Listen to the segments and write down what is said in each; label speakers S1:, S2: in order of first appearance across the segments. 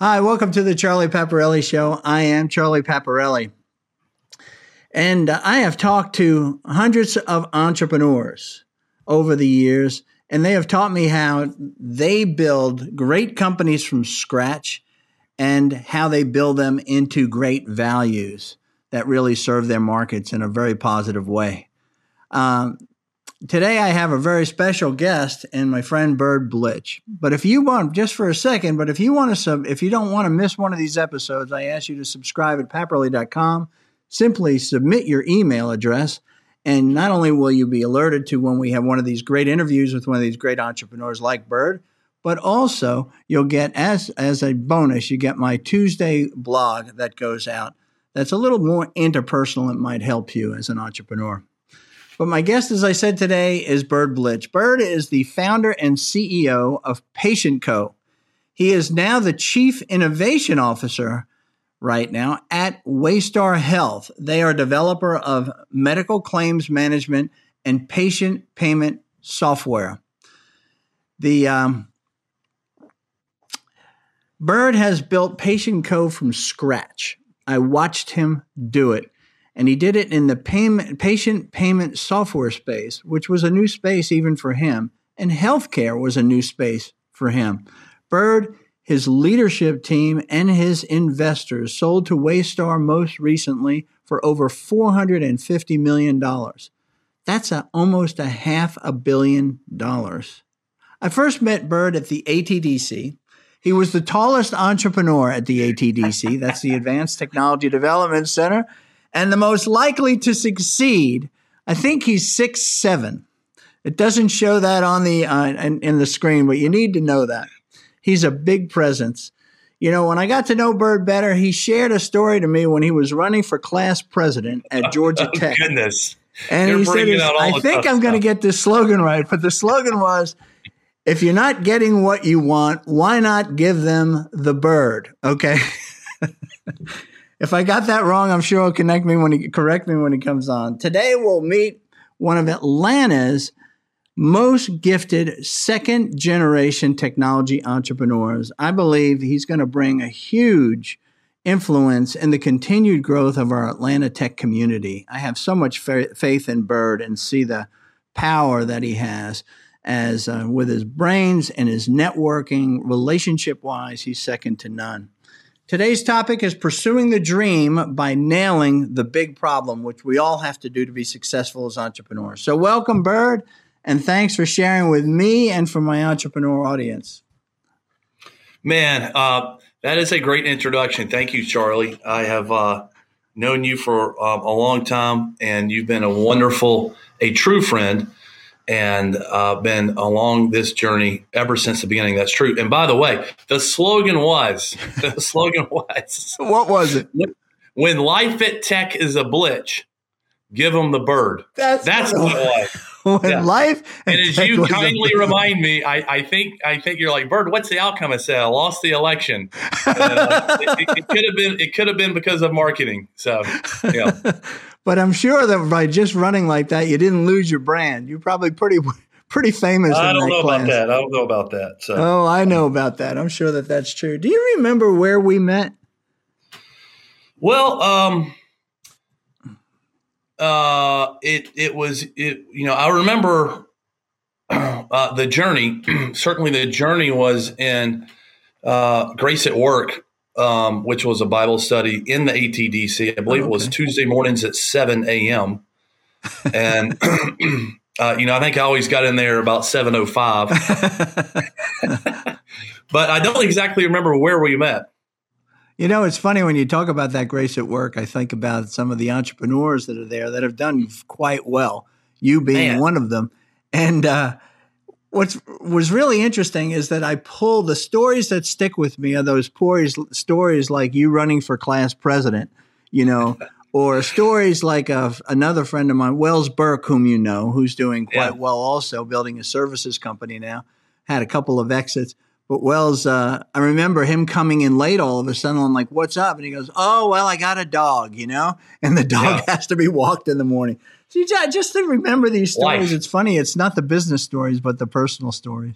S1: Hi, welcome to the Charlie Paparelli Show. I am Charlie Paparelli. And I have talked to hundreds of entrepreneurs over the years, and they have taught me how they build great companies from scratch and how they build them into great values that really serve their markets in a very positive way. Um, today, I have a very special guest and my friend Bird Blitch. But if you want, just for a second, but if you want to sub, if you don't want to miss one of these episodes, I ask you to subscribe at paparelli.com. Simply submit your email address. And not only will you be alerted to when we have one of these great interviews with one of these great entrepreneurs like Bird, but also you'll get as as a bonus, you get my Tuesday blog that goes out that's a little more interpersonal and might help you as an entrepreneur. But my guest, as I said today, is Bird Blitch. Bird is the founder and CEO of Patient Co. He is now the chief innovation officer right now at Waystar Health. They are a developer of medical claims management and patient payment software. The um, Bird has built Patient Co from scratch. I watched him do it. And he did it in the payment, patient payment software space, which was a new space even for him. And healthcare was a new space for him. Bird, his leadership team, and his investors sold to Waystar most recently for over $450 million. That's a, almost a half a billion dollars. I first met Bird at the ATDC, he was the tallest entrepreneur at the ATDC, that's the Advanced Technology Development Center, and the most likely to succeed. I think he's six seven. It doesn't show that on the uh, in, in the screen, but you need to know that he's a big presence. You know, when I got to know Bird better, he shared a story to me when he was running for class president at Georgia
S2: oh,
S1: Tech.
S2: Goodness.
S1: And
S2: You're
S1: he said, I think I'm going to get this slogan right, but the slogan was if you're not getting what you want, why not give them the bird? Okay. if I got that wrong, I'm sure he'll connect me when he correct me when he comes on. Today we'll meet one of Atlanta's most gifted second generation technology entrepreneurs. I believe he's going to bring a huge influence in the continued growth of our Atlanta tech community. I have so much fa- faith in Bird and see the power that he has as uh, with his brains and his networking, relationship wise, he's second to none. Today's topic is pursuing the dream by nailing the big problem, which we all have to do to be successful as entrepreneurs. So, welcome, Bird, and thanks for sharing with me and for my entrepreneur audience.
S2: Man, uh, that is a great introduction. Thank you, Charlie. I have uh, known you for uh, a long time, and you've been a wonderful, a true friend and uh, been along this journey ever since the beginning. That's true. And by the way, the slogan was the slogan was
S1: what was it?
S2: When life at tech is a blitch, give them the bird.
S1: That's,
S2: That's what it was.
S1: when yeah. life
S2: and as you kindly remind me, I, I, think I think you're like Bird. What's the outcome? I said I lost the election. Uh, it, it, it could have been it could have been because of marketing. So yeah.
S1: But I'm sure that by just running like that, you didn't lose your brand. You're probably pretty pretty famous.
S2: I don't know
S1: class.
S2: about that. I don't know about that. So.
S1: Oh, I know about that. I'm sure that that's true. Do you remember where we met?
S2: Well, um, uh, it it was it. You know, I remember uh, the journey. certainly, the journey was in uh, Grace at Work um, which was a Bible study in the ATDC. I believe oh, okay. it was Tuesday mornings at 7 a.m. And, uh, you know, I think I always got in there about 7.05. but I don't exactly remember where we met.
S1: You know, it's funny when you talk about that grace at work. I think about some of the entrepreneurs that are there that have done quite well. You being Man. one of them, and uh, what was really interesting is that I pull the stories that stick with me are those stories, stories like you running for class president, you know, or stories like a, another friend of mine, Wells Burke, whom you know, who's doing quite yeah. well also, building a services company now, had a couple of exits. But Wells, uh, I remember him coming in late all of a sudden. I'm like, what's up? And he goes, oh, well, I got a dog, you know, and the dog yeah. has to be walked in the morning. So just to remember these stories, Life. it's funny. It's not the business stories, but the personal stories.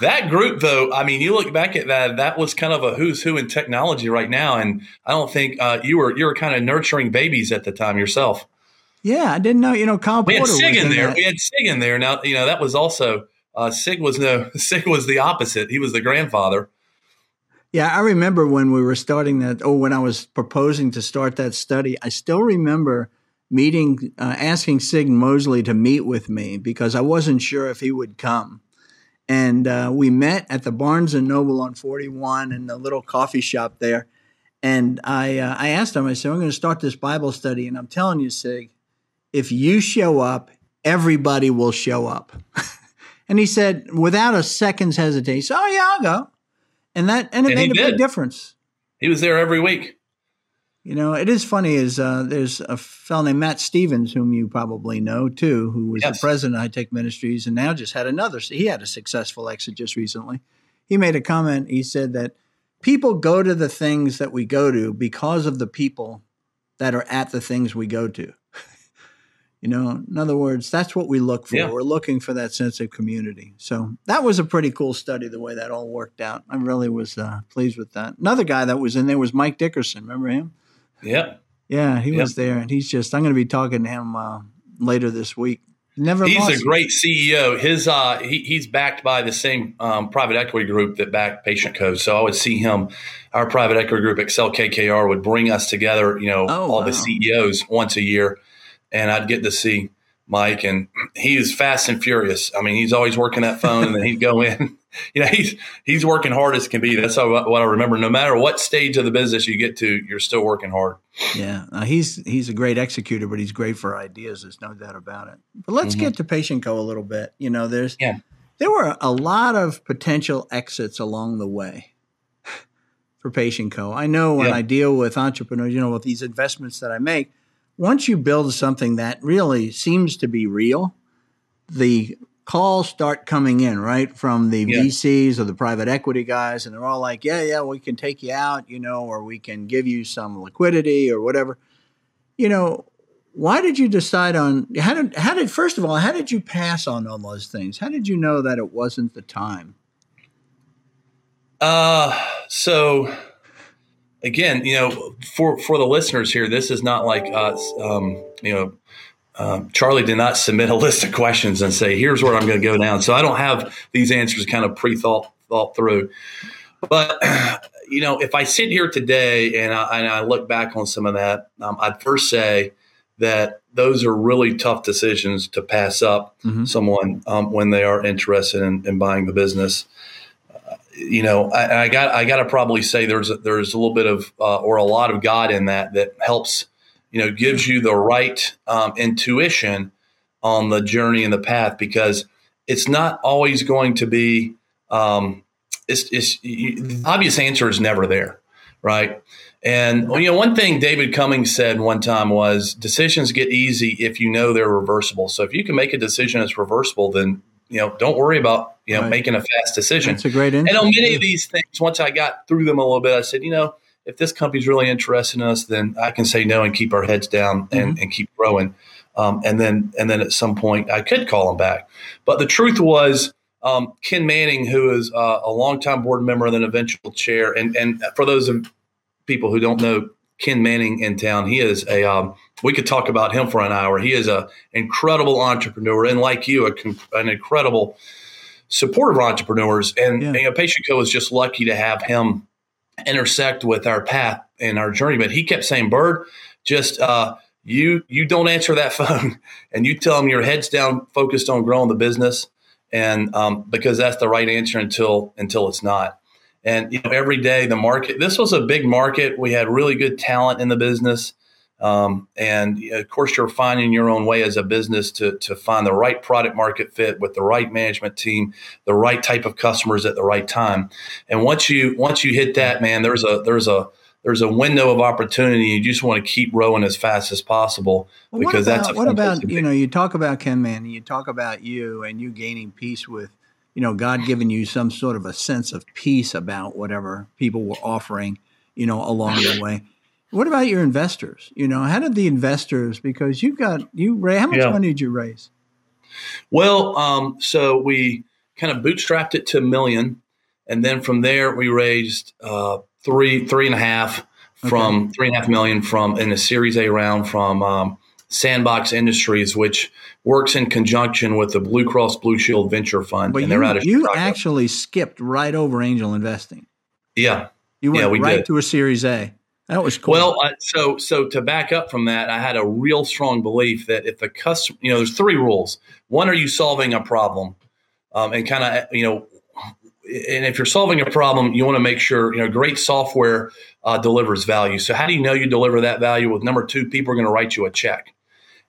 S2: that group, though, I mean, you look back at that, that was kind of a who's who in technology right now. And I don't think uh, you were you were kind of nurturing babies at the time yourself.
S1: Yeah, I didn't know. You know, Kyle
S2: we
S1: Porter
S2: had Sig
S1: was
S2: in there.
S1: that.
S2: We had Sig in there. Now, you know, that was also uh, Sig was no Sig was the opposite. He was the grandfather.
S1: Yeah, I remember when we were starting that, Oh, when I was proposing to start that study. I still remember meeting, uh, asking Sig Mosley to meet with me because I wasn't sure if he would come. And uh, we met at the Barnes and Noble on 41 in the little coffee shop there. And I, uh, I asked him, I said, I'm going to start this Bible study. And I'm telling you, Sig, if you show up, everybody will show up. and he said, without a second's hesitation, oh, yeah, I'll go. And that, and it
S2: And
S1: made a big difference.
S2: He was there every week.
S1: You know, it is funny. Is uh, there's a fellow named Matt Stevens, whom you probably know too, who was
S2: Yes.
S1: the president of High Tech Ministries, and now just had another. He had a successful exit just recently. He made a comment. He said that people go to the things that we go to because of the people that are at the things we go to. you know, in other words, that's what we look for.
S2: Yeah.
S1: We're looking for that sense of community. So that was a pretty cool study, the way that all worked out. I really was uh, pleased with that. Another guy that was in there was Mike Dickerson. Remember him?
S2: Yep.
S1: Yeah, he
S2: Yep.
S1: was there, and he's just. I'm going to be talking to him uh, later this week. Never.
S2: He's a great CEO. His uh, he, he's backed by the same um, private equity group that backed Patient Co. So I would see him. Our private equity group, Accel-KKR, would bring us together. You know,
S1: Oh,
S2: all
S1: wow.
S2: the CEOs once a year, and I'd get to see Mike, and he is fast and furious. I mean, he's always working that phone, and then he'd go in. You know, he's he's working hard as can be. That's how, what I remember. No matter what stage of the business you get to, you're still working hard.
S1: Yeah, uh, he's he's a great executor, but he's great for ideas. There's no doubt about it. But let's
S2: Mhm.
S1: get to Patient Co. a little bit. You know, there's
S2: Yeah.
S1: there were a lot of potential exits along the way for Patient Co. I know when
S2: Yeah.
S1: I deal with entrepreneurs, you know, with these investments that I make, once you build something that really seems to be real, the calls start coming in, right? From the
S2: Yeah.
S1: VCs or the private equity guys, and they're all like, yeah, yeah, we can take you out, you know, or we can give you some liquidity or whatever. You know, why did you decide on how did how did first of all, how did you pass on all those things? How did you know that it wasn't the time?
S2: Uh, so again, you know, for for the listeners here, this is not like us. Um, you know, um, Charlie did not submit a list of questions and say, "Here's where I'm going to go down." So I don't have these answers kind of pre thought thought through. But you know, if I sit here today and I, and I look back on some of that, um, I'd first say that those are really tough decisions to pass up
S1: Mhm.
S2: someone um, when they are interested in, in buying the business. Uh, you know, I, I got I got to probably say there's a, there's a little bit of uh, or a lot of God in that that helps. You know, gives you the right um, intuition on the journey and the path because it's not always going to be. Um, it's, it's you, the obvious answer is never there, right? And you know, one thing David Cummings said one time was decisions get easy if you know they're reversible. So if you can make a decision that's reversible, then you know, don't worry about you know
S1: Right.
S2: making a fast decision.
S1: That's a great
S2: And
S1: insight.
S2: on many of these things, once I got through them a little bit, I said, you know, if this company's really interested in us, then I can say no and keep our heads down and, and keep growing. Um, and then and then at some point I could call them back. But the truth was, um, Ken Manning, who is uh, a longtime board member and then eventual chair, and and for those of people who don't know Ken Manning in town, he is a um, we could talk about him for an hour. He is a incredible entrepreneur, and like you, a, an incredible supporter of entrepreneurs. And
S1: Yeah.
S2: you know, Patient Co is just lucky to have him intersect with our path and our journey. But he kept saying, "Bird, just uh, you you don't answer that phone, and you tell him your head's down, focused on growing the business, and um, because that's the right answer until until it's not." And you know, every day the market. This was a big market. We had really good talent in the business. Um, and of course, you're finding your own way as a business to, to find the right product market fit with the right management team, the right type of customers at the right time. And once you once you hit that, man, there's a there's a there's a window of opportunity. You just want to keep rowing as fast as possible
S1: Well,
S2: because
S1: about,
S2: that's a
S1: what about you know you talk about Ken Manning, you talk about you and you gaining peace with you know God giving you some sort of a sense of peace about whatever people were offering you know along the way. What about your investors? You know, how did the investors because you've got you how much
S2: Yeah.
S1: money did you raise?
S2: Well, um, so we kind of bootstrapped it to a million, and then from there we raised uh, three three and a half from okay. three and a half million from in a Series A round from um, Sandbox Industries, which works in conjunction with the Blue Cross Blue Shield Venture Fund.
S1: But and you, out of you actually skipped right over angel investing.
S2: Yeah,
S1: you went
S2: yeah, we
S1: right
S2: did.
S1: to a Series A. That was cool.
S2: Well, uh, so so to back up from that, I had a real strong belief that if the customer, you know, there's three rules. One, are you solving a problem, um, and kind of you know, and if you're solving a problem, you want to make sure you know great software uh, delivers value. So how do you know you deliver that value? With number two, people are going to write you a check,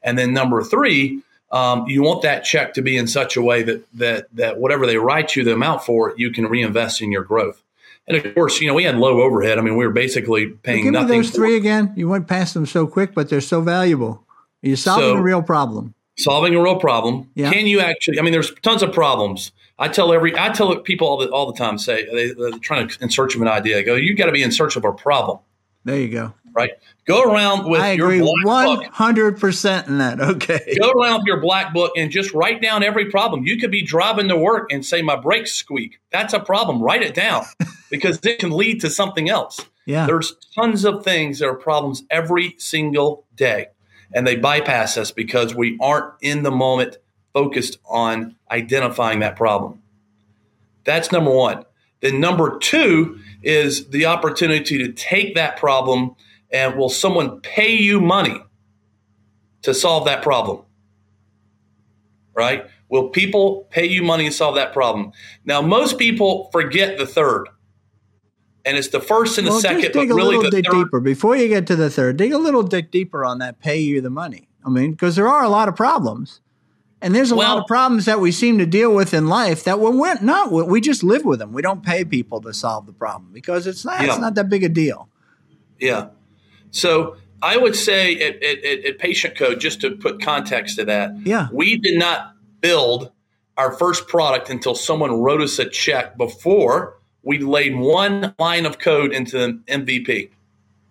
S2: and then number three, um, you want that check to be in such a way that that that whatever they write you the amount for, you can reinvest in your growth. And of course, you know, we had low overhead. I mean, we were basically paying
S1: give
S2: nothing.
S1: me those three again. You went past them so quick, but they're so valuable. You're solving so, a real problem.
S2: Solving a real problem. Yeah. Can you actually? I mean, there's tons of problems. I tell every, I tell people all the all the time. Say they, they're trying to in search of an idea. I go, You've got to be in search of a problem.
S1: There you go
S2: right? Go around with
S1: I
S2: your
S1: agree one hundred percent in that. Okay.
S2: Go around with your black book and just write down every problem. You could be driving to work and say my brakes squeak. That's a problem. Write it down because it can lead to something else.
S1: Yeah.
S2: There's tons of things that are problems every single day. And they bypass us because we aren't in the moment focused on identifying that problem. That's number one. Then number two is the opportunity to take that problem and will someone pay you money to solve that problem? Right? Will people pay you money to solve that problem? Now, most people forget the third. And it's the first and the
S1: well,
S2: second,
S1: just dig
S2: but really
S1: a little
S2: the
S1: dig
S2: third.
S1: deeper before you get to the third. Dig a little dig deeper on that. Pay you the money. I mean, because there are a lot of problems, and there's a well, lot of problems that we seem to deal with in life that we're not, we just live with them. We don't pay people to solve the problem because it's not. Yeah. It's not that big a deal.
S2: Yeah. So I would say at, at, at, Patient Co, just to put context to that,
S1: yeah,
S2: we did not build our first product until someone wrote us a check before we laid one line of code into the MVP.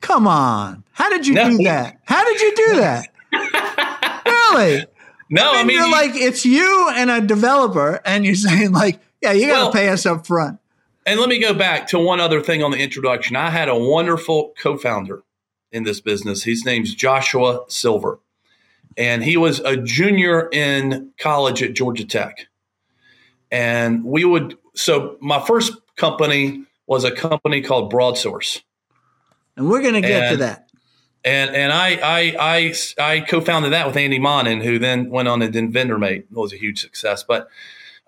S1: Come on, how did you no. do that? How did you do that? really?
S2: No, I mean, I mean
S1: you're like it's you and a developer, and you're saying like, yeah, you got to well, pay us up front.
S2: And let me go back to one other thing on the introduction. I had a wonderful co-founder in this business. His name's Joshua Silver. And he was a junior in college at Georgia Tech. And we would, so my first company was a company called BroadSource.
S1: And we're going to get and, to that.
S2: And and I I I, I co-founded that with Andy Monin, who then went on and did VendorMate. It was a huge success. But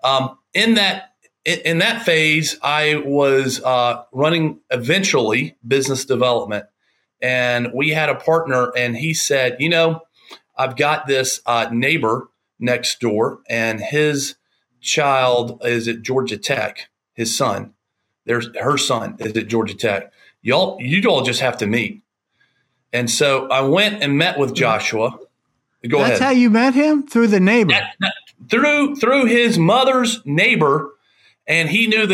S2: um, in that in, in, that phase, I was uh, running eventually business development and we had a partner, and he said, "You know, I've got this uh, neighbor next door, and his child is at Georgia Tech. His son, there's her son is at Georgia Tech. Y'all, you all just have to meet." And so I went and met with Joshua. Go ahead.
S1: That's
S2: ahead.
S1: how you met him through the neighbor.
S2: That, that, through through his mother's neighbor, and he knew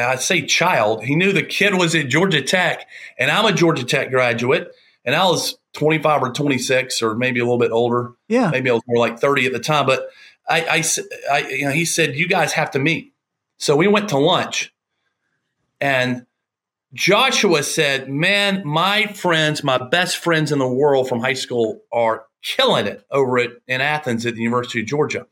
S2: that I say child, he knew the kid was at Georgia Tech, and I'm a Georgia Tech graduate, and I was 25 or 26, or maybe a little bit older.
S1: Yeah,
S2: maybe I was more like 30 at the time. But I, I, I you know, he said you guys have to meet. So we went to lunch, and Joshua said, "Man, my friends, my best friends in the world from high school, are killing it over at in Athens at the University of Georgia."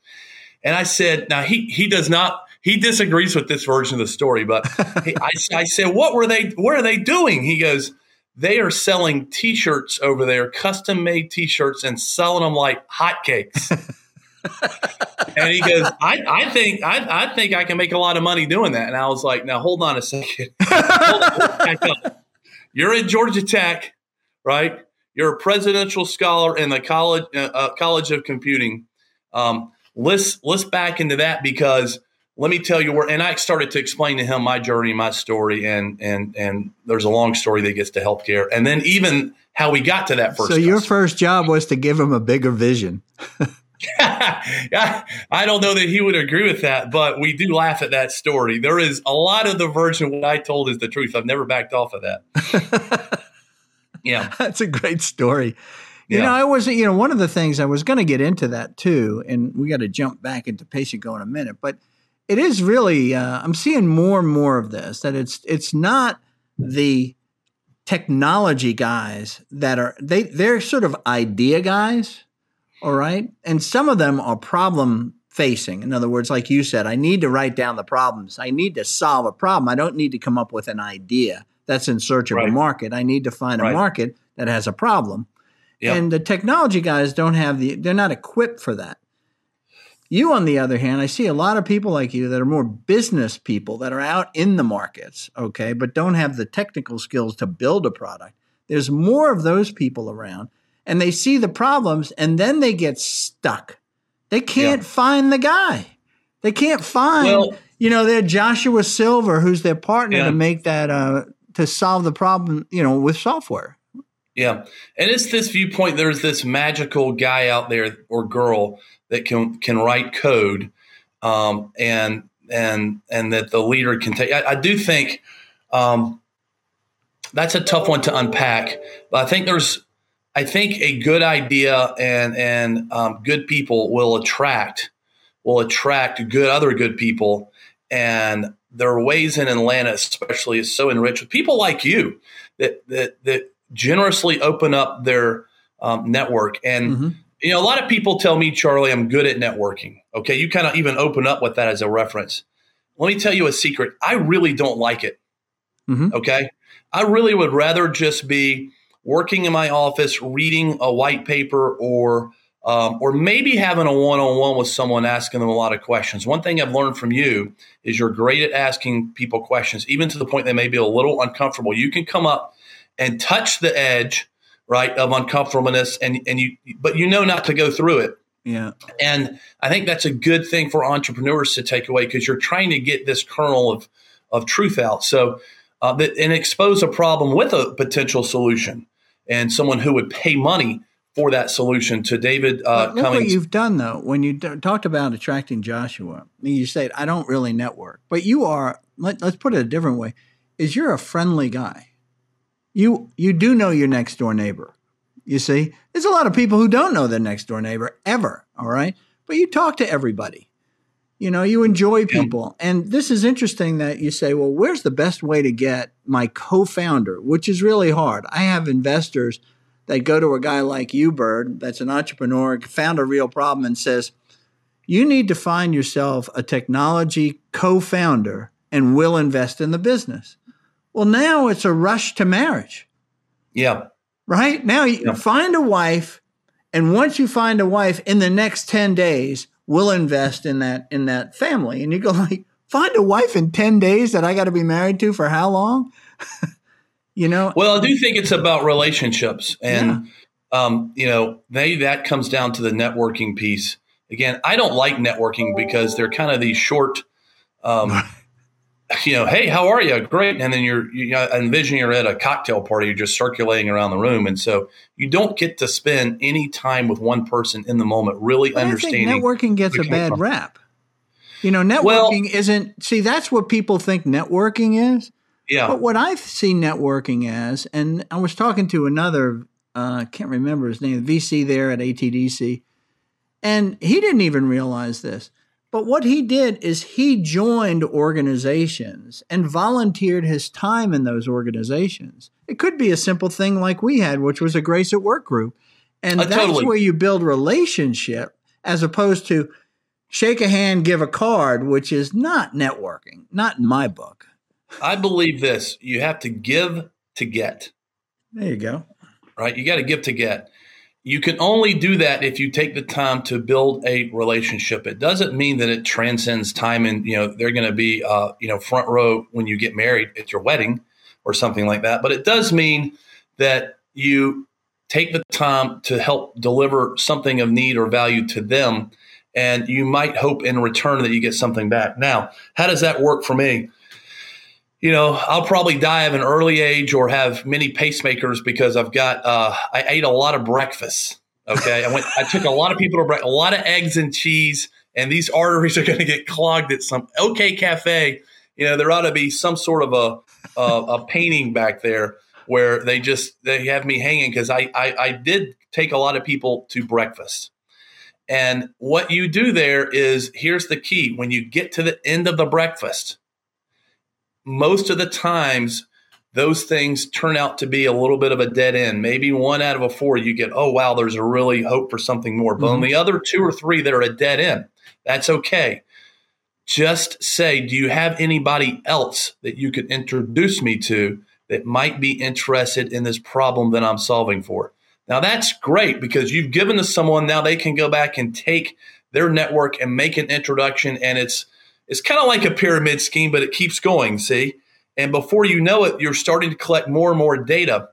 S2: And I said, "Now he he does not." He disagrees with this version of the story, but he, I, I said, "What were they? What are they doing?" He goes, "They are selling T-shirts over there, custom-made T-shirts, and selling them like hotcakes." and he goes, I, I think I, I think I can make a lot of money doing that. And I was like, now hold on a second. You're at Georgia Tech, right? You're a presidential scholar in the college uh, uh, College of Computing. Um, let's let's back into that because let me tell you where and i started to explain to him my journey my story and and and there's a long story that gets to healthcare and then even how we got to that first
S1: so customer. your first job was to give him a bigger vision
S2: I don't know that he would agree with that, but we do laugh at that story. There is a lot of the version what I told is the truth. I've never backed off of that. yeah.
S1: That's a great story. You know, I wasn't, you know, one of the things I was going to get into that too, and we got to jump back into Patient Co in a minute, but it is really, uh, I'm seeing more and more of this that it's, it's not the technology guys that are, they, they're sort of idea guys. All right. And some of them are problem facing. In other words, like you said, I need to write down the problems. I need to solve a problem. I don't need to come up with an idea that's in search of right. a market. I need to find right. a market that has a problem Yep. And the technology guys don't have the, they're not equipped for that. You, on the other hand, I see a lot of people like you that are more business people that are out in the markets, okay, but don't have the technical skills to build a product. There's more of those people around, and they see the problems and then they get stuck. They can't yeah. find the guy. They can't find, well, you know, their Joshua Silver, who's their partner yeah. to make that, uh, to solve the problem, you know, with software.
S2: Yeah. And it's this viewpoint there's this magical guy out there or girl that can can write code um, and and and that the leader can take. I, I do think um, that's a tough one to unpack, but I think there's I think a good idea and and um, good people will attract will attract good other good people, and there are ways in Atlanta, especially, is so enriched with people like you that that that generously open up their um, network. And, mm-hmm. You know, a lot of people tell me, Charlie, I'm good at networking. Okay. You kind of even open up with that as a reference. Let me tell you a secret. I really don't like it. Mm-hmm. Okay. I really would rather just be working in my office, reading a white paper or, um, or maybe having a one-on-one with someone asking them a lot of questions. One thing I've learned from you is you're great at asking people questions, even to the point they may be a little uncomfortable. You can come up and touch the edge, right, of uncomfortableness, and and you, but you know not to go through it.
S1: Yeah.
S2: And I think that's a good thing for entrepreneurs to take away because you're trying to get this kernel of of truth out. So, uh, that, and expose a problem with a potential solution and someone who would pay money for that solution to David uh,
S1: look Cummings. what you've done though. When you d- talked about attracting Joshua, you said I don't really network, but you are. Let, let's put it a different way: is you're a friendly guy you you do know your next door neighbor. You see, there's a lot of people who don't know their next door neighbor ever. All right, but you talk to everybody. You know, you enjoy people, and this is interesting that you say, "Well, where's the best way to get my co-founder?" Which is really hard. I have investors that go to a guy like you, Bird, that's an entrepreneur, found a real problem, and says, "You need to find yourself a technology co-founder, and we'll invest in the business." Well, now it's a rush to marriage.
S2: Yeah.
S1: Right? Now you yeah. find a wife, and once you find a wife, in the next 10 days, we'll invest in that in that family. And you go like, find a wife in 10 days that I got to be married to for how long? you know?
S2: Well, I do think it's about relationships. And yeah. um, you know, maybe that comes down to the networking piece. Again, I don't like networking because they're kind of these short um, you know, hey, how are you? Great. And then you're, you know, envision you're at a cocktail party, you're just circulating around the room. And so you don't get to spend any time with one person in the moment, really but understanding.
S1: networking gets a bad from. rap. You know, networking well, isn't, see, that's what people think networking is.
S2: Yeah.
S1: But what I see networking as, and I was talking to another, uh, I can't remember his name, VC there at ATDC, and he didn't even realize this but what he did is he joined organizations and volunteered his time in those organizations. It could be a simple thing like we had, which was a Grace at Work group. And uh, that's totally. where you build relationship as opposed to shake a hand, give a card, which is not networking, not in my book.
S2: I believe this you have to give to get.
S1: There you go.
S2: Right? You got to give to get you can only do that if you take the time to build a relationship. It doesn't mean that it transcends time and you know they're going to be uh, you know front row when you get married at your wedding or something like that. But it does mean that you take the time to help deliver something of need or value to them, and you might hope in return that you get something back. Now, how does that work for me? You know, I'll probably die of an early age or have many pacemakers because I've got uh, I ate a lot of breakfast. Okay, I went. I took a lot of people to breakfast, a lot of eggs and cheese, and these arteries are going to get clogged at some OK Cafe. You know, there ought to be some sort of a a, a painting back there where they just they have me hanging because I, I I did take a lot of people to breakfast. And what you do there is here's the key when you get to the end of the breakfast, most of the times those things turn out to be a little bit of a dead end. Maybe one out of a four, you get, oh, wow, there's a really hope for something more. But mm-hmm. on the other two or three that are a dead end, that's okay. Just say, do you have anybody else that you could introduce me to that might be interested in this problem that I'm solving for? Now that's great because you've given to someone now they can go back and take their network and make an introduction and it's it's kind of like a pyramid scheme but it keeps going, see? And before you know it, you're starting to collect more and more data.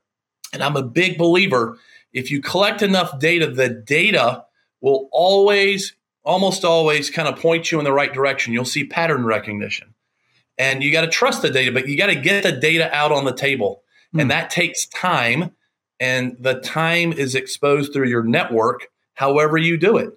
S2: And I'm a big believer if you collect enough data, the data will always almost always kind of point you in the right direction. You'll see pattern recognition. And you got to trust the data, but you got to get the data out on the table. Mm. And that takes time and the time is exposed through your network, however you do it.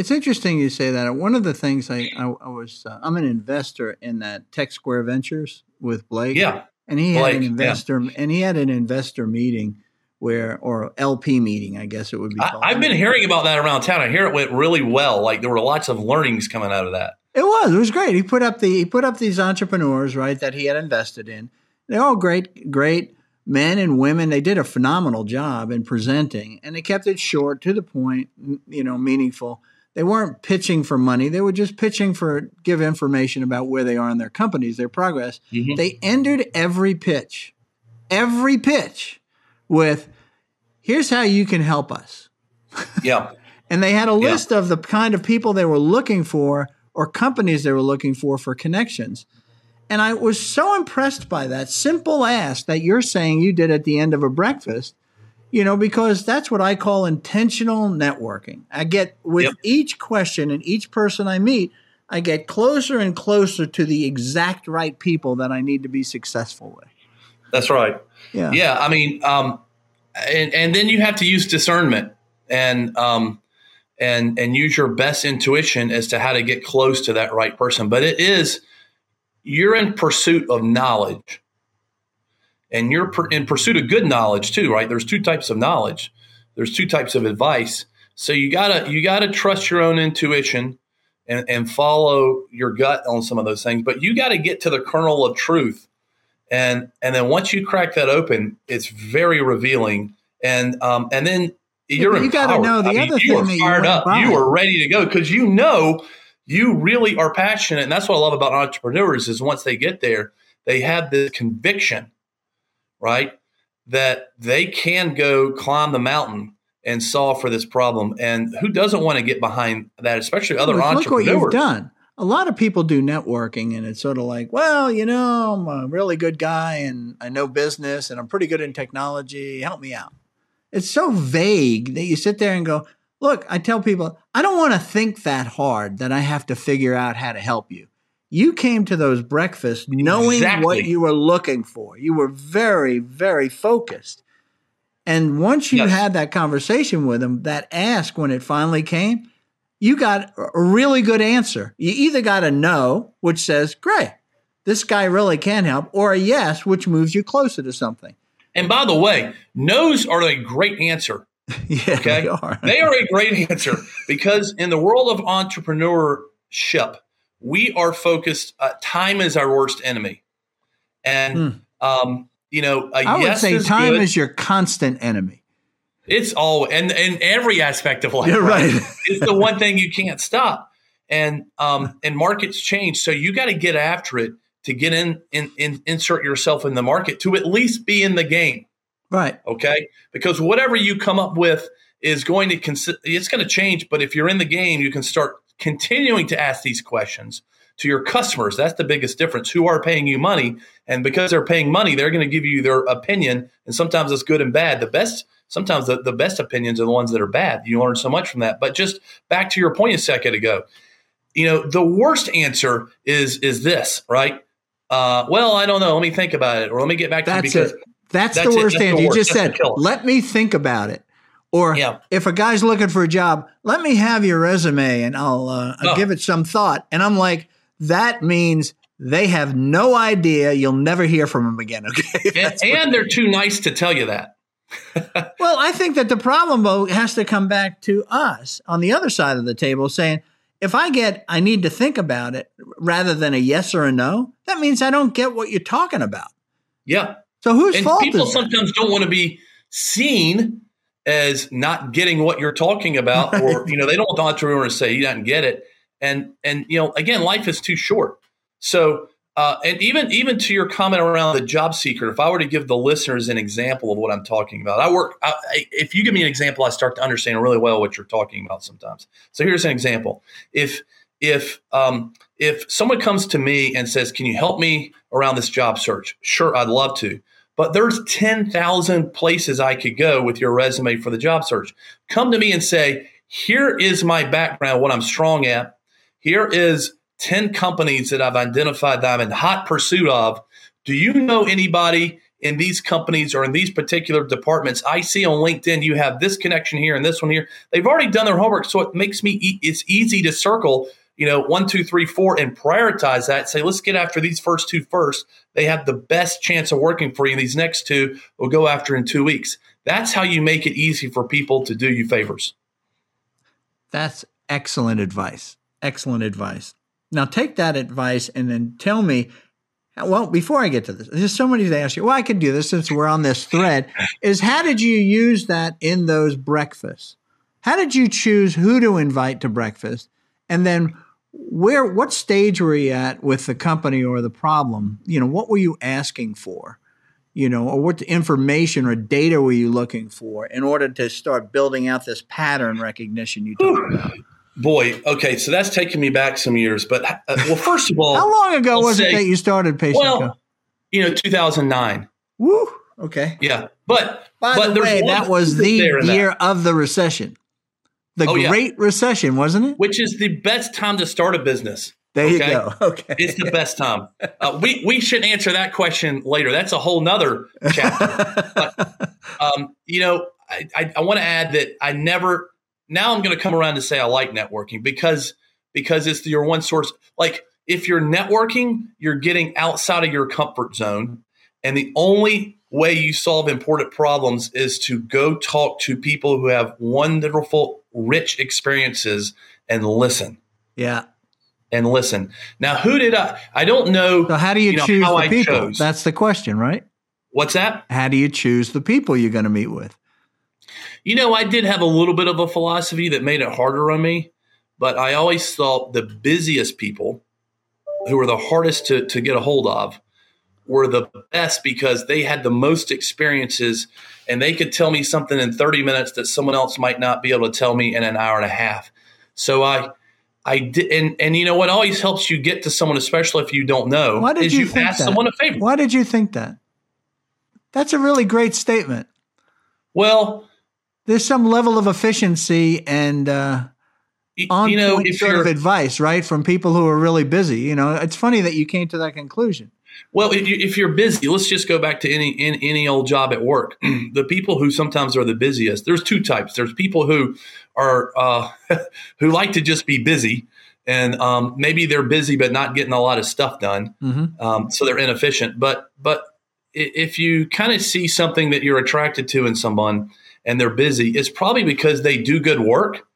S1: It's interesting you say that. One of the things I, I, I was, uh, I'm an investor in that Tech Square Ventures with Blake.
S2: Yeah.
S1: And he Blake, had an investor, yeah. and he had an investor meeting where, or LP meeting, I guess it would be.
S2: I, have been hearing about that around town. I hear it went really well. Like there were lots of learnings coming out of that.
S1: It was. It was great. He put up the he put up these entrepreneurs right that he had invested in. They're all great, great men and women, they did a phenomenal job in presenting and they kept it short, to the point, you know, meaningful. They weren't pitching for money. They were just pitching for give information about where they are in their companies, their progress. Mm-hmm. They ended every pitch, every pitch with, here's how you can help us.
S2: Yeah.
S1: and they had a list yeah. of the kind of people they were looking for or companies they were looking for for connections. And I was so impressed by that simple ask that you're saying you did at the end of a breakfast, you know, because that's what I call intentional networking. I get with yep. each question and each person I meet, I get closer and closer to the exact right people that I need to be successful with.
S2: That's right. Yeah. Yeah. I mean, um, and, and then you have to use discernment and, um, and, and use your best intuition as to how to get close to that right person. But it is, you're in pursuit of knowledge and you're in pursuit of good knowledge too right? There's two types of knowledge. There's two types of advice. So you gotta you gotta trust your own intuition and, and follow your gut on some of those things but you got to get to the kernel of truth. And and then once you crack that open it's very revealing. And um and then you're
S1: you got to know the I other
S2: mean,
S1: thing
S2: you are fired up. By. you are ready to go because you know you really are passionate. And that's what i love about entrepreneurs is once they get there they have the conviction right? That they can go climb the mountain and solve for this problem. And who doesn't want to get behind that especially other look, entrepreneurs
S1: look what you've done. A lot of people do networking and it's sort of like well you know i'm a really good guy and i know business and i'm pretty good in technology. Help me out. It's so vague that you sit there and go Look, I tell people, I don't want to think that hard that I have to figure out how to help you. You came to those breakfasts knowing exactly. what you were looking for. You were very, very focused. And once you yes. had that conversation with them, that ask when it finally came, you got a really good answer. You either got a no, which says, great, this guy really can help, or a yes, which moves you closer to something.
S2: And by the way, no's are a great answer.
S1: yeah, okay? they
S2: are. they are a great answer because in the world of entrepreneurship, we are focused. Uh, time is our worst enemy, and hmm. um, you know,
S1: I would say
S2: is
S1: time
S2: good.
S1: is your constant enemy.
S2: It's all and in every aspect of life.
S1: You're right.
S2: right? it's the one thing you can't stop, and um, and markets change, so you got to get after it to get in, in, in insert yourself in the market to at least be in the game.
S1: Right.
S2: Okay. Because whatever you come up with is going to consi- it's going to change. But if you're in the game, you can start continuing to ask these questions to your customers. That's the biggest difference. Who are paying you money, and because they're paying money, they're going to give you their opinion. And sometimes it's good and bad. The best, sometimes the, the best opinions are the ones that are bad. You learn so much from that. But just back to your point a second ago, you know, the worst answer is is this, right? Uh, well, I don't know. Let me think about it, or let me get back to
S1: That's
S2: you because
S1: it. That's, That's the worst That's answer. You just said, let me think about it. Or yeah. if a guy's looking for a job, let me have your resume and I'll, uh, I'll oh. give it some thought. And I'm like, that means they have no idea. You'll never hear from them again. Okay.
S2: and, and they're too nice to tell you that.
S1: well, I think that the problem though has to come back to us on the other side of the table saying, if I get I need to think about it rather than a yes or a no, that means I don't get what you're talking about.
S2: Yeah.
S1: So whose
S2: and
S1: fault
S2: people
S1: is
S2: sometimes don't want to be seen as not getting what you're talking about, right. or you know, they don't want the entrepreneur to say you didn't get it. And and you know, again, life is too short. So uh, and even even to your comment around the job seeker, if I were to give the listeners an example of what I'm talking about, I work. I, if you give me an example, I start to understand really well what you're talking about sometimes. So here's an example: if if um, if someone comes to me and says, "Can you help me around this job search?" Sure, I'd love to. But there's 10,000 places I could go with your resume for the job search. Come to me and say, here is my background, what I'm strong at. Here is 10 companies that I've identified that I'm in hot pursuit of. Do you know anybody in these companies or in these particular departments? I see on LinkedIn you have this connection here and this one here. They've already done their homework, so it makes me it's easy to circle, you know, one, two, three, four, and prioritize that. Say, let's get after these first two first. They have the best chance of working for you. These next two will go after in two weeks. That's how you make it easy for people to do you favors.
S1: That's excellent advice. Excellent advice. Now take that advice and then tell me. Well, before I get to this, there's somebody to ask you. Well, I can do this since we're on this thread. Is how did you use that in those breakfasts? How did you choose who to invite to breakfast, and then where? What stage were you at with the company or the problem? You know, what were you asking for? You know, or what information or data were you looking for in order to start building out this pattern recognition you talked about?
S2: Boy, okay, so that's taking me back some years. But uh, well, first of all,
S1: how long ago was say, it that you started Patient
S2: Well, you know, 2009.
S1: Woo. Okay.
S2: Yeah, but
S1: by
S2: but
S1: the way, that was the year that. of the recession, the oh, Great yeah. Recession, wasn't it?
S2: Which is the best time to start a business.
S1: There okay? you go. Okay,
S2: it's the best time. Uh, we we should answer that question later. That's a whole nother chapter. but um, you know, I, I, I want to add that I never now I'm going to come around to say I like networking because because it's your one source. Like if you're networking, you're getting outside of your comfort zone, and the only way you solve important problems is to go talk to people who have wonderful, rich experiences and listen.
S1: Yeah.
S2: And listen. Now, who did I? I don't know.
S1: So, how do you, you know, choose the I people? Chose. That's the question, right?
S2: What's that?
S1: How do you choose the people you're going to meet with?
S2: You know, I did have a little bit of a philosophy that made it harder on me, but I always thought the busiest people who were the hardest to, to get a hold of were the best because they had the most experiences and they could tell me something in 30 minutes that someone else might not be able to tell me in an hour and a half. So I I did, and and you know what always helps you get to someone, especially if you don't know,
S1: Why did
S2: is
S1: you,
S2: you
S1: think
S2: ask
S1: that?
S2: someone a favor.
S1: Why did you think that? That's a really great statement.
S2: Well,
S1: there's some level of efficiency and uh, on you know, point sort of advice, right, from people who are really busy. You know, it's funny that you came to that conclusion.
S2: Well, if you're busy, let's just go back to any any old job at work. the people who sometimes are the busiest. There's two types. There's people who are uh, who like to just be busy, and um, maybe they're busy but not getting a lot of stuff done, mm-hmm. um, so they're inefficient. But but if you kind of see something that you're attracted to in someone and they're busy, it's probably because they do good work.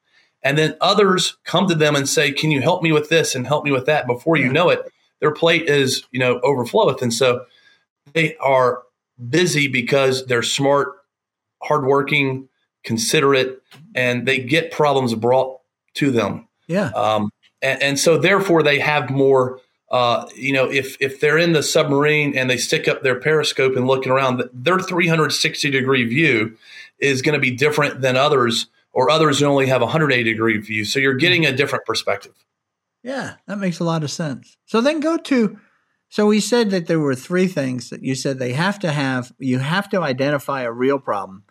S2: And then others come to them and say, Can you help me with this and help me with that? Before you know it, their plate is, you know, overfloweth. And so they are busy because they're smart, hardworking, considerate, and they get problems brought to them.
S1: Yeah.
S2: Um, and, and so therefore they have more uh, you know, if if they're in the submarine and they stick up their periscope and looking around, their 360 degree view is going to be different than others, or others who only have 180 degree view. So you're getting a different perspective.
S1: Yeah, that makes a lot of sense. So then go to. So we said that there were three things that you said they have to have. You have to identify a real problem.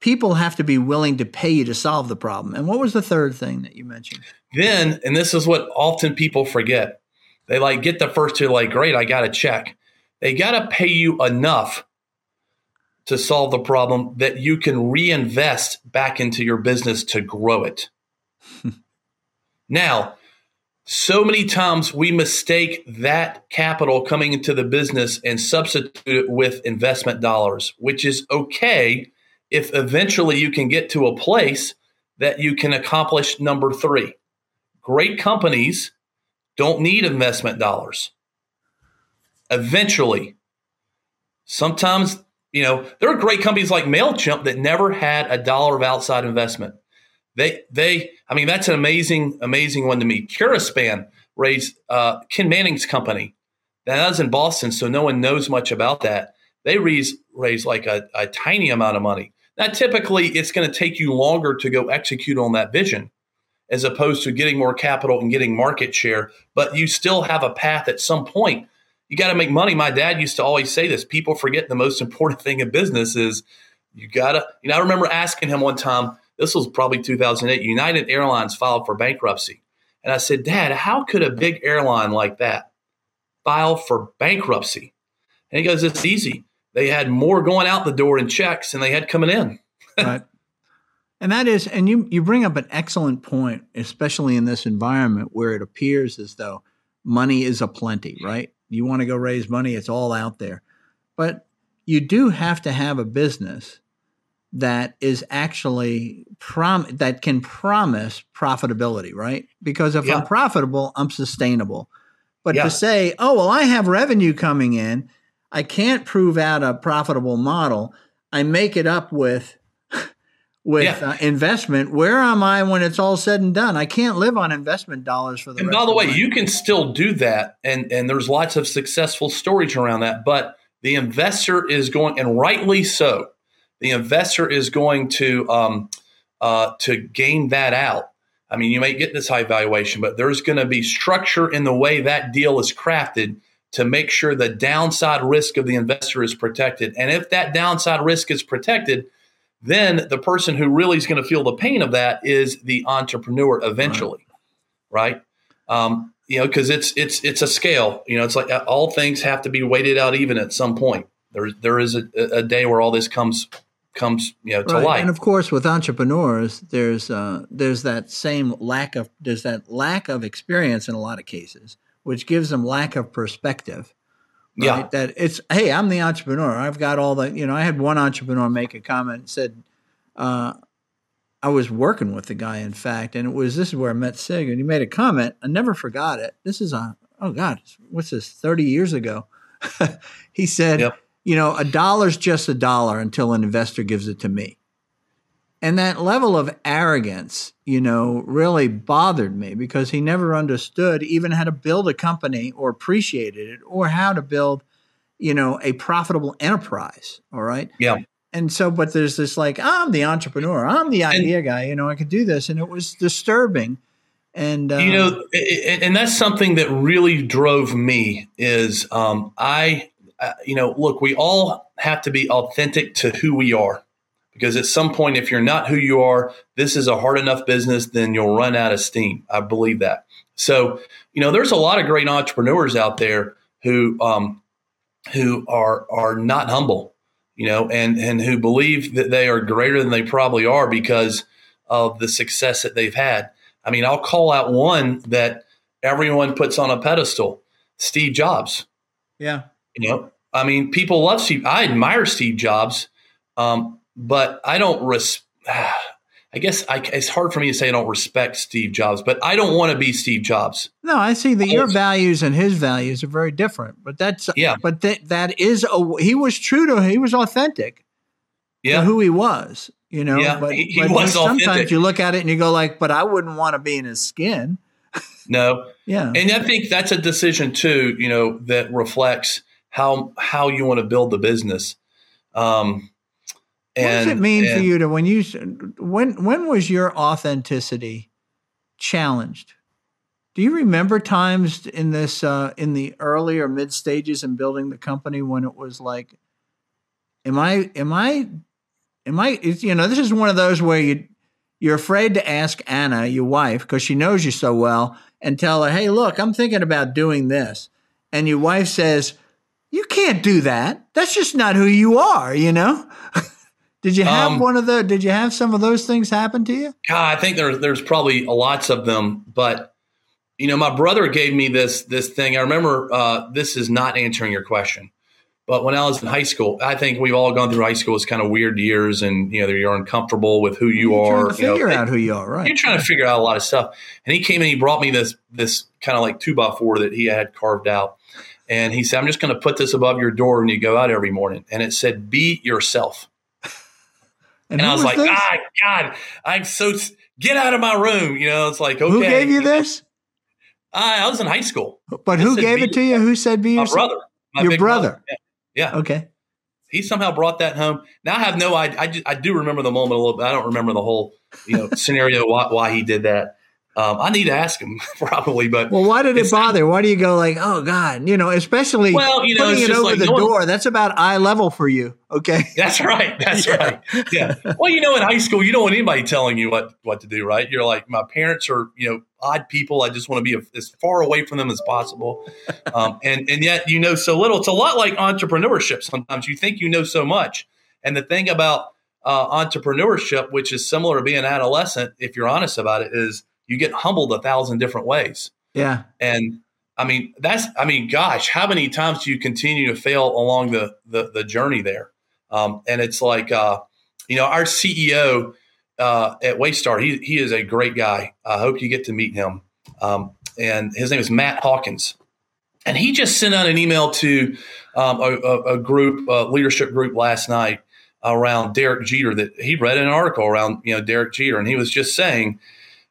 S1: People have to be willing to pay you to solve the problem. And what was the third thing that you mentioned?
S2: Then, and this is what often people forget they like get the first two, like, great, I got a check. They got to pay you enough to solve the problem that you can reinvest back into your business to grow it. now, so many times we mistake that capital coming into the business and substitute it with investment dollars, which is okay if eventually you can get to a place that you can accomplish number three. Great companies don't need investment dollars. Eventually, sometimes, you know, there are great companies like MailChimp that never had a dollar of outside investment. They, they, I mean, that's an amazing, amazing one to me. Curaspan raised uh, Ken Manning's company. That was in Boston, so no one knows much about that. They raise raise like a, a tiny amount of money. Now, typically, it's going to take you longer to go execute on that vision as opposed to getting more capital and getting market share. But you still have a path at some point. You got to make money. My dad used to always say this. People forget the most important thing in business is you got to, you know, I remember asking him one time, this was probably 2008, United Airlines filed for bankruptcy. And I said, Dad, how could a big airline like that file for bankruptcy? And he goes, It's easy. They had more going out the door in checks than they had coming in.
S1: right. And that is, and you, you bring up an excellent point, especially in this environment where it appears as though money is a plenty, right? You want to go raise money, it's all out there. But you do have to have a business that is actually prom that can promise profitability, right? Because if yeah. I'm profitable, I'm sustainable. But yeah. to say, oh well, I have revenue coming in, I can't prove out a profitable model. I make it up with with yeah. uh, investment. Where am I when it's all said and done? I can't live on investment dollars for the.
S2: And by the way, you can still do that, and and there's lots of successful stories around that. But the investor is going, and rightly so, the investor is going to um, uh, to gain that out. I mean, you may get this high valuation, but there's going to be structure in the way that deal is crafted to make sure the downside risk of the investor is protected. And if that downside risk is protected, then the person who really is going to feel the pain of that is the entrepreneur eventually, right? right? Um, you know, because it's it's it's a scale. You know, it's like uh, all things have to be weighted out even at some point. There there is a, a day where all this comes comes you know to right. light.
S1: And of course, with entrepreneurs, there's uh, there's that same lack of there's that lack of experience in a lot of cases, which gives them lack of perspective. Right? Yeah. That it's, hey, I'm the entrepreneur. I've got all the, you know, I had one entrepreneur make a comment said, uh, I was working with the guy, in fact, and it was this is where I met Sig, and he made a comment. I never forgot it. This is a, oh God, what's this, 30 years ago? he said, yep. You know, a dollar's just a dollar until an investor gives it to me. And that level of arrogance, you know, really bothered me because he never understood even how to build a company or appreciated it or how to build, you know, a profitable enterprise. All right.
S2: Yeah.
S1: And so, but there's this like, I'm the entrepreneur, I'm the idea and, guy, you know, I could do this. And it was disturbing. And,
S2: um, you know, and that's something that really drove me is um, I, uh, you know, look, we all have to be authentic to who we are because at some point, if you're not who you are, this is a hard enough business, then you'll run out of steam. I believe that. So, you know, there's a lot of great entrepreneurs out there who um, who are are not humble, you know, and and who believe that they are greater than they probably are because of the success that they've had. I mean, I'll call out one that everyone puts on a pedestal, Steve Jobs.
S1: Yeah.
S2: You know, I mean, people love Steve. I admire Steve Jobs. Um, but I don't res- I guess I, it's hard for me to say I don't respect Steve Jobs, but I don't want to be Steve Jobs.
S1: No, I see that your values and his values are very different. But that's yeah. But that that is a, he was true to he was authentic. Yeah, who he was. You know,
S2: yeah,
S1: but,
S2: he, he but was
S1: sometimes
S2: authentic.
S1: you look at it and you go like, but I wouldn't want to be in his skin.
S2: no.
S1: yeah.
S2: And I think that's a decision too, you know, that reflects how how you want to build the business. Um,
S1: and, what does it mean and, for you to when you when when was your authenticity challenged? Do you remember times in this uh, in the early or mid stages in building the company when it was like, am I am I am I you know this is one of those where you you're afraid to ask Anna your wife because she knows you so well and tell her, hey, look, I'm thinking about doing this, and your wife says, you can't do that. That's just not who you are, you know. Did you have um, one of the? Did you have some of those things happen to you?
S2: God, I think there's there's probably a lots of them, but you know, my brother gave me this this thing. I remember uh, this is not answering your question, But when I was in high school, I think we've all gone through high school. It's kind of weird years, and you know you're uncomfortable with who you
S1: You're
S2: are.
S1: trying to
S2: you know,
S1: figure out who you are, right?
S2: you're trying to figure out a lot of stuff. And he came and he brought me this this kind of like two by four that he had carved out. And he said, I'm just going to put this above your door when you go out every morning. And it said, Be yourself. And,
S1: who
S2: I was, like,
S1: this?
S2: ah, God, I'm so, get out of my room. You know, it's like, okay.
S1: Who gave you this?
S2: I, I was in high school.
S1: But who
S2: said
S1: gave it to you? Who said be yourself?
S2: My brother. My
S1: Your
S2: big
S1: brother.
S2: Yeah. yeah.
S1: Okay.
S2: He somehow brought that home. Now I have no idea. I, I do remember the moment a little bit. I don't remember the whole you know scenario why, why he did that. Um, I need to ask him probably, but
S1: Well, why did it bother? Why do you go like, oh God, you know, especially
S2: Well, you know,
S1: putting it over
S2: like
S1: the
S2: one-
S1: door? That's about eye level for you. Okay.
S2: That's right. That's
S1: Yeah.
S2: right. Yeah. Well, you know, in high school, you don't want anybody telling you what what to do, right? You're like, my parents are, you know, odd people. I just want to be as far away from them as possible. Um, and and yet, you know so little. It's a lot like entrepreneurship. Sometimes you think you know so much, and the thing about uh, entrepreneurship, which is similar to being an adolescent, if you're honest about it, is you get humbled a thousand different ways.
S1: Yeah.
S2: And I mean, that's, I mean, gosh, how many times do you continue to fail along the, the, the journey there? Um, and it's like, uh, you know, our CEO uh, at Waystar, he, he is a great guy. I hope you get to meet him. Um, and his name is Matt Hawkins. And he just sent out an email to um, a, a, a group, a leadership group last night around Derek Jeter that he read an article around, you know, Derek Jeter. And he was just saying,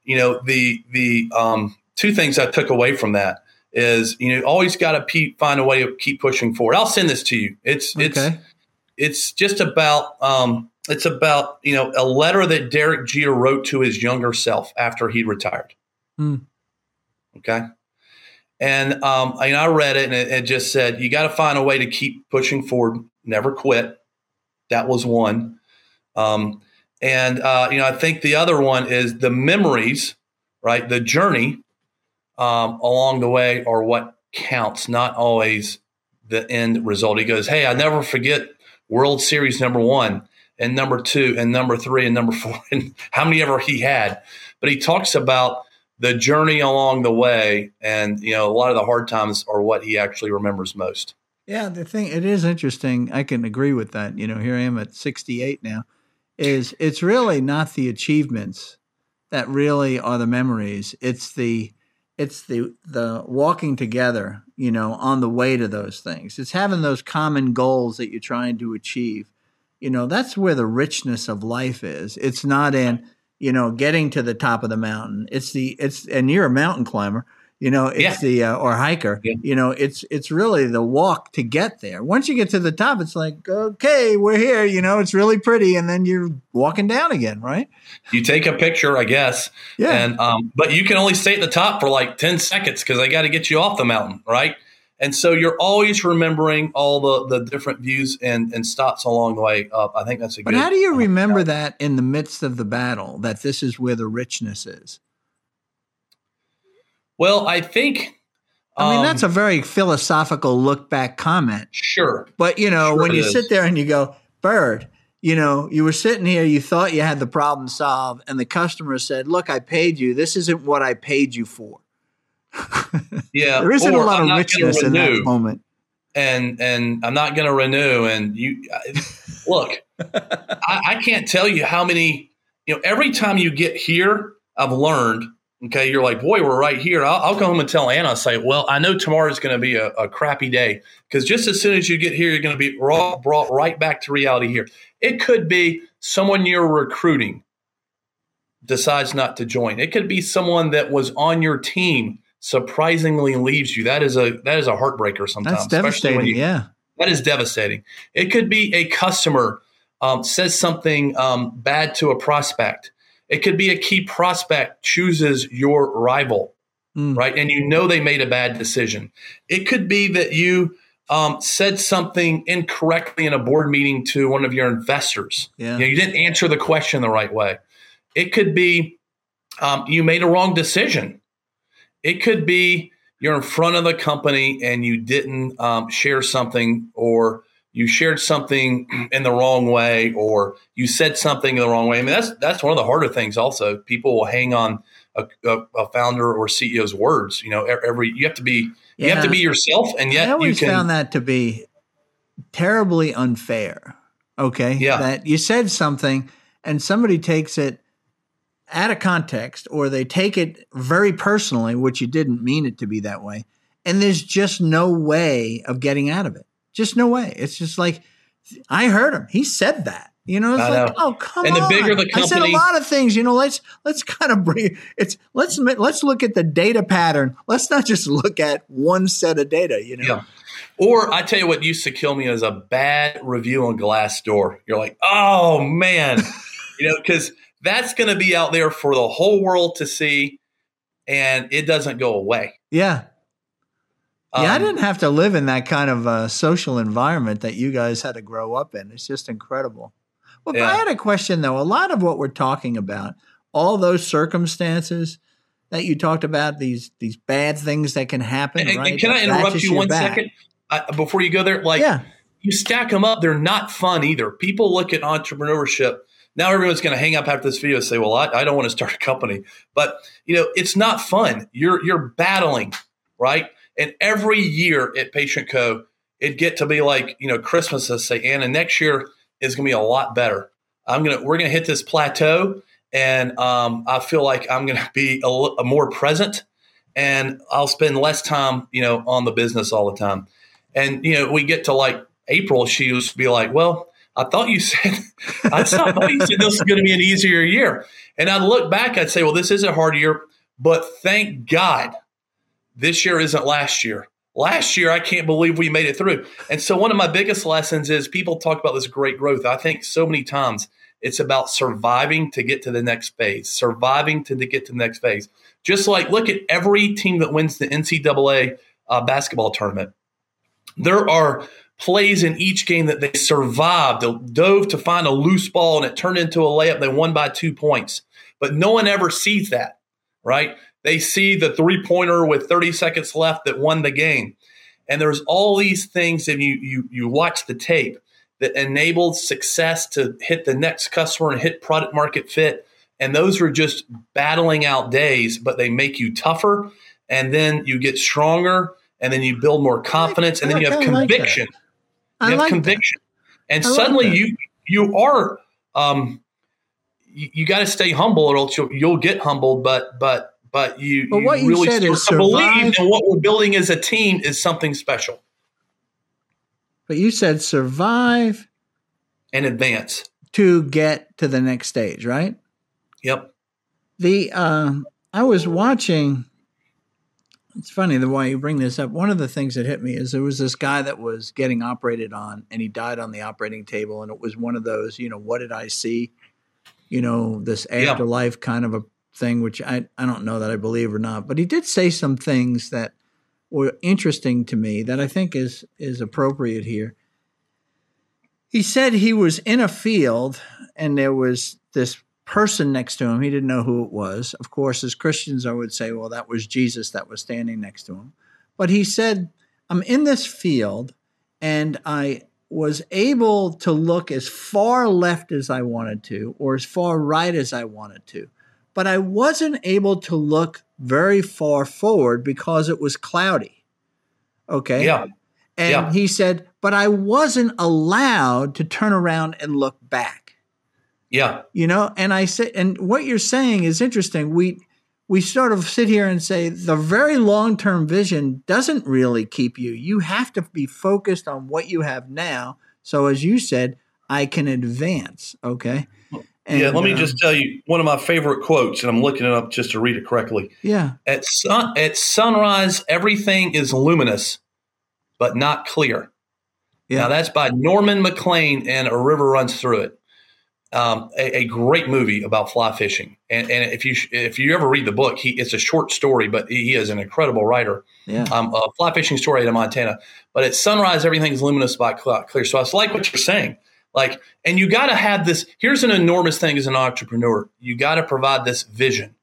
S2: you know, the, the um, two things I took away from that is, you know, always got to pe- find a way to keep pushing forward. I'll send this to you. It's, it's,
S1: Okay.
S2: it's just about um, it's about you know a letter that Derek Jeter wrote to his younger self after he retired.
S1: Hmm.
S2: Okay, and um, I, I read it and it, it just said you got to find a way to keep pushing forward, never quit. That was one, um, and uh, you know I think the other one is the memories, right? The journey um, along the way are what counts, not always the end result. He goes, "Hey, I never forget World Series number one and number two and number three and number four and how many ever he had." But he talks about the journey along the way, and you know, a lot of the hard times are what he actually remembers most.
S1: Yeah, the thing it is interesting. I can agree with that. You know, here I am at 68 now. Is it's really not the achievements that really are the memories. It's the it's the the walking together, you know, on the way to those things. It's having those common goals that you're trying to achieve. You know, that's where the richness of life is. It's not in, you know, getting to the top of the mountain. It's the it's and you're a mountain climber. You know, it's
S2: Yeah.
S1: the uh, or hiker.
S2: Yeah.
S1: You know, it's it's really the walk to get there. Once you get to the top, it's like okay, we're here. You know, it's really pretty, and then you're walking down again, right?
S2: You take a picture, I guess,
S1: Yeah.
S2: and um, but you can only stay at the top for like ten seconds because they got to get you off the mountain, right? And so you're always remembering all the the different views and and stops along the way up. I think that's a
S1: But
S2: good.
S1: how do you
S2: uh,
S1: remember that in the midst of the battle? That this is where the richness is.
S2: Well, I think.
S1: I mean,
S2: um,
S1: that's a very philosophical look back comment.
S2: sure.
S1: But you know,
S2: Sure
S1: when you
S2: is.
S1: sit there and you go, Bird, you know, you were sitting here, you thought you had the problem solved, and the customer said, Look, I paid you. This isn't what I paid you for.
S2: Yeah,
S1: there isn't a lot
S2: I'm
S1: of richness in that moment.
S2: and and I'm not going to renew. And you I- look, I, I can't tell you how many. You know, every time you get here, I've learned. Okay, you're like, boy, we're right here. I'll, I'll go home and tell Anna. I say, well, I know tomorrow's going to be a, a crappy day because just as soon as you get here, you're going to be raw, brought right back to reality here. It could be someone you're recruiting decides not to join. It could be someone that was on your team surprisingly leaves you. That is a that is a heartbreaker sometimes.
S1: That's
S2: especially when
S1: devastating.
S2: you-
S1: yeah.
S2: that is devastating. It could be a customer um, says something um, bad to a prospect. It could be a key prospect chooses your rival,
S1: Mm.
S2: right? And you know they made a bad decision. It could be that you um, said something incorrectly in a board meeting to one of your investors.
S1: Yeah.
S2: You, know, you didn't answer the question the right way. It could be um, you made a wrong decision. It could be you're in front of the company and you didn't um, share something, or you shared something in the wrong way, or you said something in the wrong way. I mean, that's that's one of the harder things. Also, people will hang on a, a, a founder or CEO's words. You know, every you have to be you have to be yourself, and
S1: I
S2: yet you
S1: always
S2: can.
S1: found that to be terribly unfair. Okay.
S2: Yeah.
S1: That you said something and somebody takes it out of context or they take it very personally, which you didn't mean it to be that way. And there's just no way of getting out of it. Just no way. It's just like, I heard him. He said that. You know, it's
S2: I
S1: like,
S2: know.
S1: oh come on.
S2: And the bigger the company,
S1: I said a lot of things. You know, let's let's kind of bring it's let's let's look at the data pattern. Let's not just look at one set of data. You know,
S2: Yeah. Or I tell you what used to kill me is a bad review on Glassdoor. You're like, oh man, you know, because that's going to be out there for the whole world to see, and it doesn't go away.
S1: yeah, yeah. I
S2: Um,
S1: didn't have to live in that kind of uh, social environment that you guys had to grow up in. It's just incredible. Well, but I had a question though. A lot of what we're talking about, all those circumstances that you talked about, these these bad things that can happen.
S2: And, and
S1: right?
S2: can I interrupt you one
S1: back.
S2: second I, before you go there? Like,
S1: yeah,
S2: you stack them up, they're not fun either. People look at entrepreneurship. Now everyone's going to hang up after this video and say, "Well, I, I don't want to start a company," but you know, it's not fun. You're you're battling, right? And every year at Patient Co, it get to be like you know Christmas. Let's say, Anna, next year is going to be a lot better. I'm gonna we're gonna hit this plateau, and um, I feel like I'm to be a, a more present, and I'll spend less time, you know, on the business all the time. And you know, we get to like April, she was be like, "Well, I thought you said, I thought you said this is going to be an easier year." And I'd look back, I'd say, "Well, this is a hard year, but thank God, this year isn't last year. Last year, I can't believe we made it through." And so, one of my biggest lessons is people talk about this great growth. I think so many times it's about surviving to get to the next phase, surviving to get to the next phase. Just like look at every team that wins the NCAA uh, basketball tournament there are plays in each game that they survived, they dove to find a loose ball and it turned into a layup. They won by two points. But no one ever sees that, right? They see the three pointer with 30 seconds left that won the game. And there's all these things that you, you, you watch the tape that enabled success to hit the next customer and hit product market fit. And those are just battling out days, but they make you tougher. And then you get stronger and then you build more confidence and then you have
S1: I like
S2: conviction.
S1: I
S2: You have
S1: like that.
S2: conviction. And
S1: I
S2: suddenly
S1: that.
S2: you you are um you, you got to stay humble or else you'll, you'll get humbled but but but you,
S1: But what you
S2: really
S1: said
S2: start
S1: is
S2: to believe that what we're building as a team is something special
S1: But you said survive
S2: and advance.
S1: to get to the next stage, right?
S2: Yep.
S1: The um, I was watching. It's funny the way you bring this up. One of the things that hit me is there was this guy that was getting operated on, and he died on the operating table, and it was one of those, you know, what did I see? You know, this
S2: Yeah.
S1: afterlife kind of a thing, which I I don't know that I believe or not, but he did say some things that were interesting to me that I think is is appropriate here. He said he was in a field and there was this person next to him. He didn't know who it was. Of course, as Christians, I would say, well, that was Jesus that was standing next to him. But he said, I'm in this field and I was able to look as far left as I wanted to or as far right as I wanted to. But I wasn't able to look very far forward because it was cloudy. Okay.
S2: Yeah.
S1: And
S2: Yeah.
S1: he said, but I wasn't allowed to turn around and look back.
S2: Yeah.
S1: You know, and I said, and what you're saying is interesting. We we sort of sit here and say the very long term vision doesn't really keep you. You have to be focused on what you have now. So as you said, I can advance. Okay. And,
S2: yeah. Let me
S1: uh,
S2: just tell you one of my favorite quotes, and I'm looking it up just to read it correctly.
S1: yeah,
S2: At sun at sunrise, everything is luminous, but not clear.
S1: yeah,
S2: Now that's by Norman Maclean, and a river runs through it. Um, a, a great movie about fly fishing, and, and if you if you ever read the book, he it's a short story, but he is an incredible writer.
S1: yeah,
S2: Um, a fly fishing story out of Montana, but at sunrise everything's luminous by clear. So it's like what you're saying, like, and you got to have this. Here's an enormous thing as an entrepreneur: you got to provide this vision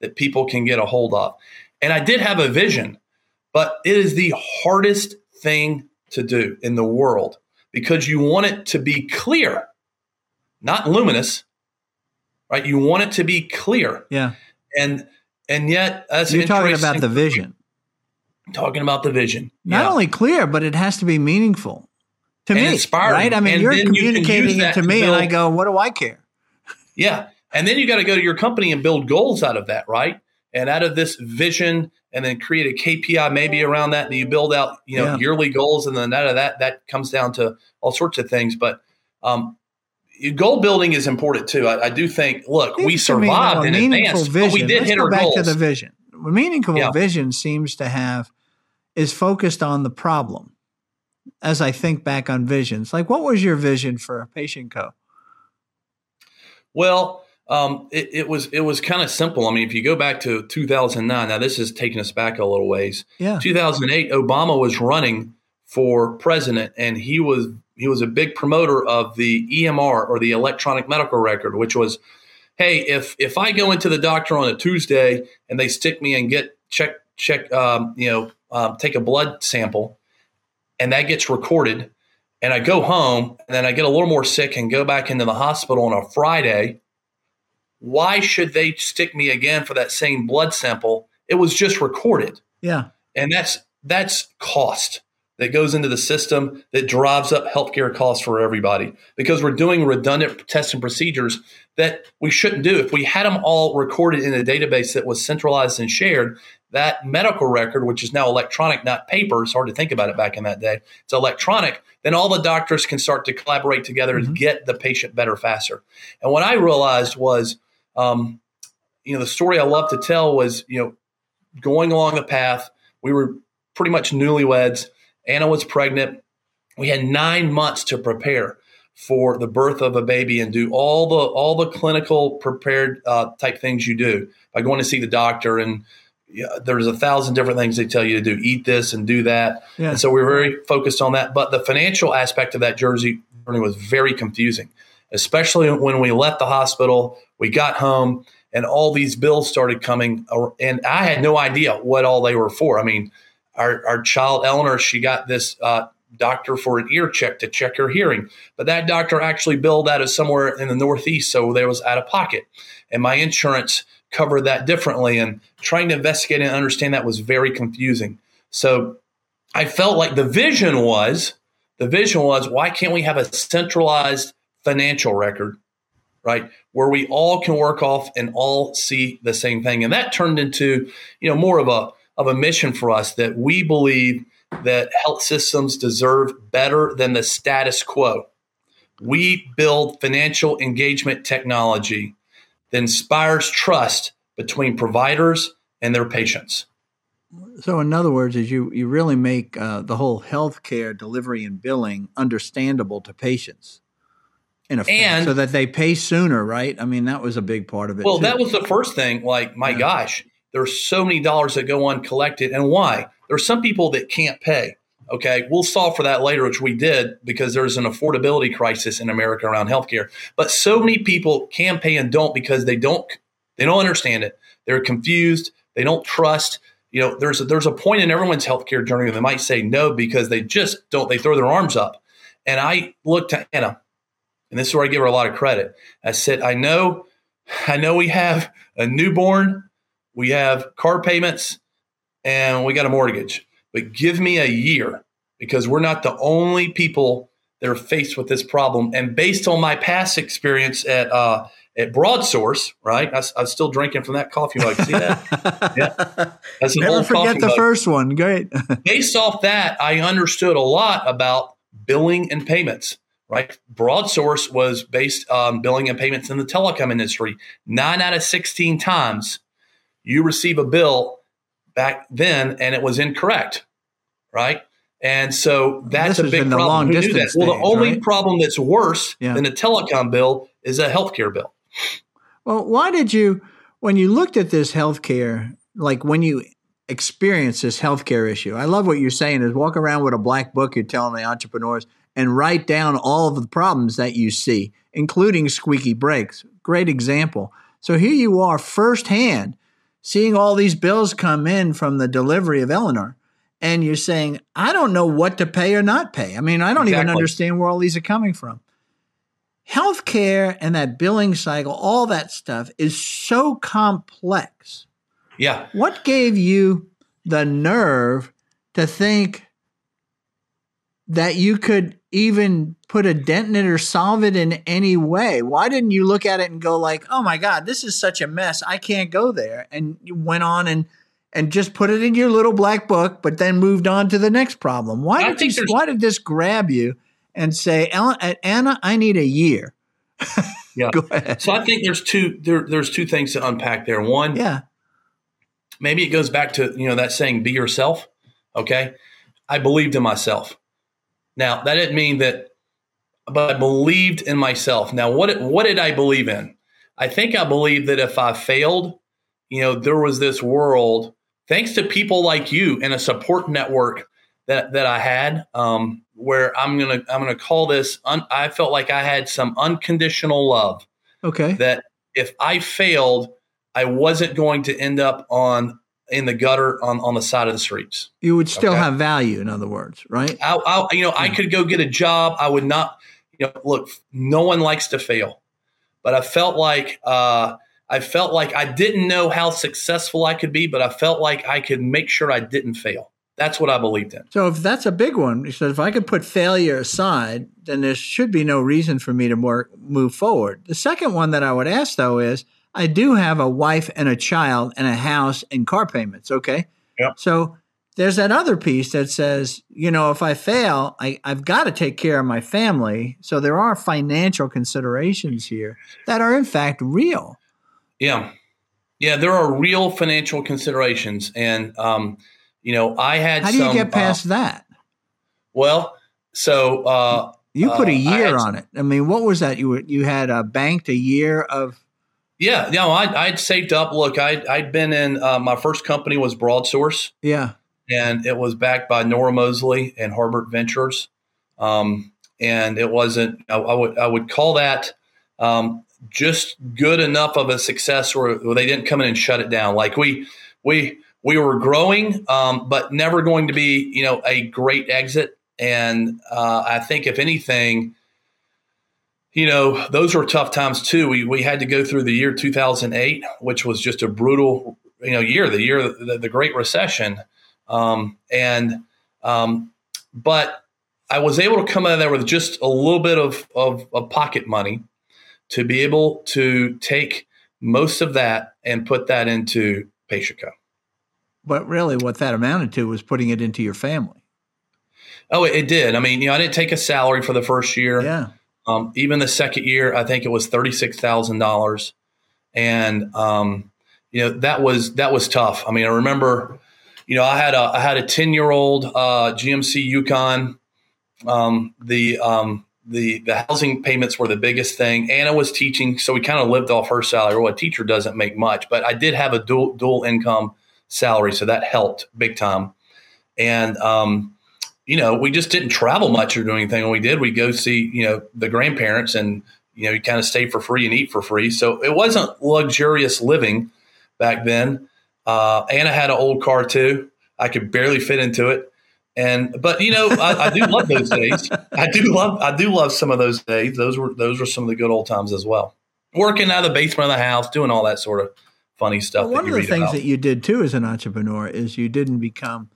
S2: that people can get a hold of. And I did have a vision, but it is the hardest thing to do in the world because you want it to be clear, not luminous, right? You want it to be clear,
S1: yeah.
S2: and and yet that's
S1: You're talking about the vision.
S2: talking about the vision.
S1: Not
S2: Yeah.
S1: only clear, but it has to be meaningful to me, right? I mean, and you're communicating you it to me, build, and I go, "What do I care?"
S2: Yeah, and then you got to go to your company and build goals out of that, right? And out of this vision, and then create a KPI maybe around that, and you build out, you know, yeah. yearly goals, and then out of that, that comes down to all sorts of things. But um, goal building is important too. I, I do think. Look, we survived in advance, vision. but we did
S1: Let's
S2: hit
S1: go
S2: our
S1: back
S2: goals.
S1: to the vision. Meaningful yeah. vision seems to have is focused on the problem. As I think back on visions, like what was your vision for Patient Co?
S2: Well, um, it, it, was it was kind of simple. I mean, if you go back to 2009, now this is taking us back a little ways.
S1: Yeah.
S2: 2008, Obama was running for president, and he was he was a big promoter of the EMR or the electronic medical record, which was, hey, if if I go into the doctor on a Tuesday and they stick me and get check check um, you know um, take a blood sample, and that gets recorded, and I go home and then I get a little more sick and go back into the hospital on a Friday. Why should they stick me again for that same blood sample? It was just recorded.
S1: Yeah.
S2: And that's that's cost that goes into the system that drives up healthcare costs for everybody because we're doing redundant tests and procedures that we shouldn't do. If we had them all recorded in a database that was centralized and shared, that medical record, which is now electronic, not paper, it's hard to think about it back in that day, it's electronic, then all the doctors can start to collaborate together mm-hmm. and get the patient better faster. And what I realized was, um, you know, the story I love to tell was, you know, going along the path, we were pretty much newlyweds Anna was pregnant. We had nine months to prepare for the birth of a baby and do all the all the clinical prepared uh, type things you do by going to see the doctor and yeah, there's a thousand different things they tell you to do eat this and do that yeah. and so we are very focused on that but the financial aspect of that jersey journey was very confusing especially when we left the hospital we got home and all these bills started coming and i had no idea what all they were for i mean our, our child Eleanor, she got this uh, doctor for an ear check to check her hearing, but that doctor actually billed out of somewhere in the Northeast, so there was out of pocket, and my insurance covered that differently. And trying to investigate and understand that was very confusing. So I felt like the vision was the vision was why can't we have a centralized financial record right where we all can work off and all see the same thing and that turned into you know more of a of a mission for us that we believe that health systems deserve better than the status quo. We build financial engagement technology that inspires trust between providers and their patients.
S1: So, in other words, is you you really make uh, the whole healthcare delivery and billing understandable to patients, in effect, and, so that they pay sooner, right? I mean, that was a big part of it.
S2: Well, too. that was the first thing. Like, my yeah. gosh, there's so many dollars that go uncollected. And why? There are some people that can't pay. Okay, we'll solve for that later, which we did because there's an affordability crisis in America around healthcare. But so many people can pay and don't because they don't they don't understand it. They're confused. They don't trust. You know, there's a, there's a point in everyone's healthcare journey where they might say no because they just don't. They throw their arms up. And I looked to Anna, and this is where I give her a lot of credit. I said, I know, I know we have a newborn we have car payments, and we got a mortgage. But give me a year because we're not the only people that are faced with this problem. And based on my past experience at uh, at BroadSource, right? I, am still drinking from that coffee mug. See that?
S1: yeah, that's an Never old forget the mug. first one. Great.
S2: based off that, I understood a lot about billing and payments. Right, BroadSource was based on billing and payments in the telecom industry. Nine out of sixteen times, you receive a bill back then and it was incorrect, right? And so that's a big problem. Who knew that? Well, the only right? problem that's worse yeah. than a telecom bill is a healthcare bill.
S1: Well, why did you, when you looked at this healthcare, like when you experienced this healthcare issue, I love what you're saying is walk around with a black book you're telling the entrepreneurs and write down all of the problems that you see, including squeaky brakes. Great example. So here you are firsthand seeing all these bills come in from the delivery of Eleanor, and you're saying, I don't know what to pay or not pay. I mean, I don't exactly. even understand where all these are coming from. Healthcare and that billing cycle, all that stuff is so complex.
S2: Yeah.
S1: What gave you the nerve to think that you could even put a dent in it or solve it in any way. Why didn't you look at it and go like, "Oh my god, this is such a mess. I can't go there." And you went on and and just put it in your little black book, but then moved on to the next problem. Why
S2: I
S1: did you, why did this grab you and say, "Ellen- uh, "Anna, I need a year."
S2: Yeah.
S1: Go ahead.
S2: So I think there's two there, there's two things to unpack there. One,
S1: Yeah.
S2: maybe it goes back to you know that saying be yourself okay i believed in myself now that didn't mean that but i believed in myself. Now what what did i believe in? I think i believed that if i failed you know there was this world thanks to people like you and a support network that that i had um, where i'm gonna i'm gonna call this un, i felt like i had some unconditional love.
S1: Okay.
S2: that if I failed, I wasn't going to end up on in the gutter on, on the side of the streets.
S1: you would still
S2: Okay.
S1: have value, in other words, right?
S2: I, I you know I could go get a job. I would not. You know, look, no one likes to fail, but I felt like uh, I felt like I didn't know how successful I could be, but I felt like I could make sure I didn't fail. That's what I believed in.
S1: So if that's a big one, he said, if I could put failure aside, then there should be no reason for me to work, move forward. The second one that I would ask though is, I do have a wife and a child and a house and car payments. Okay.
S2: Yep.
S1: So there's that other piece that says, you know, if I fail, I, I've got to take care of my family. So there are financial considerations here that are in fact real.
S2: Yeah, yeah. There are real financial considerations, and um, you know, I had.
S1: How do you
S2: some,
S1: get past
S2: uh,
S1: that?
S2: well, so uh,
S1: You put a year
S2: had-
S1: on it. I mean, what was that? You were, you had uh, banked a year of
S2: Yeah, no, I, I'd saved up. Look, I, I'd been in uh, my first company was BroadSource,
S1: yeah.
S2: and it was backed by Noro-Moseley and Harbert Ventures. Um, and it wasn't. I, I would I would call that um, just good enough of a success where, where they didn't come in and shut it down. Like we we we were growing, um, but never going to be you know a great exit. And uh, I think if anything, you know, those were tough times too. We we had to go through the year 2008, which was just a brutal, you know, year, the year the, the Great Recession, um, and um, but I was able to come out of there with just a little bit of, of of pocket money to be able to take most of that and put that into Patient Co.
S1: But really, what that amounted to was putting it into your family.
S2: Oh, it, it did. I mean, you know, I didn't take a salary for the first year.
S1: Yeah.
S2: Um, even the second year, I think it was thirty six thousand dollars, and um, you know that was that was tough. I mean, I remember, you know, I had a I had a ten year old uh, GMC Yukon. Um, the um, the the housing payments were the biggest thing. Anna was teaching, so we kind of lived off her salary. Well, a teacher doesn't make much, but I did have a dual dual income salary, so that helped big time. And um, you know, we just didn't travel much or do anything. When we did, we go see, you know, the grandparents and, you know, you kind of stay for free and eat for free. So it wasn't luxurious living back then. Uh, Anna had an old car too. I could barely fit into it. And, but you know, I, I do love those days. I do love, I do love some of those days. Those were, those were some of the good old times as well. Working out of the basement of the house, doing all that sort of funny stuff.
S1: Well, one of the things
S2: about.
S1: that you did too as an entrepreneur is you didn't become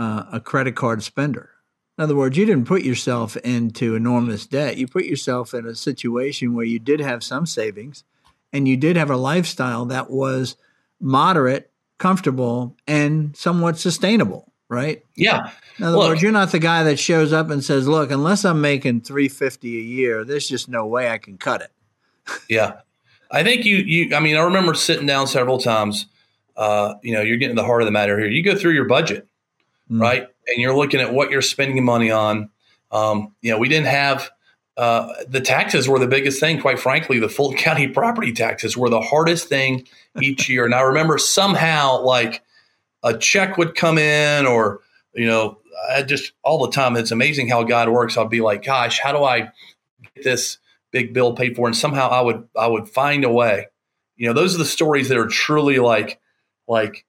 S1: uh, a credit card spender. In other words, you didn't put yourself into enormous debt. You put yourself in a situation where you did have some savings and you did have a lifestyle that was moderate, comfortable, and somewhat sustainable, right?
S2: yeah.
S1: In other
S2: Look-
S1: words, you're not the guy that shows up and says, "Look, unless I'm making 350 a year, there's just no way I can cut it."
S2: Yeah. I think you, you, I mean, I remember sitting down several times. Uh, you know, you're getting to the heart of the matter here. You go through your budget,
S1: Mm.
S2: right? And you're looking at what you're spending money on. Um, you know, we didn't have uh, the taxes were the biggest thing, quite frankly. The Fulton County property taxes were the hardest thing each year. And I remember somehow like a check would come in or, you know, I just all the time, it's amazing how God works. I'll be like, gosh, how do I get this big bill paid for? And somehow I would, I would find a way. You know, those are the stories that are truly like, like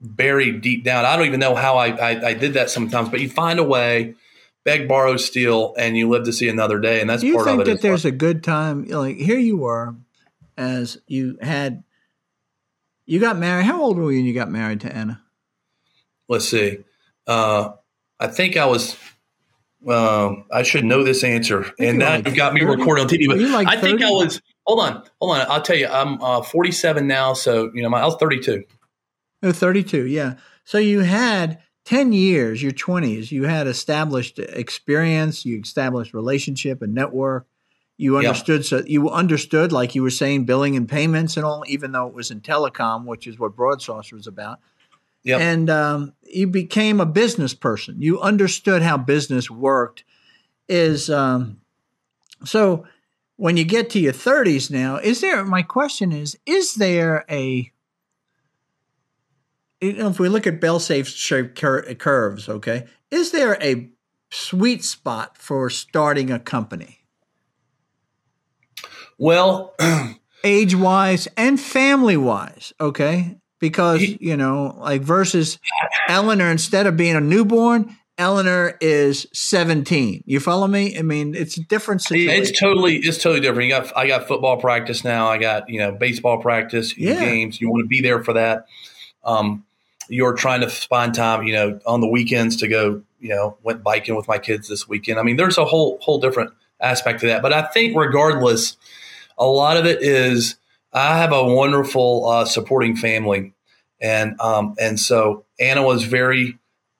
S2: buried deep down. I don't even know how I, I, I did that sometimes, but you find a way, beg, borrow, steal, and you live to see another day. And that's
S1: Do you
S2: part
S1: think
S2: of it.
S1: that there's
S2: well.
S1: a good time? Like here you were, as you had, you got married. How old were you when you got married to Anna?
S2: Let's see. Uh, I think I was Uh, I should know this answer, and now like you've got me 30? recording on TV. But like I think I was. Hold on, hold on. I'll tell you. I'm uh, 47 now, so you know, my, I was 32.
S1: Oh, 32, yeah. So you had 10 years, your 20s, you had established experience, you established relationship and network. You understood, yeah. so you understood, like you were saying, billing and payments and all, even though it was in telecom, which is what BroadSource was about. Yep. And um, you became a business person. You understood how business worked. Is um, so when you get to your 30s now, is there? My question is: Is there a you know, if we look at bell safe shaped cur- curves, okay, is there a sweet spot for starting a company?
S2: Well,
S1: age-wise and family-wise, okay, because you know, like versus Eleanor, instead of being a newborn, Eleanor is 17. You follow me? I mean, it's a different situation.
S2: It's totally it's totally different. You got I got football practice now. I got, you know, baseball practice, yeah. games. You want to be there for that. Um, you're trying to find time, you know, on the weekends to go, you know, went biking with my kids this weekend. I mean, there's a whole whole different aspect to that. But I think regardless, a lot of it is I have a wonderful uh, supporting family, and um, and so Anna was very.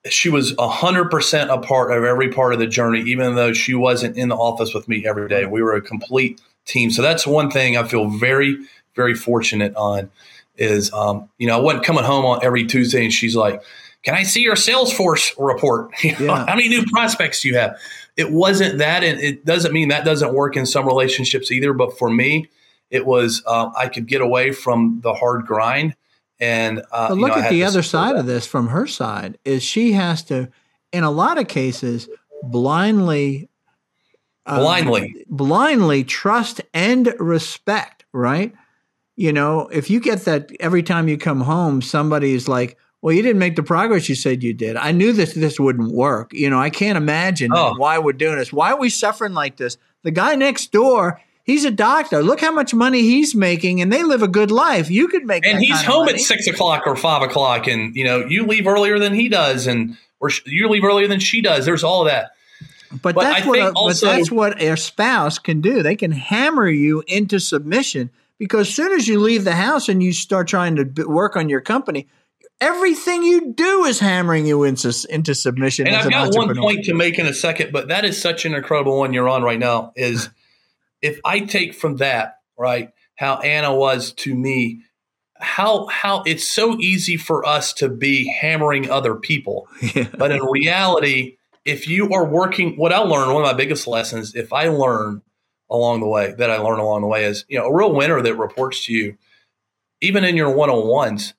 S2: She was hundred percent a part of every part of the journey, even though she wasn't in the office with me every day. We were a complete team. So that's one thing I feel very, very fortunate on is, um, you know, I wasn't coming home on every Tuesday and she's like, can I see your Salesforce report? yeah. How many new prospects do you have? It wasn't that. And it doesn't mean that doesn't work in some relationships either. But for me, it was, uh, I could get away from the hard grind. And uh,
S1: look you know, at the other side of this from her side is she has to, in a lot of cases, blindly,
S2: um, blindly,
S1: blindly trust and respect, right? You know, if you get that every time you come home, somebody is like, well, you didn't make the progress you said you did. I knew this this wouldn't work. You know, I can't imagine oh. why we're doing this. Why are we suffering like this? The guy next door, he's a doctor. Look how much money he's making, and they live a good life. You could make,
S2: and he's home at six o'clock or five o'clock, and you know, you leave earlier than he does, and or you leave earlier than she does. There's all of that.
S1: But, but that's I what a, also, but that's what a spouse can do. They can hammer you into submission because as soon as you leave the house and you start trying to work on your company, everything you do is hammering you into, into submission.
S2: And I've got one point to make in a second, but that is such an incredible one you're on right now. Is if I take from that right how Anna was to me, how how it's so easy for us to be hammering other people, yeah. but in reality, if you are working, what I learned one of my biggest lessons, if I learn along the way that I learned along the way is, you know, a real winner that reports to you, even in your one on ones,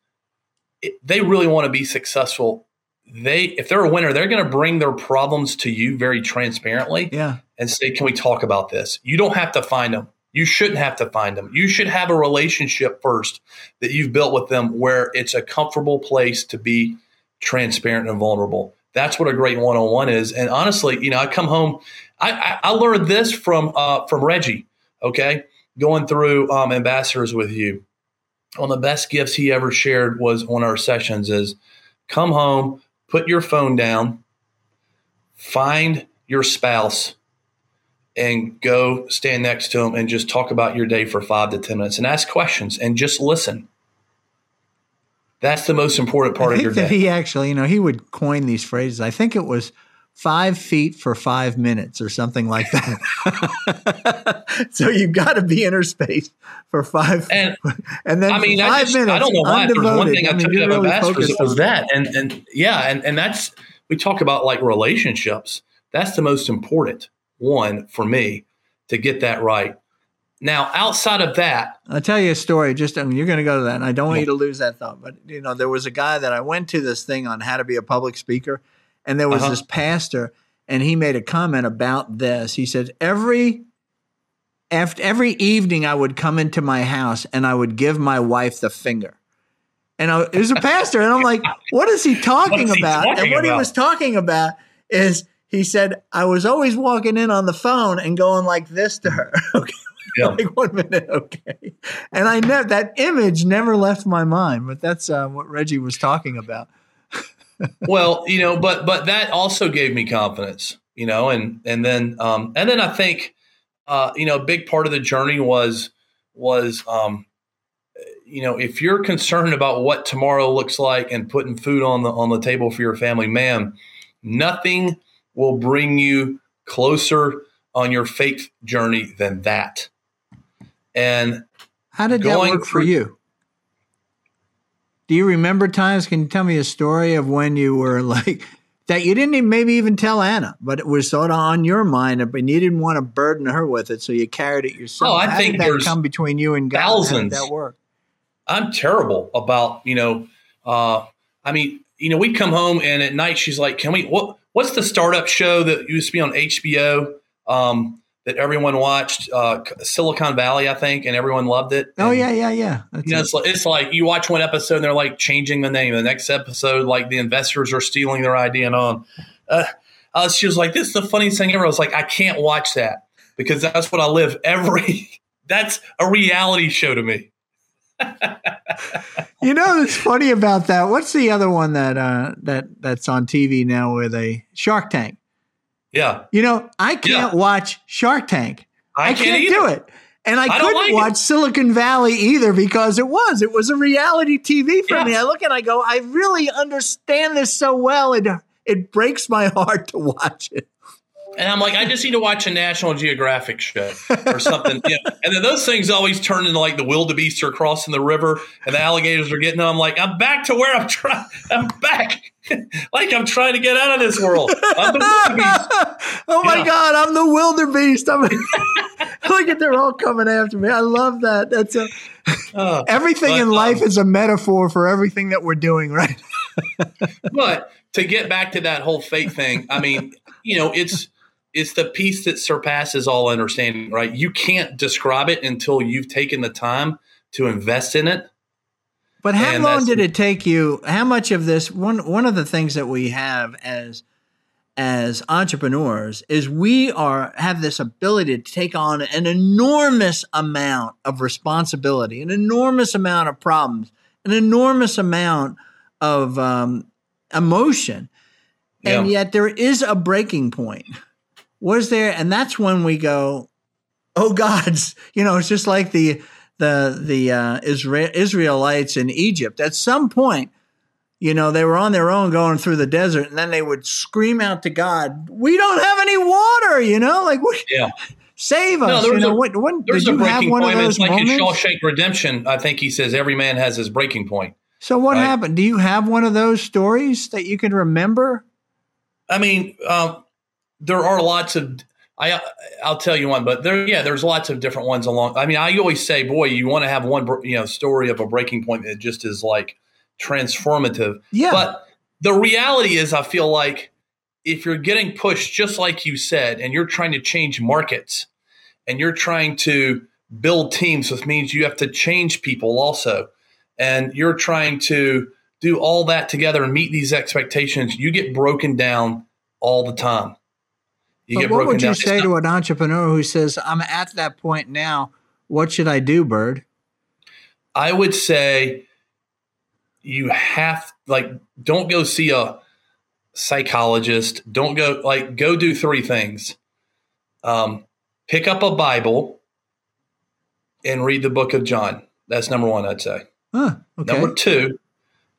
S2: they really want to be successful. They, if they're a winner, they're going to bring their problems to you very transparently.
S1: Yeah.
S2: And say, can we talk about this? You don't have to find them. You shouldn't have to find them. You should have a relationship first that you've built with them where it's a comfortable place to be transparent and vulnerable. That's what a great one on one is. And honestly, you know, I come home I, I, learned this from uh, from Reggie. Okay, going through um, ambassadors with you. One of the best gifts he ever shared was on our sessions is come home, put your phone down, find your spouse, and go stand next to him and just talk about your day for five to ten minutes and ask questions and just listen. That's the most important part of your day.
S1: he actually, you know, he would coin these phrases. I think it was five feet for five minutes or something like that. so you've got to be inner space for five.
S2: And, and then I mean, five I just, minutes. I don't know why. There's one thing I, I mean, took out really of. It was that. And, and yeah. And, and that's, we talk about like relationships. That's the most important one for me to get that right. Now, outside of that,
S1: I'll tell you a story. Just I mean, you're going to go to that, and I don't want you to lose that thought. But you know, there was a guy that I went to this thing on how to be a public speaker, and there was uh-huh. this pastor, and he made a comment about this. He said, every after every evening I would come into my house and I would give my wife the finger. And I, it was a pastor, and I'm like, what is he talking is about? He talking and what about? he was talking about is he said, I was always walking in on the phone and going like this to her. okay. Yeah. like one minute, okay. And I know that image never left my mind, but that's uh, what Reggie was talking about
S2: well, you know, but but that also gave me confidence. you know, and and then um, and then I think uh, you know a big part of the journey was was um, you know if you're concerned about what tomorrow looks like and putting food on the on the table for your family, man, nothing will bring you closer on your faith journey than that. And
S1: how did that work for you? Do you remember times? Can you tell me a story of when you were like that you didn't even, maybe even tell Anna, but it was sort of on your mind, and you didn't want to burden her with it, so you carried it yourself.
S2: Oh, I
S1: How
S2: think
S1: did that come between you and God.
S2: thousands.
S1: That work?
S2: I'm terrible about you know. Uh, I mean, you know, we'd come home and at night she's like, "Can we? What? What's the startup show that used to be on HBO um, that everyone watched? Uh, Silicon Valley, I think, and everyone loved it.
S1: Oh
S2: And,
S1: yeah, yeah, yeah. That's
S2: You know,
S1: it.
S2: it's like, it's like you watch one episode and they're like changing the name. The next episode, like the investors are stealing their idea and on. Uh, uh, she was like, "This is the funniest thing ever." I was like, "I can't watch that because that's what I live every. That's a reality show to me."
S1: You know what's funny about that? What's the other one that uh, that that's on TV now with a Shark Tank?
S2: Yeah,
S1: You know, I can't
S2: Yeah.
S1: watch Shark Tank.
S2: I,
S1: I, can't,
S2: either.
S1: do it. And I,
S2: I
S1: couldn't
S2: like it.
S1: watch Silicon Valley either because it was. It was a reality TV for
S2: Yeah.
S1: me. I look and I go, I really understand this so well. It it breaks my heart to watch it.
S2: And I'm like, I just need to watch a National Geographic show or something. yeah. And then those things always turn into like the wildebeest are crossing the river and the alligators are getting them. I'm like, I'm back to where I'm trying. I'm back. like I'm trying to get out of this world. I'm the
S1: oh my
S2: Yeah.
S1: God, I'm the wildebeest. I'm look at they're all coming after me. I love that. That's a,
S2: Uh,
S1: everything
S2: But,
S1: in life
S2: um,
S1: is a metaphor for everything that we're doing, right?
S2: but to get back to that whole fate thing, I mean, you know, it's it's the piece that surpasses all understanding, right? You can't describe it until you've taken the time to invest in it.
S1: But how
S2: And
S1: long did it take you? How much of this one one of the things that we have as as entrepreneurs is we are have this ability to take on an enormous amount of responsibility, an enormous amount of problems, an enormous amount of um, emotion, and
S2: Yeah.
S1: yet there is a breaking point. Was there? And that's when we go, oh gods you know it's just like the the the uh, Isra- israelites in egypt at some point you know they were on their own going through the desert and then they would scream out to god we don't have any water you know like what,
S2: Yeah.
S1: save us
S2: No,
S1: you
S2: there's
S1: know
S2: a- There's a
S1: you
S2: breaking
S1: one
S2: point.
S1: of those
S2: It's like in Shawshank Redemption. I think he says every man has his breaking point.
S1: so what
S2: right.
S1: happened do you have one of those stories that you can remember
S2: I mean, um, there are lots of. I uh, I'll tell you one, but there, yeah, there's lots of different ones along. I mean, I always say, boy, you want to have one, you know, story of a breaking point that just is like transformative.
S1: yeah
S2: But the reality is, I feel like if you're getting pushed, just like you said, and you're trying to change markets, and you're trying to build teams, which means you have to change people also, and you're trying to do all that together and meet these expectations, you get broken down all the time. You
S1: but what would you
S2: down.
S1: Say to an entrepreneur who says i'm at that point now what should i do bird
S2: I would say you have like don't go see a psychologist. Don't go like go do three things. Um, pick up a Bible and read the book of John. That's number one. I'd say.
S1: huh okay
S2: Number two,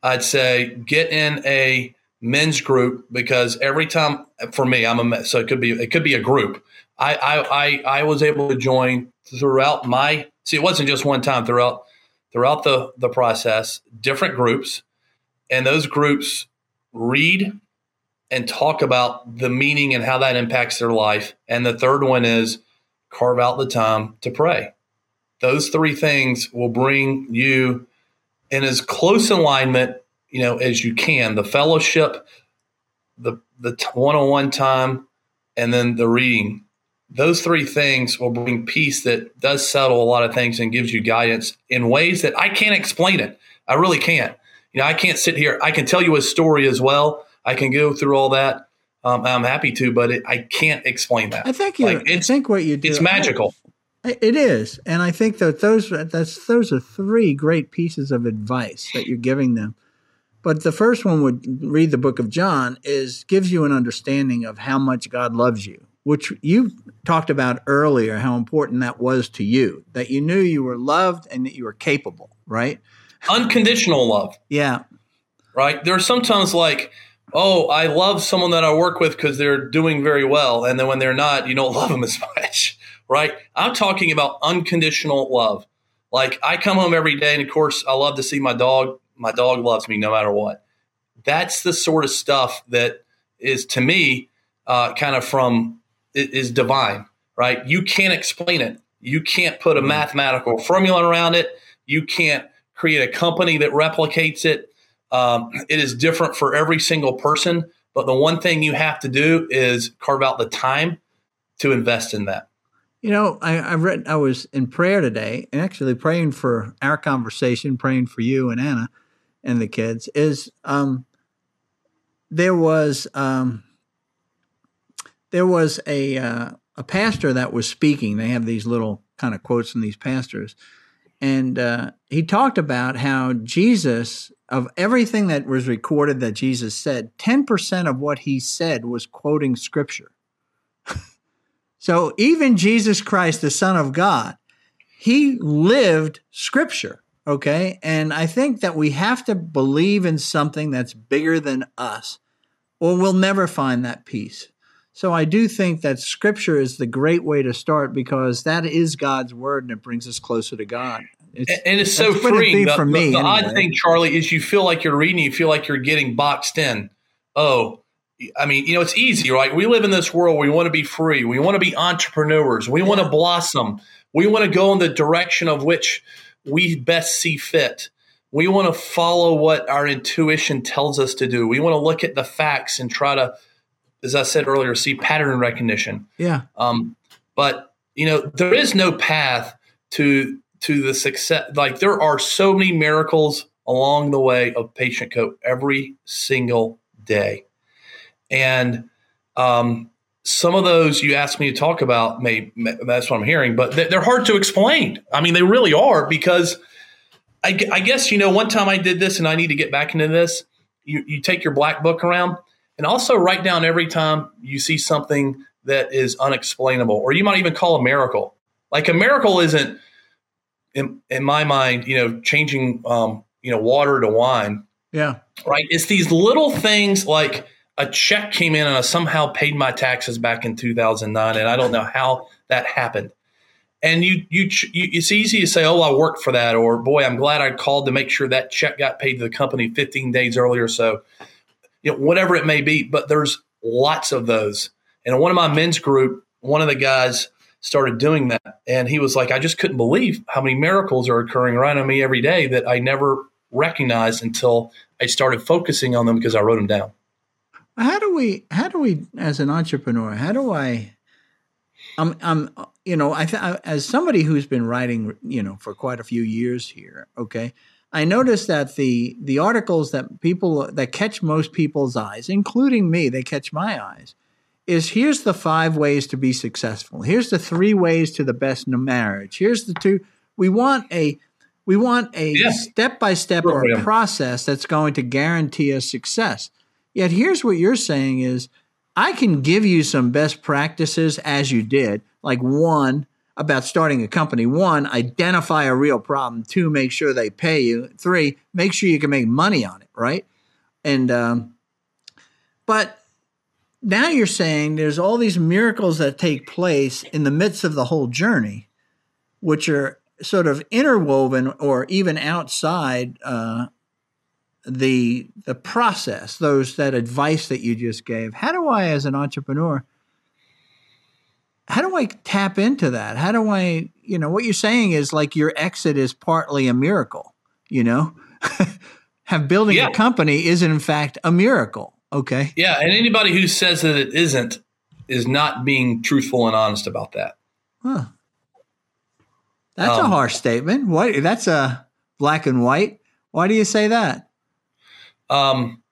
S2: I'd say get in a men's group because every time for me, I'm a so it could be it could be a group. I I I, I was able to join throughout my see it wasn't just one time throughout throughout the the process different groups and those groups read and talk about the meaning and how that impacts their life and the third one is carve out the time to pray those three things will bring you in as close alignment you know as you can the fellowship the the one-on-one time and then the reading those three things will bring peace that does settle a lot of things and gives you guidance in ways that I can't explain it. I really can't. You know, I can't sit here. I can tell you a story as well. I can go through all that. Um, I'm happy to, but it, I can't explain that.
S1: I think you.
S2: Like,
S1: I think what you do.
S2: It's magical.
S1: I- It is, and I think that those that's those are three great pieces of advice that you're giving them. But the first one would read the book of John is gives you an understanding of how much God loves you, which you talked about earlier, how important that was to you, that you knew you were loved and that you were capable, right?
S2: Unconditional love.
S1: Yeah.
S2: Right. There are sometimes like, oh, I love someone that I work with because they're doing very well. And then when they're not, you don't love them as much. Right. I'm talking about unconditional love. Like I come home every day, and of course, I love to see my dog. My dog loves me no matter what. That's the sort of stuff that is to me uh, kind of from is divine, right? You can't explain it. You can't put a mm-hmm. mathematical formula around it. You can't create a company that replicates it. Um, it is different for every single person. But the one thing you have to do is carve out the time to invest in that.
S1: You know, I, I read, I was in prayer today, and actually praying for our conversation, praying for you and Anna and the kids. Is um, there was um, there was a uh, a pastor that was speaking. They have these little kind of quotes from these pastors, and uh, he talked about how Jesus, of everything that was recorded that Jesus said, ten percent of what he said was quoting scripture. So even Jesus Christ, the Son of God, he lived scripture. Okay. And I think that we have to believe in something that's bigger than us, or we'll never find that peace. So I do think that scripture is the great way to start because that is God's word and it brings us closer to God.
S2: It's, and it's so freeing. The, for me, the, the anyway. odd thing, Charlie, is you feel like you're reading, you feel like you're getting boxed in. Oh, I mean, you know, it's easy, right? We live in this world. We want to be free. We want to be entrepreneurs. We want to blossom. We want to go in the direction of which we best see fit. We want to follow what our intuition tells us to do. We want to look at the facts and try to, as I said earlier, see pattern recognition.
S1: Yeah.
S2: Um, but you know, there is no path to to the success. Like there are so many miracles along the way of Patient Co every single day. And um, some of those you asked me to talk about, may, may that's what I'm hearing, but they're hard to explain. I mean, they really are because I, I, guess, you know, one time I did this and I need to get back into this. You, you take your black book around and also write down every time you see something that is unexplainable, or you might even call a miracle. Like a miracle isn't, in, in my mind, you know, changing, um, you know, water to wine.
S1: Yeah.
S2: Right. It's these little things like, a check came in and I somehow paid my taxes back in 2009, and I don't know how that happened. And you, you, you, it's easy to say, "Oh, I worked for that," or "Boy, I'm glad I called to make sure that check got paid to the company 15 days earlier." So, you know, whatever it may be, but there's lots of those. And in one of my men's group, one of the guys started doing that, and he was like, "I just couldn't believe how many miracles are occurring around me every day that I never recognized until I started focusing on them because I wrote them down."
S1: How do we? How do we, as an entrepreneur, how do I? I'm, I'm, you know, I, th- as somebody who's been writing, you know, for quite a few years here. Okay, I noticed that the the articles that people that catch most people's eyes, including me, they catch my eyes, is here's the five ways to be successful. Here's the three ways to the best marriage. Here's the two. We want a we want a step by step or a process that's going to guarantee us success. Yet here's what you're saying is I can give you some best practices as you did, like one about starting a company. One, identify a real problem. Two, make sure they pay you. Three, make sure you can make money on it, right? And um, but now you're saying there's all these miracles that take place in the midst of the whole journey, which are sort of interwoven or even outside uh, the the process, those that advice that you just gave. How do I, as an entrepreneur, how do I tap into that? How do I, you know, what you're saying is like your exit is partly a miracle. You know, have building yeah. a company is in fact a miracle. Okay.
S2: Yeah, and anybody who says that it isn't is not being truthful and honest about that. Huh.
S1: That's um, a harsh statement. What? That's a black and white. Why do you say that?
S2: Um,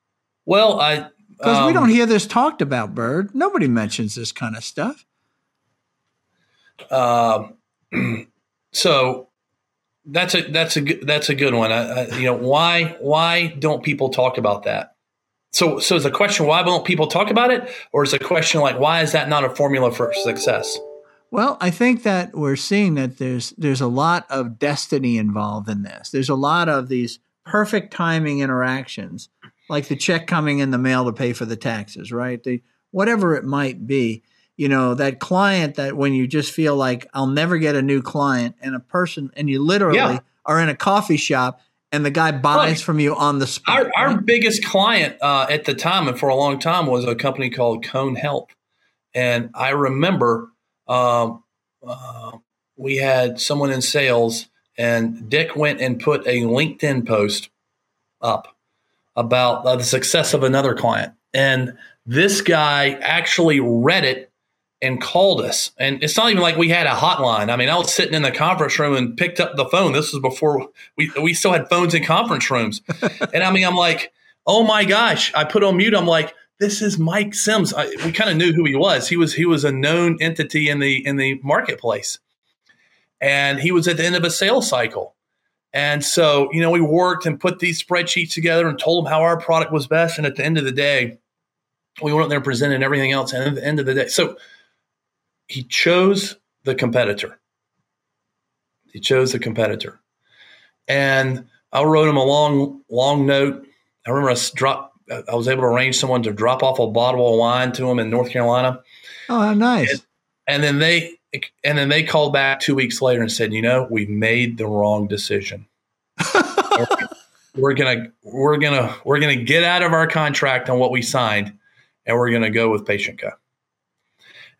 S2: well, I
S1: because um, we don't um, hear this talked about, Bird. Nobody mentions this kind of stuff.
S2: Um, so That's a that's a that's a good one. I, I, you know why why don't people talk about that? So so is the question why don't people talk about it, or is the question like why is that not a formula for success?
S1: Well, I think that we're seeing that there's there's a lot of destiny involved in this. There's a lot of these perfect timing interactions, like the check coming in the mail to pay for the taxes, right? The whatever it might be you know that client that when you just feel like i'll never get a new client and a person and you literally yeah. are in a coffee shop and the guy buys from you on the spot
S2: our,
S1: right?
S2: our biggest client uh, at the time and for a long time was a company called cone health and i remember um, uh, we had someone in sales and dick went and put a linkedin post up about uh, the success of another client and this guy actually read it and called us. And it's not even like we had a hotline. I mean, I was sitting in the conference room and picked up the phone. This was before we we still had phones in conference rooms. and I mean, I'm like, oh my gosh! I put on mute. I'm like, this is Mike Sims. I, we kind of knew who he was. He was he was a known entity in the in the marketplace, and he was at the end of a sales cycle. And so, you know, we worked and put these spreadsheets together and told him how our product was best. And at the end of the day, we went up there and presented everything else. And at the end of the day, so he chose the competitor. He chose the competitor. And I wrote him a long, long note. I remember I drop I was able to arrange someone to drop off a bottle of wine to him in North Carolina.
S1: Oh, how nice.
S2: And, and then they and then they called back two weeks later and said, you know, we made the wrong decision. we're gonna we're gonna we're gonna get out of our contract on what we signed and we're gonna go with Patient Co.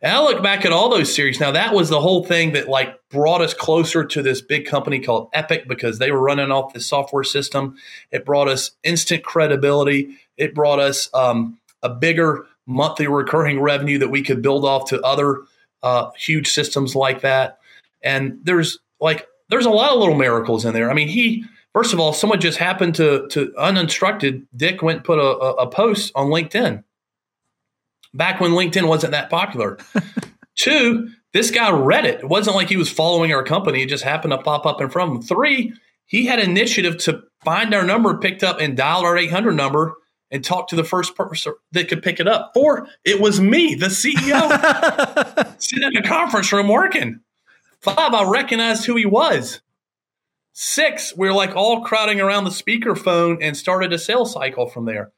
S2: And I look back at all those series. Now that was the whole thing that like brought us closer to this big company called Epic because they were running off this software system. It brought us instant credibility. It brought us um, a bigger monthly recurring revenue that we could build off to other uh, huge systems like that. And there's like there's a lot of little miracles in there. I mean, he first of all, someone just happened to to uninstructed. Dick went and put a, a post on LinkedIn back when LinkedIn wasn't that popular. Two, this guy read it. It wasn't like he was following our company. It just happened to pop up in front of him. Three, he had initiative to find our number, picked up and dialed our 800 number and talk to the first person that could pick it up. Four, it was me, the CEO, sitting in a conference room working. Five, I recognized who he was. Six, we are like all crowding around the speakerphone and started a sales cycle from there.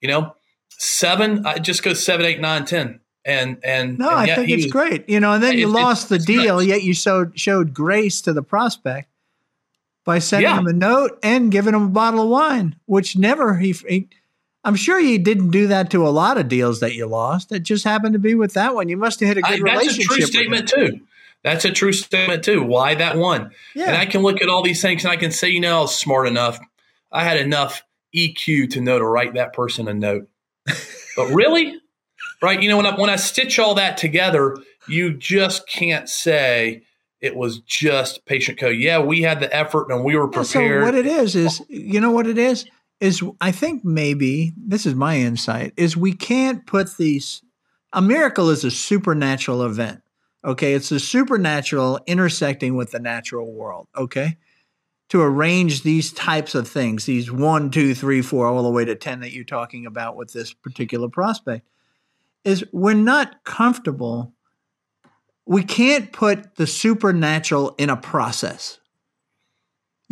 S2: You know, seven, I just go seven, eight, nine, ten. And and
S1: no,
S2: and
S1: I think it's was, great. You know, and then you lost the deal,
S2: nice.
S1: yet you showed showed grace to the prospect by sending yeah. him a note and giving him a bottle of wine, which never he, he I'm sure you didn't do that to a lot of deals that you lost. It just happened to be with that one. You must have hit a good I,
S2: that's relationship. That's a true statement too. That's a true statement too. Why that one? Yeah. And I can look at all these things and I can say, you know, I was smart enough. I had enough EQ to know to write that person a note. But really, right? You know, when I, when I stitch all that together, you just can't say it was just patient co. Yeah, we had the effort and we were prepared.
S1: So what it is is, you know, what it is is I think maybe this is my insight is we can't put these. A miracle is a supernatural event. Okay, it's a supernatural intersecting with the natural world. Okay, to arrange these types of things, these one, two, three, four, all the way to 10 that you're talking about with this particular prospect, is we're not comfortable. We can't put the supernatural in a process.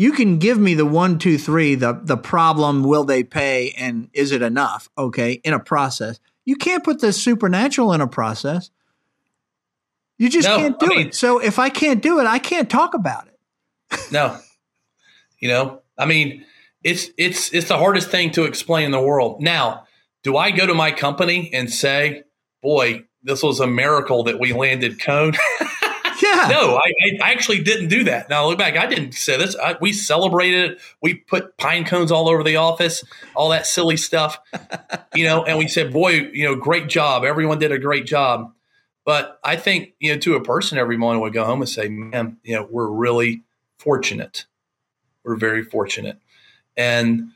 S1: You can give me the one, two, three, the, the problem, will they pay, and is it enough? Okay, in a process. You can't put the supernatural in a process. You just no, can't do I mean, it. So if I can't do it, I can't talk about it.
S2: no, you know, I mean, it's it's it's the hardest thing to explain in the world. Now, do I go to my company and say, "Boy, this was a miracle that we landed Cone"?
S1: yeah.
S2: No, I, I, actually didn't do that. Now look back, I didn't say this. I, we celebrated it. We put pine cones all over the office, all that silly stuff, you know. And we said, "Boy, you know, great job. Everyone did a great job." But I think you know, to a person, every morning would go home and say, "Man, you know, we're really fortunate." We're very fortunate. And,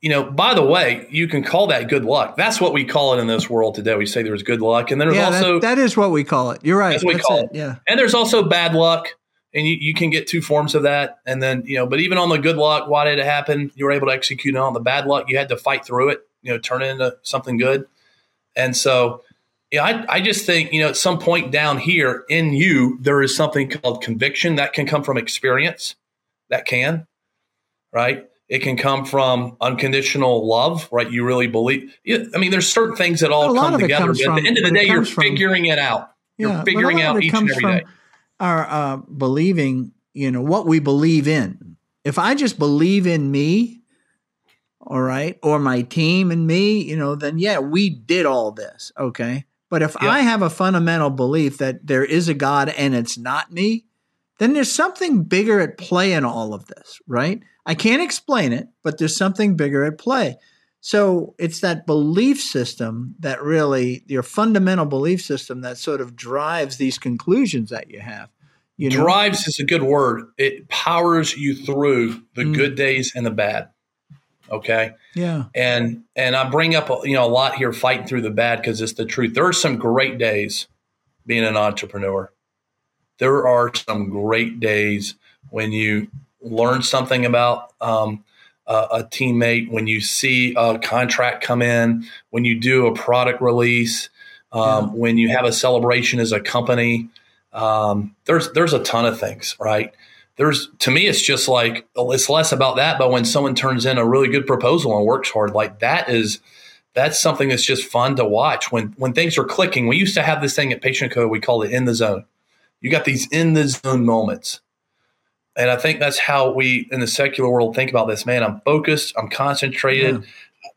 S2: you know, by the way, you can call that good luck. That's what we call it in this world today. We say there's good luck. And then there's
S1: yeah,
S2: also
S1: that, that is what we call it. You're right.
S2: That's what we call it. it.
S1: Yeah.
S2: And there's also bad luck. and you, you can get two forms of that. And then, you know, but even on the good luck, why did it happen? You were able to execute on the bad luck. You had to fight through it, you know, turn it into something good. And so, yeah, I, I just think, you know, at some point down here in you, there is something called conviction that can come from experience. That can, right? It can come from unconditional love, right? You really believe. I mean, there's certain things that all come together. But at the end of the day, you're figuring from, it out. You're yeah, figuring out each and every day
S1: our uh, believing, you know, what we believe in. If I just believe in me, all right, or my team and me, you know, then yeah, we did all this, okay. But if I have a fundamental belief that there is a God and it's not me, then there's something bigger at play in all of this, right? I can't explain it, but there's something bigger at play. So it's that belief system that really, your fundamental belief system that sort of drives these conclusions that you have. You
S2: know? Drives is a good word. It powers you through the mm. good days and the bad. Okay.
S1: Yeah.
S2: And and I bring up you know a lot here fighting through the bad because it's the truth. There are some great days being an entrepreneur. There are some great days when you learn something about um, a teammate, when you see a contract come in, when you do a product release, um, yeah. when you have a celebration as a company. Um, there's there's a ton of things, right? There's to me, it's just like it's less about that, but when someone turns in a really good proposal and works hard, like that is that's something that's just fun to watch when when things are clicking. We used to have this thing at Patient Co, we call it in the zone. You got these in the zone moments and I think that's how we in the secular world think about this. Man, I'm focused, I'm concentrated. Yeah.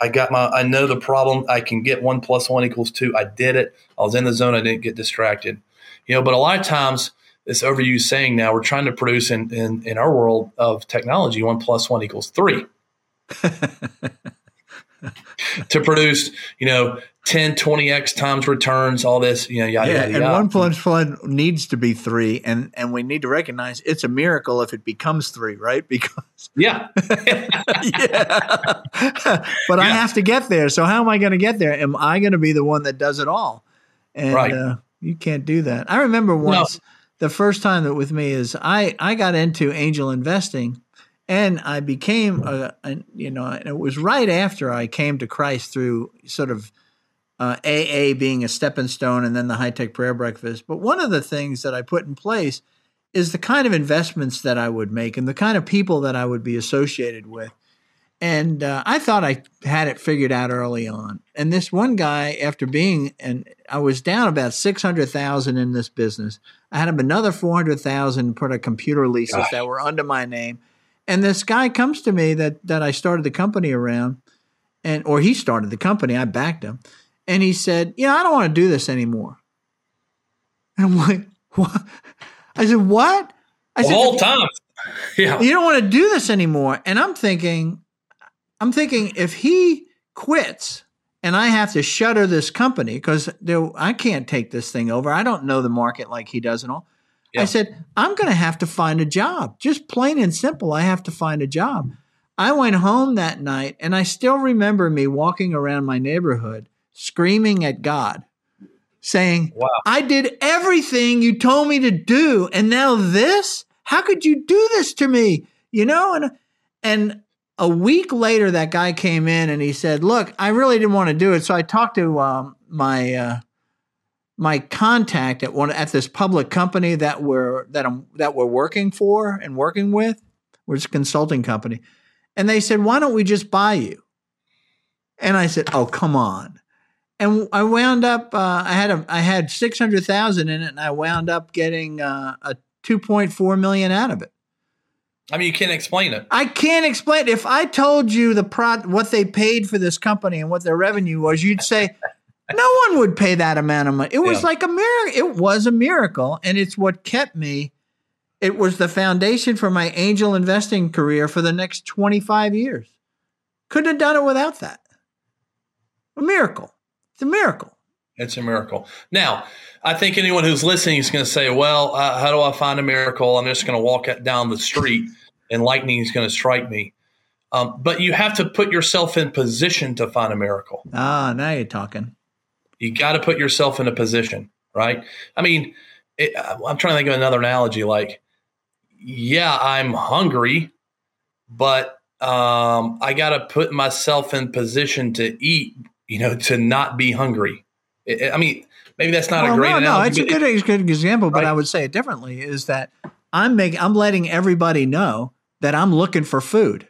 S2: I got my, I know the problem. I can get one plus one equals two. I did it. I was in the zone. I didn't get distracted. You know, but a lot of times, this overused saying now we're trying to produce in, in, in our world of technology, one plus one equals three. to produce, you know, 10, 20x times returns, all this, you know, yada,
S1: yeah,
S2: yada,
S1: and one plus one needs to be three. And, and we need to recognize it's a miracle if it becomes three, right? Because,
S2: yeah.
S1: yeah. but yeah. I have to get there. So how am I going to get there? Am I going to be the one that does it all? And right. uh, you can't do that. I remember once no. the first time that with me is I, I got into angel investing and I became a, a, you know, it was right after I came to Christ through sort of uh, AA being a stepping stone and then the high tech prayer breakfast. But one of the things that I put in place is the kind of investments that I would make and the kind of people that I would be associated with. And uh, I thought I had it figured out early on. And this one guy, after being, and I was down about six hundred thousand in this business. I had another four hundred thousand put a computer leases Gosh. that were under my name. And this guy comes to me that that I started the company around, and or he started the company. I backed him, and he said, "You know, I don't want to do this anymore." And I'm like, "What?" I said, "What?" I
S2: said, "All time."
S1: Yeah. You don't want to do this anymore. And I'm thinking, I'm thinking if he quits and I have to shutter this company because I can't take this thing over. I don't know the market like he does and all. Yeah. I said, I'm going to have to find a job. Just plain and simple, I have to find a job. I went home that night and I still remember me walking around my neighborhood screaming at God, saying, wow. I did everything you told me to do. And now this? How could you do this to me? You know, and and a week later, that guy came in and he said, "Look, I really didn't want to do it." So I talked to um, my uh, my contact at one at this public company that we're that I'm that we're working for and working with, which is a consulting company, and they said, "Why don't we just buy you?" And I said, "Oh, come on." and I wound up. Uh, I had a I had six hundred thousand in it, and I wound up getting uh, a two point four million out of it.
S2: I mean, you can't explain it.
S1: I can't explain. It. If I told you the pro what they paid for this company and what their revenue was, you'd say no one would pay that amount of money. It was yeah. like a miracle. It was a miracle, and it's what kept me. It was the foundation for my angel investing career for the next twenty five years. Couldn't have done it without that. A miracle. It's a miracle.
S2: It's a miracle. Now, I think anyone who's listening is going to say, well, uh, how do I find a miracle? I'm just going to walk down the street and lightning is going to strike me. Um, but you have to put yourself in position to find a miracle.
S1: Ah, now you're talking.
S2: You got to put yourself in a position, right? I mean, it, I'm trying to think of another analogy. Like, yeah, I'm hungry, but um, I got to put myself in position to eat, you know, to not be hungry. I mean, maybe that's not well, a great
S1: no,
S2: analogy.
S1: No, it's a good, good example, but. I would say it differently is that I'm making, I'm letting everybody know that I'm looking for food,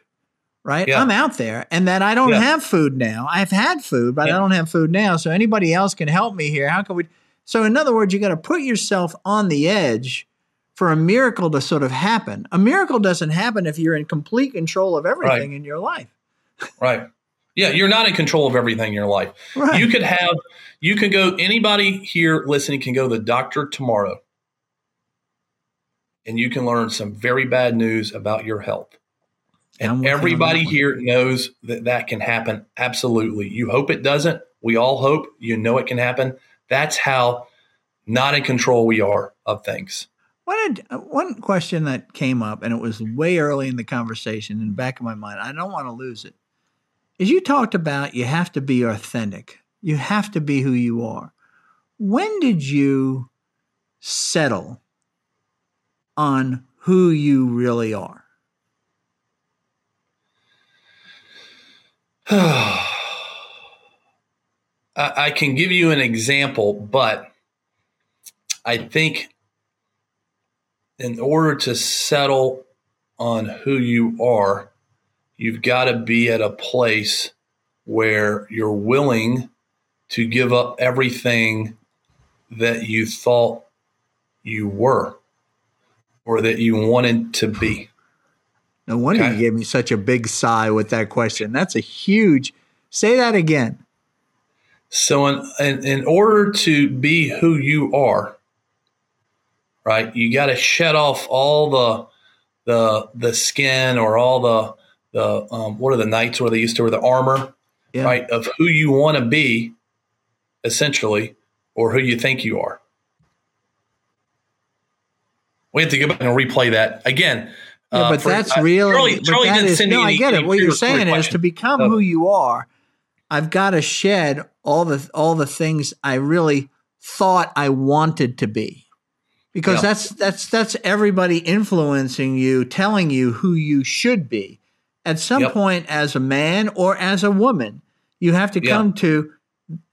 S1: right? Yeah. I'm out there and that I don't yeah. have food now. I've had food, but yeah. I don't have food now. So anybody else can help me here. How can we? So in other words, you got to put yourself on the edge for a miracle to sort of happen. A miracle doesn't happen if you're in complete control of everything right. in your life.
S2: right. Yeah, you're not in control of everything in your life. Right. You could have, you can go, anybody here listening can go to the doctor tomorrow and you can learn some very bad news about your health. And everybody here knows that that can happen. Absolutely. You hope it doesn't. We all hope. You know it can happen. That's how not in control we are of things.
S1: One, one question that came up, and it was way early in the conversation in the back of my mind, I don't want to lose it, is you talked about you have to be authentic. You have to be who you are. When did you settle on who you really are?
S2: I can give you an example, but I think in order to settle on who you are, you've got to be at a place where you're willing to give up everything that you thought you were or that you wanted to be?
S1: No wonder okay. you gave me such a big sigh with that question. That's a huge. Say that again.
S2: So, in, in, in order to be who you are, right, you got to shed off all the the the skin or all the the um, what are the knights where they used to wear the armor, yeah. right, of who you want to be, essentially, or who you think you are. We have to go back and replay that again.
S1: Yeah, uh, but for, that's uh, really Charlie, Charlie that is, no, any, I get it. What you're saying is to become who you are, I've got to shed all the all the things I really thought I wanted to be. Because yeah. that's that's that's everybody influencing you, telling you who you should be. At some yep. point as a man or as a woman, you have to come to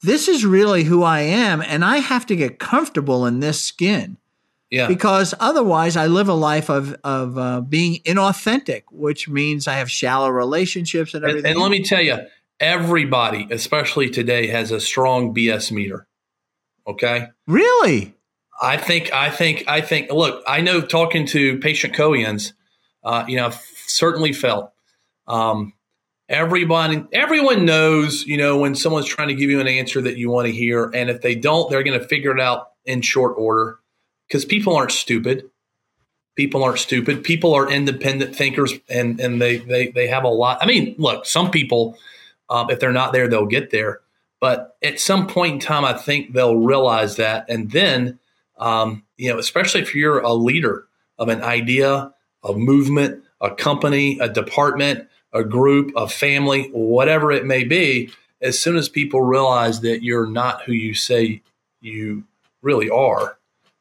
S1: this is really who I am and I have to get comfortable in this skin. Yeah. Because otherwise, I live a life of of uh, being inauthentic, which means I have shallow relationships and everything.
S2: And, and let me tell you, everybody, especially today, has a strong BS meter. Okay.
S1: Really.
S2: I think. I think. I think. Look, I know talking to patient Cohians, uh, you know, I've certainly felt. Um, everyone everyone knows you know when someone's trying to give you an answer that you want to hear and if they don't they're going to figure it out in short order because people aren't stupid. People aren't stupid. People are independent thinkers, and and they they they have a lot. I mean, look, some people, um, if they're not there, they'll get there. But at some point in time, I think they'll realize that, and then, um, you know, especially if you're a leader of an idea, a movement, a company, a department, a group, a family, whatever it may be, as soon as people realize that you're not who you say you really are,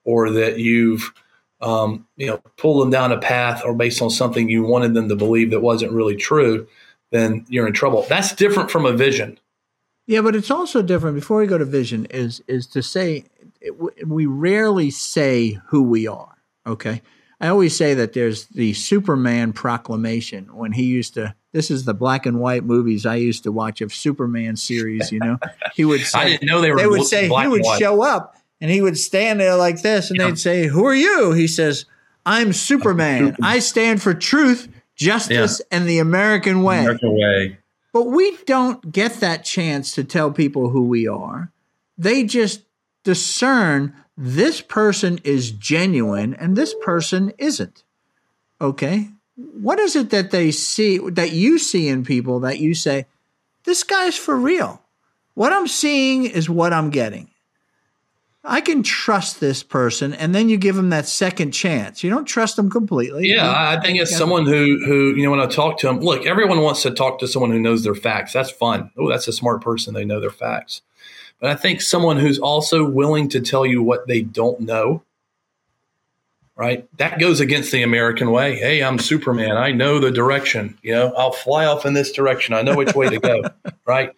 S2: or that you've um, you know pulled them down a path or based on something you wanted them to believe that wasn't really true, then you're in trouble. That's different from a vision.
S1: Yeah, but it's also different. Before we go to vision, is is to say it, we rarely say who we are. Okay, I always say that there's the Superman proclamation when he used to. This is the black and white movies I used to watch of Superman series. You know, he would. Say,
S2: I didn't know they were.
S1: They would say he would show up and he would stand there like this, and yeah. they'd say, "Who are you?" He says, "I'm Superman. I stand for truth, justice, yeah. and the American way."
S2: American way.
S1: But we don't get that chance to tell people who we are. They just discern this person is genuine and this person isn't. Okay? What is it that they see, that you see in people that you say, this guy's for real? What I'm seeing is what I'm getting. I can trust this person, and then you give them that second chance. You don't trust them completely.
S2: Yeah, I think it's someone who who you know when I talk to them. Look, everyone wants to talk to someone who knows their facts. That's fun. Oh, that's a smart person. They know their facts. But I think someone who's also willing to tell you what they don't know, right? That goes against the American way. Hey, I'm Superman. I know the direction. You know, I'll fly off in this direction. I know which way to go, right?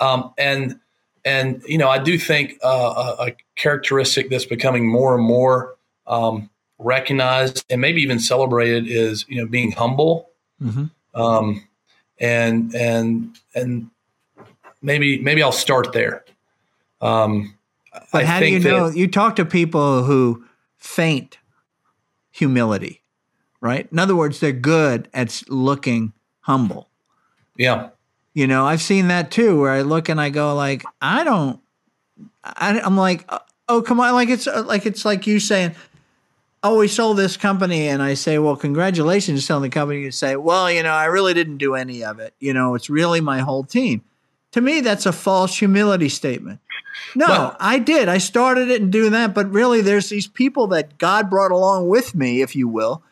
S2: Um, and and you know, I do think uh, a, a, characteristic that's becoming more and more um, recognized and maybe even celebrated is you know being humble, mm-hmm. um, and and and maybe maybe I'll start there. Um,
S1: but I how do you know? You talk to people who faint humility, right? In other words, they're good at looking humble.
S2: Yeah.
S1: You know, I've seen that too, where I look and I go like, I don't. I, am like, oh come on, like it's like it's like you saying, oh, we sold this company, and I say, well, congratulations, selling the company. You say, well, you know, I really didn't do any of it. You know, it's really my whole team. To me, that's a false humility statement. No, but, I did. I started it and doing that, but really, there's these people that God brought along with me, if you will.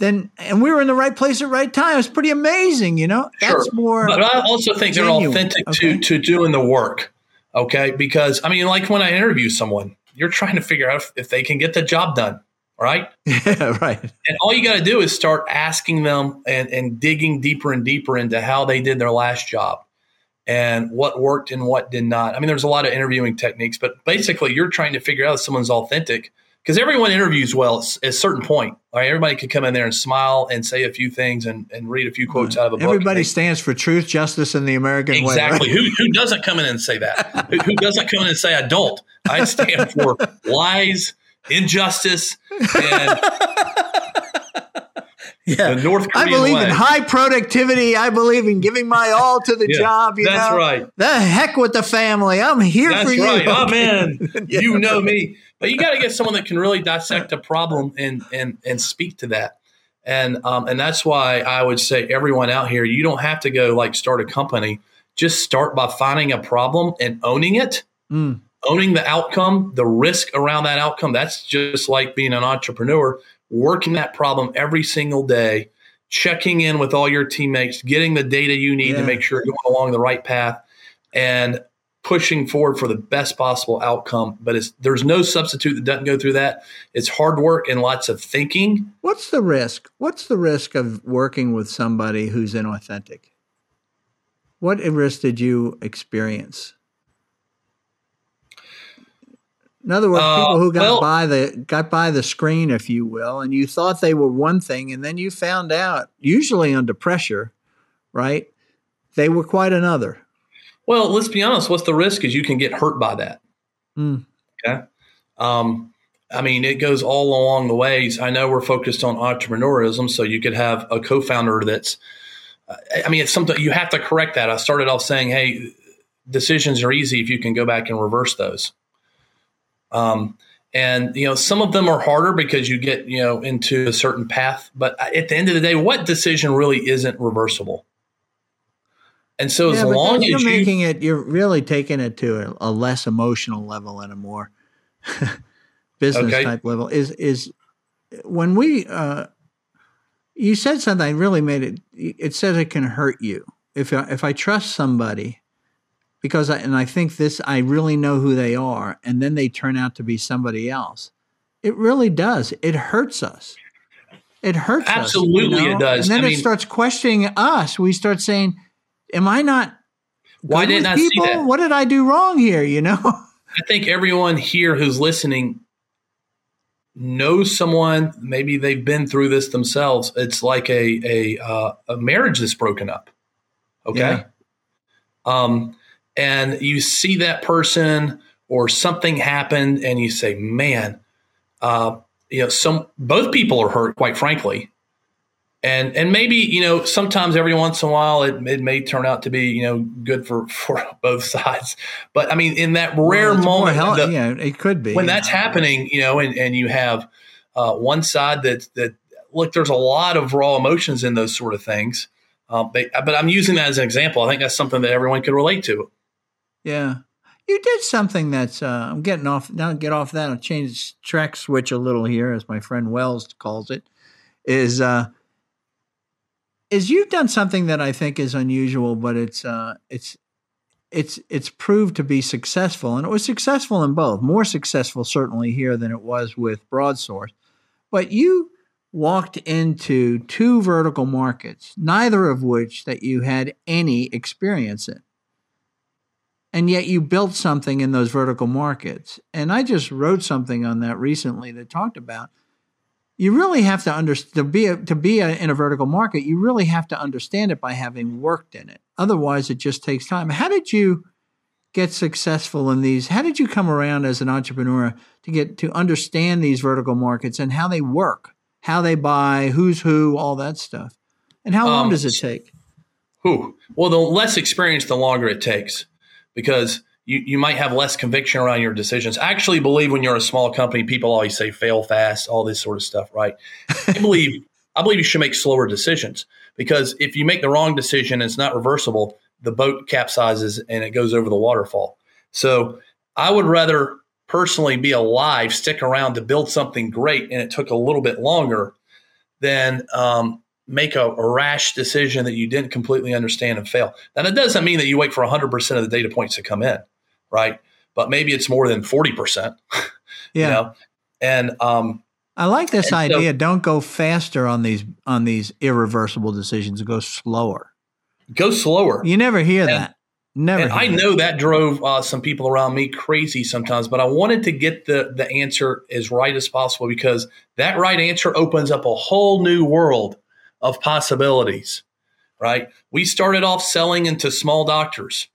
S1: Then, and we were in the right place at the right time. It's pretty amazing, you know.
S2: That's sure. more. But I also think genuine. they're authentic okay. to to doing the work. Okay, because I mean, like when I interview someone, you're trying to figure out if, if they can get the job done right?
S1: Yeah, right.
S2: And all you got to do is start asking them and, and digging deeper and deeper into how they did their last job and what worked and what did not. I mean, there's a lot of interviewing techniques, but basically, you're trying to figure out if someone's authentic because everyone interviews well at a certain point. Right? Everybody could come in there and smile and say a few things and, and read a few quotes out of a book.
S1: Everybody stands for truth, justice, and the American
S2: exactly.
S1: way.
S2: Exactly. Right? Who, who doesn't come in and say that? who, who doesn't come in and say, I don't? I stand for lies, injustice, and
S1: yeah. The North Korean I believe way. in high productivity. I believe in giving my all to the yeah, job. You
S2: that's
S1: know?
S2: right.
S1: The heck with the family. I'm here
S2: that's
S1: for you.
S2: Right. Oh man, yeah. you know me. But you got to get someone that can really dissect a problem and and and speak to that. And um, and that's why I would say everyone out here, you don't have to go like start a company. Just start by finding a problem and owning it. Mm. Owning the outcome, the risk around that outcome. That's just like being an entrepreneur working that problem every single day, checking in with all your teammates, getting the data you need yeah. to make sure you're going along the right path, and pushing forward for the best possible outcome. But there's no substitute that doesn't go through that. It's hard work and lots of thinking.
S1: What's the risk? What's the risk of working with somebody who's inauthentic? What risk did you experience? In other words, people who got uh, well, by the got by the screen, if you will, and you thought they were one thing, and then you found out, usually under pressure, right? They were quite another.
S2: Well, let's be honest. What's the risk? Is you can get hurt by that. Mm. Okay. Um, I mean, it goes all along the ways. I know we're focused on entrepreneurism, so you could have a co-founder that's. I mean, it's something you have to correct that. I started off saying, "Hey, decisions are easy if you can go back and reverse those." Um, and you know, some of them are harder because you get you know into a certain path. But at the end of the day, what decision really isn't reversible? And so, yeah, as long as
S1: you're making it, you're really taking it to a, a less emotional level and a more business okay. type level. Is is when we uh, you said something really made it. It says it can hurt you if if I trust somebody because I, and I think this I really know who they are and then they turn out to be somebody else. It really does. It hurts us. It hurts
S2: Absolutely
S1: us, you know?
S2: it does.
S1: And then I it mean, starts questioning us. We start saying, Am I not why didn't I people? see that? What did I do wrong here? You know?
S2: I think everyone here who's listening knows someone, maybe they've been through this themselves. It's like a a, uh, a marriage that's broken up. Okay. Yeah. Um, and you see that person or something happened and you say, man, uh, you know, some both people are hurt, quite frankly. And and maybe, you know, sometimes every once in a while it, it may turn out to be, you know, good for, for both sides. But I mean, in that rare well, moment,
S1: hell, the, yeah, it could be
S2: when that's happening, you know, and, and you have uh, one side that that look, there's a lot of raw emotions in those sort of things. Um, but, but I'm using that as an example. I think that's something that everyone could relate to.
S1: Yeah. You did something that's uh, I'm getting off now. Get off that. I'll change track switch a little here, as my friend Wells calls it. Is uh, is you've done something that I think is unusual, but it's uh, it's it's it's proved to be successful, and it was successful in both. More successful certainly here than it was with Broadsource. But you walked into two vertical markets, neither of which that you had any experience in. And yet you built something in those vertical markets. And I just wrote something on that recently that talked about you really have to understand to be a, to be a, in a vertical market. You really have to understand it by having worked in it. Otherwise, it just takes time. How did you get successful in these? How did you come around as an entrepreneur to get to understand these vertical markets and how they work, how they buy, who's who, all that stuff, and how long um, does it take?
S2: Who? Well, the less experience, the longer it takes, because you, you might have less conviction around your decisions. I actually believe when you're a small company, people always say fail fast, all this sort of stuff, right? I believe I believe you should make slower decisions because if you make the wrong decision and it's not reversible, the boat capsizes and it goes over the waterfall. So I would rather personally be alive, stick around to build something great, and it took a little bit longer than um, make a, a, rash decision that you didn't completely understand and fail. Now, that doesn't mean that you wait for 100% of the data points to come in right? But maybe it's more than 40%.
S1: yeah.
S2: You know? And um,
S1: I like this idea. So, Don't go faster on these on these irreversible decisions. Go slower.
S2: Go slower.
S1: You never hear and, that. Never.
S2: And I
S1: that.
S2: know that drove uh, some people around me crazy sometimes, but I wanted to get the the answer as right as possible because that right answer opens up a whole new world of possibilities. Right? We started off selling into small doctors.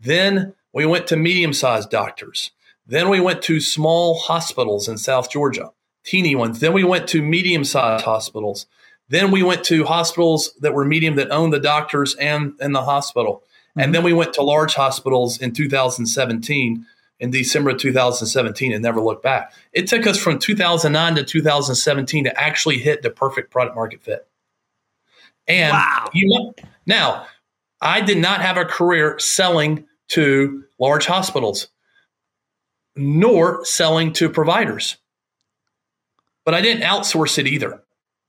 S2: Then we went to medium sized doctors. Then we went to small hospitals in South Georgia, teeny ones. Then we went to medium sized hospitals. Then we went to hospitals that were medium that owned the doctors and, and the hospital. Mm-hmm. And then we went to large hospitals in 2017, in December of 2017, and never looked back. It took us from 2009 to 2017 to actually hit the perfect product market fit. And wow. you now, I did not have a career selling to large hospitals, nor selling to providers. But I didn't outsource it either.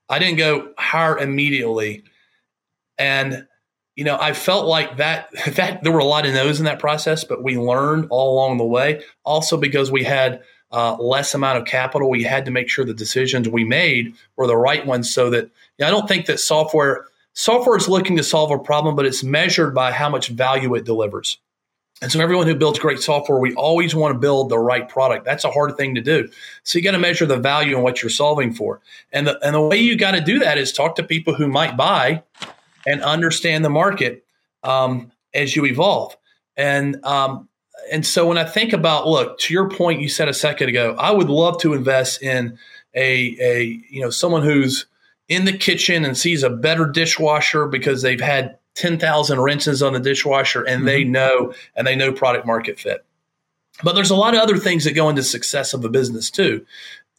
S2: I didn't go hire immediately. And you know, I felt like that that there were a lot of no's in that process, but we learned all along the way. Also because we had uh, less amount of capital, we had to make sure the decisions we made were the right ones. So that you know, I don't think that software software is looking to solve a problem, but it's measured by how much value it delivers. And so, everyone who builds great software, we always want to build the right product. That's a hard thing to do. So, you got to measure the value and what you're solving for. And the, and the way you got to do that is talk to people who might buy and understand the market um, as you evolve. And, um, and so, when I think about, look, to your point, you said a second ago, I would love to invest in a, a you know, someone who's in the kitchen and sees a better dishwasher because they've had 10,000 rinses on the dishwasher and mm-hmm. they know and they know product market fit. But there's a lot of other things that go into success of a business too.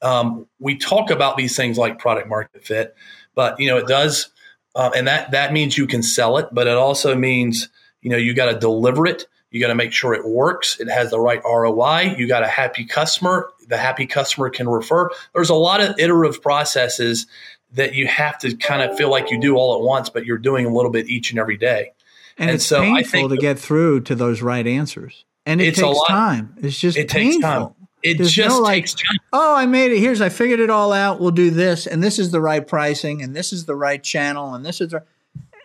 S2: Um, we talk about these things like product market fit, but you know it does, uh, and that that means you can sell it, but it also means you know you got to deliver it. You got to make sure it works. It has the right ROI. You got a happy customer. The happy customer can refer. There's a lot of iterative processes that you have to kind of feel like you do all at once, but you're doing a little bit each and every day.
S1: And, and it's so painful to get through to those right answers. And it takes time. It's just it painful. Takes time.
S2: It There's just no, like, takes time.
S1: Oh, I made it. Here's I figured it all out. We'll do this, and this is the right pricing, and this is the right channel, and this is the,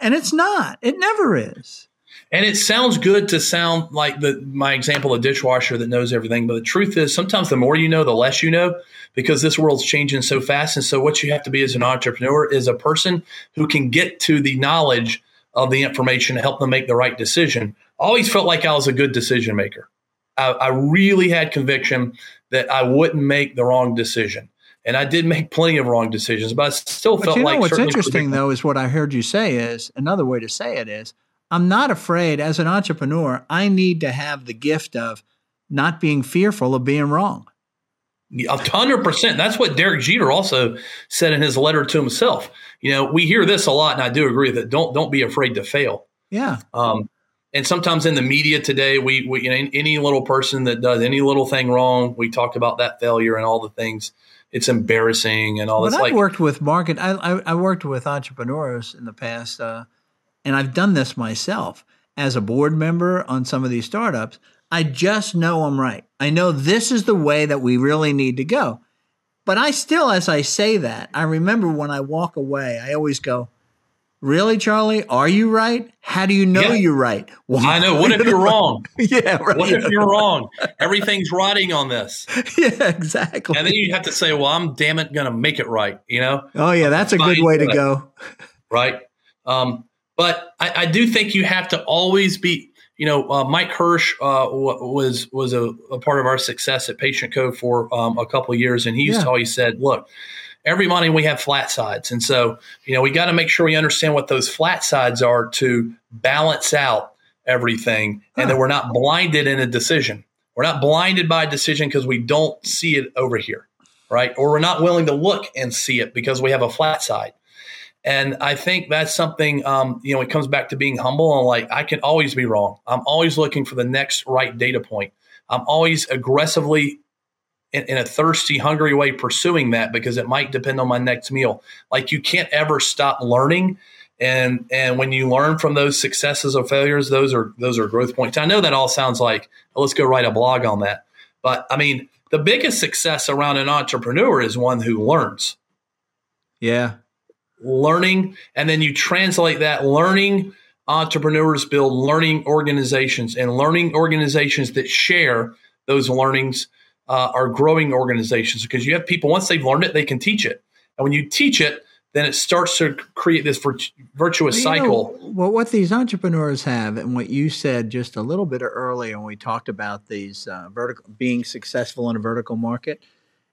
S1: and it's not. It never is.
S2: And it sounds good to sound like the my example a dishwasher that knows everything, but the truth is sometimes the more you know, the less you know because this world's changing so fast. And so what you have to be as an entrepreneur is a person who can get to the knowledge of the information to help them make the right decision. Always felt like I was a good decision maker. I, I really had conviction that I wouldn't make the wrong decision. And I did make plenty of wrong decisions, but I still but felt
S1: you
S2: know, like
S1: what's interesting though is what I heard you say is another way to say it is I'm not afraid as an entrepreneur, I need to have the gift of not being fearful of being wrong.
S2: A hundred percent. That's what Derek Jeter also said in his letter to himself. You know, we hear this a lot, and I do agree that don't don't be afraid to fail.
S1: Yeah.
S2: Um, and sometimes in the media today, we, we you know any little person that does any little thing wrong, we talk about that failure and all the things. It's embarrassing and all
S1: this.
S2: I've
S1: like, worked with market. I, I, I worked with entrepreneurs in the past, uh, and I've done this myself as a board member on some of these startups. I just know I'm right. I know this is the way that we really need to go. But I still, as I say that, I remember when I walk away, I always go, Really, Charlie? Are you right? How do you know yeah. you're right?
S2: Well, I know. What if you're wrong?
S1: yeah, right.
S2: What if you're wrong? Everything's riding on this.
S1: Yeah, exactly.
S2: And then you have to say, "Well, I'm damn it going to make it right." You know?
S1: Oh yeah, that's a good way to go.
S2: Right. Um, but I, I, do think you have to always be. You know, uh, Mike Hirsch uh, was was a, a, part of our success at Patient Co for um, a couple years, and he used yeah. To always said, "Look." every morning we have flat sides. And so, you know, we got to make sure we understand what those flat sides are to balance out everything and that we're not blinded in a decision. We're not blinded by a decision because we don't see it over here, right? Or we're not willing to look and see it because we have a flat side. And I think that's something, um, you know, it comes back to being humble and like, I can always be wrong. I'm always looking for the next right data point. I'm always aggressively in, in, a thirsty, hungry way pursuing that because it might depend on my next meal. Like you can't ever stop learning. And and when you learn from those successes or failures, those are those are growth points. I know that all sounds like well, let's go write a blog on that. But I mean, the biggest success around an entrepreneur is one who learns.
S1: Yeah.
S2: Learning, and then you translate that learning entrepreneurs build learning organizations and learning organizations that share those learnings uh, are growing organizations because you have people once they've learned it they can teach it and when you teach it then it starts to create this virtuous cycle
S1: know, well what these entrepreneurs have and what you said just a little bit earlier when we talked about these uh, vertical being successful in a vertical market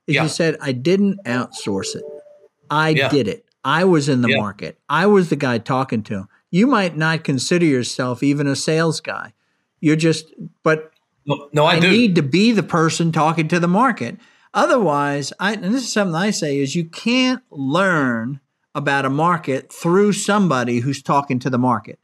S1: is yeah. you said i didn't outsource it i yeah. did it i was in the yeah. market i was the guy talking to him you might not consider yourself even a sales guy you're just but
S2: no, no I,
S1: I need to be the person talking to the market. Otherwise, I, and this is something I say is you can't learn about a market through somebody who's talking to the market.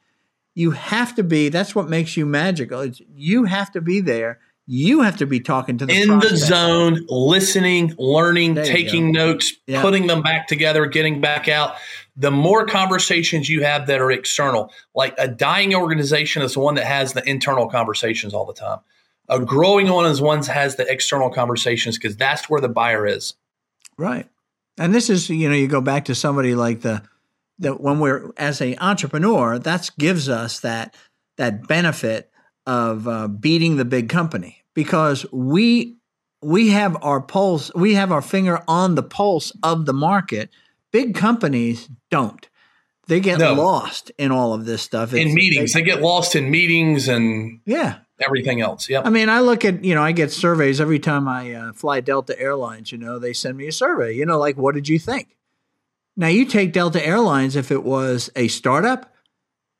S1: You have to be. That's what makes you magical. It's, you have to be there. You have to be talking to the
S2: in prospect. the zone, listening, learning, taking notes, putting them back together, getting back out. The more conversations you have that are external, like a dying organization is the one that has the internal conversations all the time. A growing one is one that has the external conversations because that's where the buyer is.
S1: Right. And this is, you know, you go back to somebody like the that when we're as a entrepreneur, that gives us that that benefit of uh, beating the big company because we we have our pulse, we have our finger on the pulse of the market. Big companies don't. They get no. lost in all of this stuff.
S2: It's, in meetings, they, they, get lost in meetings and
S1: yeah,
S2: everything else. Yep.
S1: I mean, I look at, you know, I get surveys every time I uh, fly Delta Airlines, you know, they send me a survey, you know, like, what did you think? Now, you take Delta Airlines, if it was a startup,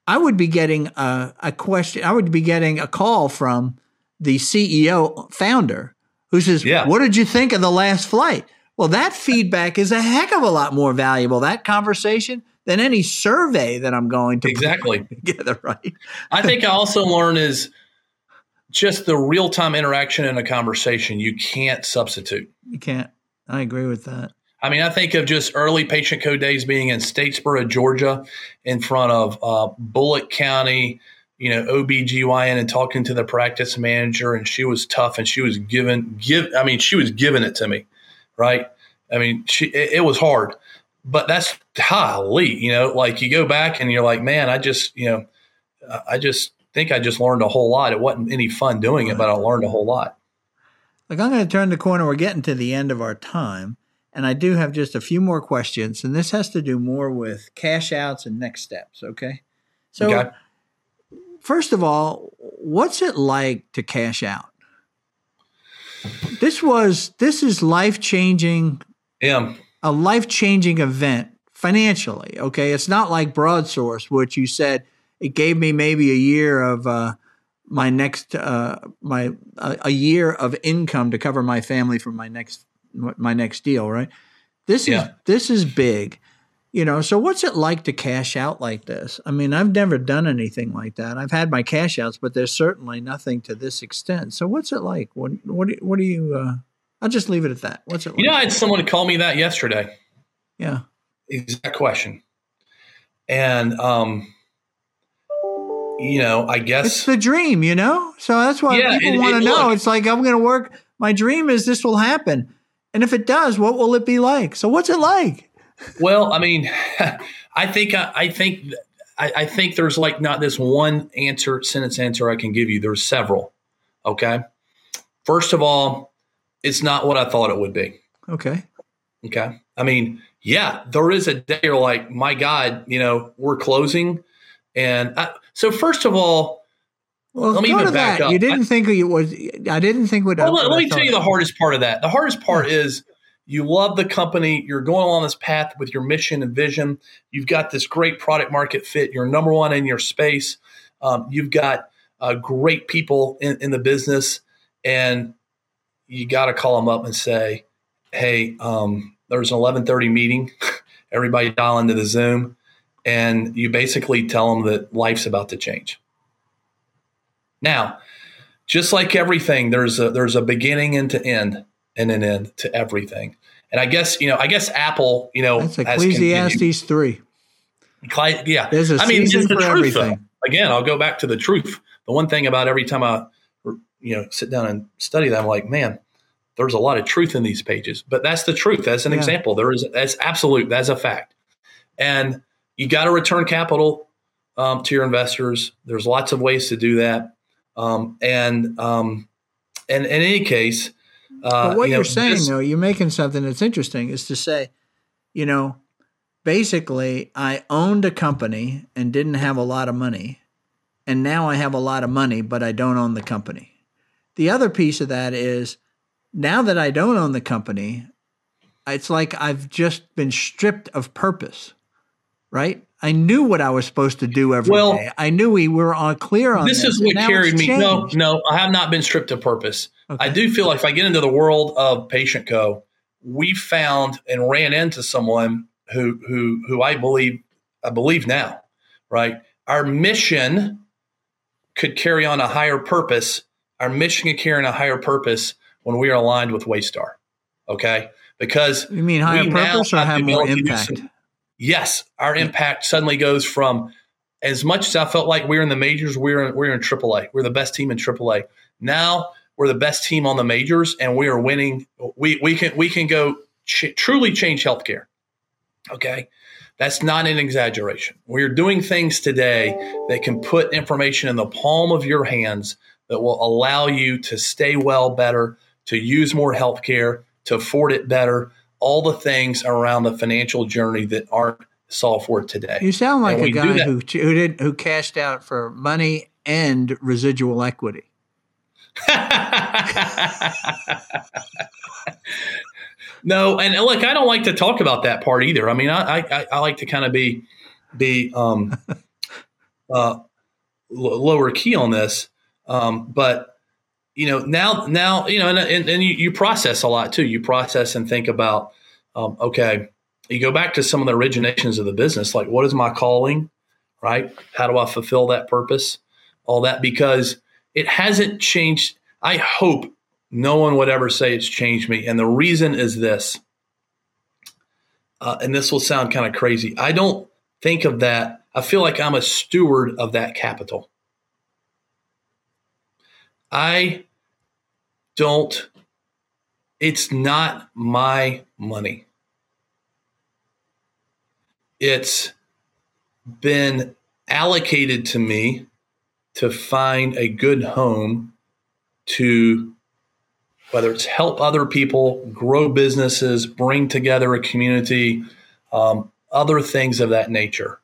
S1: I would be getting a, a question, I would be getting a call from the CEO founder who says, yeah. What did you think of the last flight? Well, that feedback is a heck of a lot more valuable, that conversation, than any survey that I'm going to
S2: exactly
S1: together, right?
S2: I think I also learn is just the real time interaction in a conversation you can't substitute.
S1: You can't. I agree with that.
S2: I mean, I think of just early Patient Co days being in Statesboro, Georgia, in front of uh, Bulloch County, you know, OBGYN and talking to the practice manager. And she was tough and she was giving, give, I mean, she was giving it to me, right? I mean, she, it, it was hard, but that's golly, you know, like you go back and you're like, man, I just, you know, I just think I just learned a whole lot. It wasn't any fun doing it, but I learned a whole lot.
S1: Look, I'm going to turn the corner. We're getting to the end of our time. And I do have just a few more questions. And this has to do more with cash outs and next steps. Okay. So, okay. First of all, what's it like to cash out? This was, this is life changing.
S2: Yeah.
S1: A life changing event financially. Okay. It's not like BroadSource, which you said, it gave me maybe a year of uh, my next uh, my uh, a year of income to cover my family for my next my next deal. Right. This yeah. is this is big. You know, so what's it like to cash out like this? I mean, I've never done anything like that. I've had my cash outs, but there's certainly nothing to this extent. So what's it like? What what do, what do you? Uh, I'll just leave it at that. What's it? Like?
S2: You know, I had someone call me that yesterday.
S1: Yeah.
S2: Exact question, and um, you know, I guess
S1: it's the dream, you know. So that's why yeah, people want to know. Look, it's like I'm going to work. My dream is this will happen, And if it does, what will it be like? So what's it like?
S2: Well, I mean, I think I, I think I, I, think there's like not this one answer sentence answer I can give you. There's several. Okay. First of all, it's not what I thought it would be.
S1: Okay.
S2: Okay. I mean, yeah, there is a day you're like, my God, you know, we're closing. And I, so, first of all,
S1: well, let me even back that. up. You didn't I, think it was, I didn't think would.
S2: Well, let, let me tell you the hardest part of that. The hardest part is you love the company. You're going along this path with your mission and vision. You've got this great product market fit. You're number one in your space. Um, you've got uh, great people in, in, the business, and you got to call them up and say, "Hey, um, there's an 11:30 meeting. Everybody dial into the Zoom, and you basically tell them that life's about to change." Now, just like everything, there's a there's a beginning and to end and an end to everything. And I guess you know, I guess Apple, you know,
S1: that's Ecclesiastes three.
S2: Yeah,
S1: there's a I mean, season for truth, everything.
S2: Though. Again, I'll go back to the truth. The one thing about every time I, you know, sit down and study them, I'm like, man, there's a lot of truth in these pages. But that's the truth. That's an yeah. example. There is that's absolute. That's a fact. And you got to return capital um, to your investors. There's lots of ways to do that. Um, and um, and in any case,
S1: uh, but what you are saying, this, though, you're making something that's interesting is to say, you know, basically, I owned a company and didn't have a lot of money. And now I have a lot of money, but I don't own the company. The other piece of that is now that I don't own the company, it's like I've just been stripped of purpose, right? I knew what I was supposed to do every well, day. I knew we were on clear on
S2: this.
S1: This
S2: is what carried me. No, no, I have not been stripped of purpose. Okay. I do feel like if I get into the world of Patient Co, we found and ran into someone who who who I believe I believe now, right? Our mission could carry on a higher purpose. Our mission could carry on a higher purpose when we are aligned with Waystar. Okay, because
S1: you mean higher purpose or have more impact?
S2: Yes, our mm. impact suddenly goes from as much as I felt like we are in the majors, we're in, we're in AAA. We're the best team in AAA. Now we're the best team on the majors, and we are winning. We we can we can go ch- truly change healthcare. Okay, that's not an exaggeration. We're doing things today that can put information in the palm of your hands that will allow you to stay well better, to use more healthcare, to afford it better, all the things around the financial journey that aren't solved for today.
S1: You sound like a guy who who did who cashed out for money and residual equity.
S2: no, and look, I don't like to talk about that part either. I mean, I I, I like to kind of be be um, uh, lower key on this, um, but you know, now, now, you know, and, and, and you, you, process a lot too. You process and think about, um, okay, you go back to some of the originations of the business, like what is my calling, right? How do I fulfill that purpose? All that because it hasn't changed. I hope no one would ever say it's changed me. And the reason is this, uh, and this will sound kind of crazy. I don't think of that. I feel like I'm a steward of that capital. I don't, it's not my money. It's been allocated to me to find a good home to whether it's help other people, grow businesses, bring together a community, um, other things of that nature.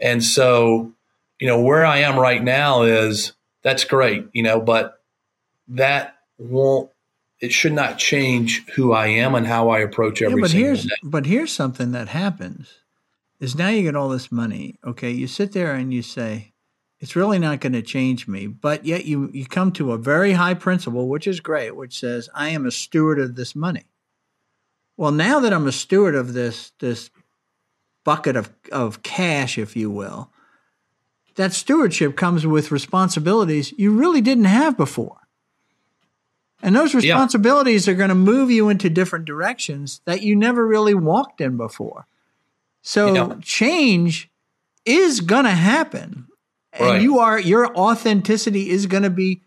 S2: And so, you know, where I am right now is that's great, you know, but that won't it should not change who I am and how I approach every yeah,
S1: but here's,
S2: day.
S1: But here's something that happens is now you get all this money. Okay, you sit there and you say, it's really not going to change me. But yet you, you come to a very high principle, which is great, which says, I am a steward of this money. Well, now that I'm a steward of this this bucket of, of cash, if you will, that stewardship comes with responsibilities you really didn't have before. And those responsibilities yeah. are going to move you into different directions that you never really walked in before. So yeah. change is going to happen. And you are your authenticity is going to be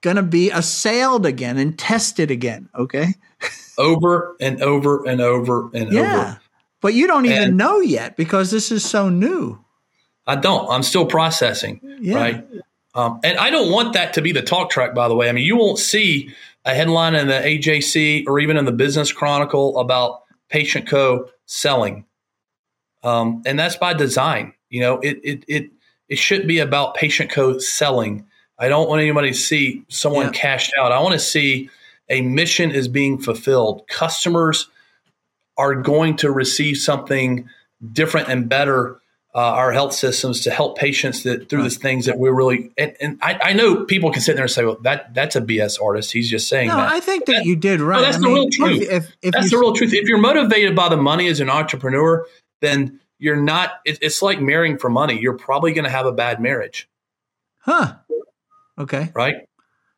S1: going to be assailed again and tested again. Okay.
S2: over and over and over and yeah. over.
S1: But you don't even and know yet because this is so new.
S2: I don't. I'm still processing. Yeah. Right. Um, and I don't want that to be the talk track, by the way. I mean, you won't see a headline in the AJC or even in the Business Chronicle about Patient Co selling. Um, and that's by design. You know, it, it, it, it should be about Patient Co selling. I don't want anybody to see someone yeah. cashed out. I want to see a mission is being fulfilled. Customers are going to receive something different and better uh, our health systems to help patients that through right. these things that we're really and, and I, I, know people can sit there and say, well, that that's a BS artist. He's just saying
S1: no,
S2: that.
S1: I think that, that you did right.
S2: No, that's
S1: I
S2: the mean, real truth. If, if that's the real truth. If you're motivated by the money as an entrepreneur, then you're not. It, it's like marrying for money. You're probably going to have a bad marriage.
S1: Huh. Okay.
S2: Right.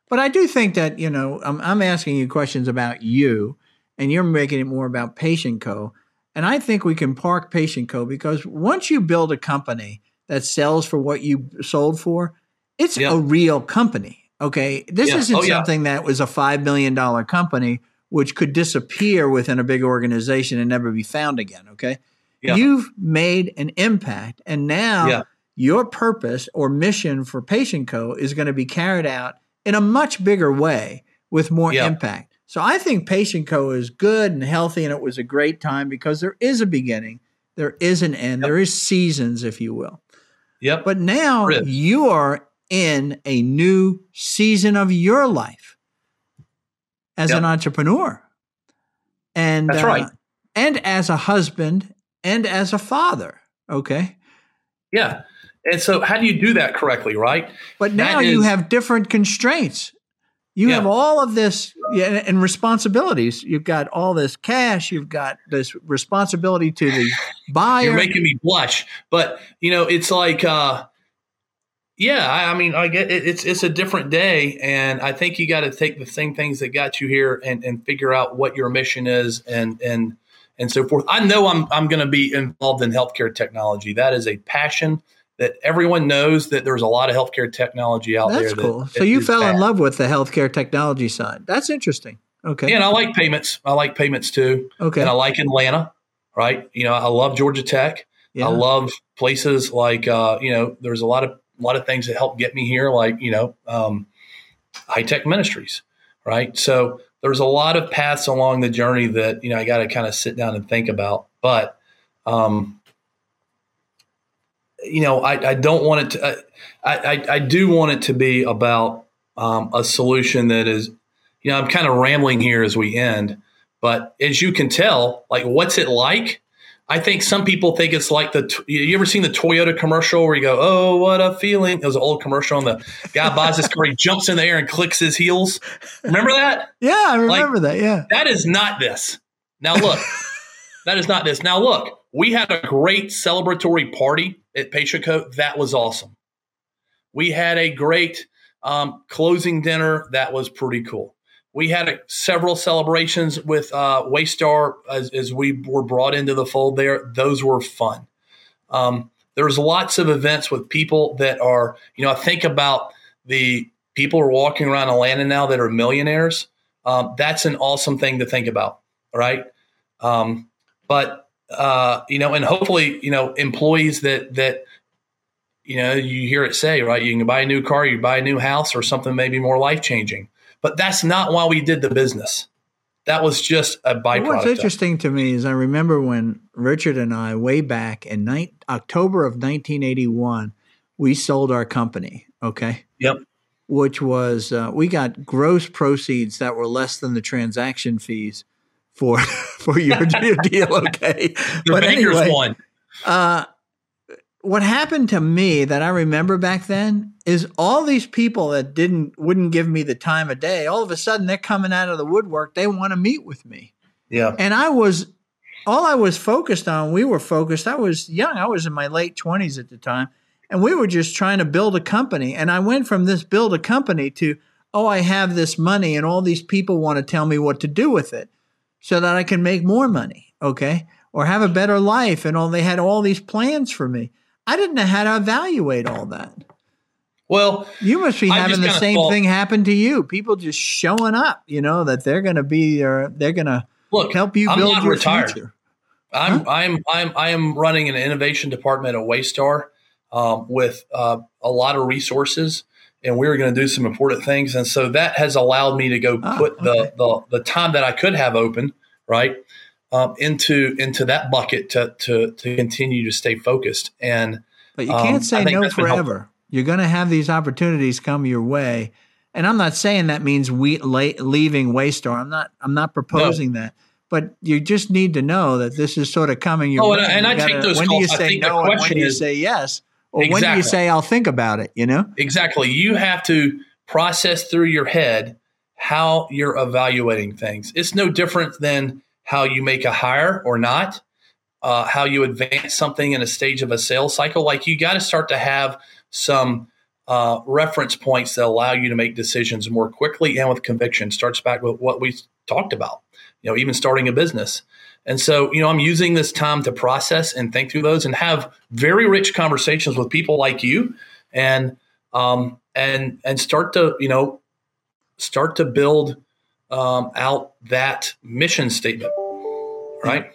S1: But I do think that you know I'm, I'm asking you questions about you, and you're making it more about Patient Co. And I think we can park Patient Co. because once you build a company that sells for what you sold for, it's a real company. Okay. This yeah. isn't oh, something yeah. that was a $5 million company, which could disappear within a big organization and never be found again. Okay. Yeah. You've made an impact. And now your purpose or mission for Patient Co. is going to be carried out in a much bigger way with more impact. So I think Patient Co is good and healthy, and it was a great time because there is a beginning, there is an end, yep. there is seasons, if you will.
S2: Yep.
S1: But now you are in a new season of your life as yep. an entrepreneur, and
S2: that's uh, right,
S1: and as a husband and as a father. Okay.
S2: Yeah. And so, how do you do that correctly, right?
S1: But now you have different constraints. You yeah. have all of this and responsibilities. You've got all this cash. You've got this responsibility to the buyer.
S2: You're making me blush, but you know it's like, uh, yeah. I, I mean, I get it, it's it's a different day, and I think you got to take the same things that got you here and, and figure out what your mission is and and and so forth. I know I'm I'm going to be involved in healthcare technology. That is a passion that everyone knows that there's a lot of healthcare technology out
S1: That's
S2: there.
S1: That's cool. so you fell bad. in love with the healthcare technology side. That's interesting. Okay.
S2: And I like payments. I like payments too. Okay. And I like Atlanta, right? You know, I love Georgia Tech. Yeah. I love places like uh, you know, there's a lot of a lot of things that help get me here, like, you know, um, high tech ministries, right? So there's a lot of paths along the journey that, you know, I got to kind of sit down and think about. But um, you know, I, I don't want it to, I, I, I do want it to be about um, a solution that is, you know, I'm kind of rambling here as we end, but as you can tell, like, what's it like? I think some people think it's like the. You ever seen the Toyota commercial where you go, "Oh, what a feeling"? It was an old commercial, and the guy buys this car, he jumps in the air and clicks his heels. Remember that?
S1: Yeah, I remember like, that. Yeah,
S2: that is not this. Now look, that is not this. Now look, we had a great celebratory party at Co. That was awesome. We had a great um, closing dinner. That was pretty cool. We had a, several celebrations with uh, Waystar as, as, we were brought into the fold there. Those were fun. Um, there's lots of events with people that are, you know, I think about the people who are walking around Atlanta now that are millionaires. Um, that's an awesome thing to think about, right? Um, but uh, you know, and hopefully, you know, employees that that you know you hear it say right, you can buy a new car, you buy a new house, or something maybe more life changing. But that's not why we did the business. That was just a byproduct.
S1: What's interesting to me is I remember when Richard and I, way back in ni- October of 1981, we sold our company. Okay.
S2: Yep.
S1: Which was uh, we got gross proceeds that were less than the transaction fees for for your deal. Okay,
S2: the but bankers anyway, won. Uh,
S1: what happened to me that I remember back then is all these people that didn't wouldn't give me the time of day. All of a sudden, they're coming out of the woodwork. They want to meet with me.
S2: Yeah,
S1: and I was all I was focused on. We were focused. I was young. I was in my late twenties at the time, and we were just trying to build a company. And I went from this build a company to oh, I have this money, and all these people want to tell me what to do with it so that I can make more money, okay? Or have a better life. And all they had all these plans for me. I didn't know how to evaluate all that.
S2: Well,
S1: you must be having the same
S2: thought-
S1: thing happen to you. People just showing up, you know, that they're going to be your, they're going to
S2: look,
S1: help you
S2: I'm
S1: build your
S2: retired.
S1: future.
S2: I'm I'm I'm I am running an innovation department at Waystar um, with uh, a lot of resources, and we were going to do some important things, and so that has allowed me to go
S1: Ah,
S2: put
S1: okay.
S2: the, the the time that I could have open right um, into into that bucket to to to continue to stay focused and.
S1: But you
S2: Um,
S1: can't
S2: I
S1: say no
S2: that's been helpful.
S1: forever. You're going to have these opportunities come your way, and I'm not saying that means we la- leaving Waystar. I'm not. I'm not proposing that. But you just need to know that this is sort of coming your
S2: Oh,
S1: way.
S2: and I- and I take
S1: gotta-
S2: those
S1: When do you
S2: calls. I
S1: say
S2: the
S1: no, and when do you say yes, or when do you say I'll think about it? You know.
S2: Exactly. You have to process through your head how you're evaluating things. It's no different than how you make a hire or not, uh, how you advance something in a stage of a sales cycle. Like you got to start to have some uh, reference points that allow you to make decisions more quickly and with conviction. Starts back with what we talked about, you know, even starting a business. And so, you know, I'm using this time to process and think through those and have very rich conversations with people like you and um, and and start to you know start to build um, out that mission statement right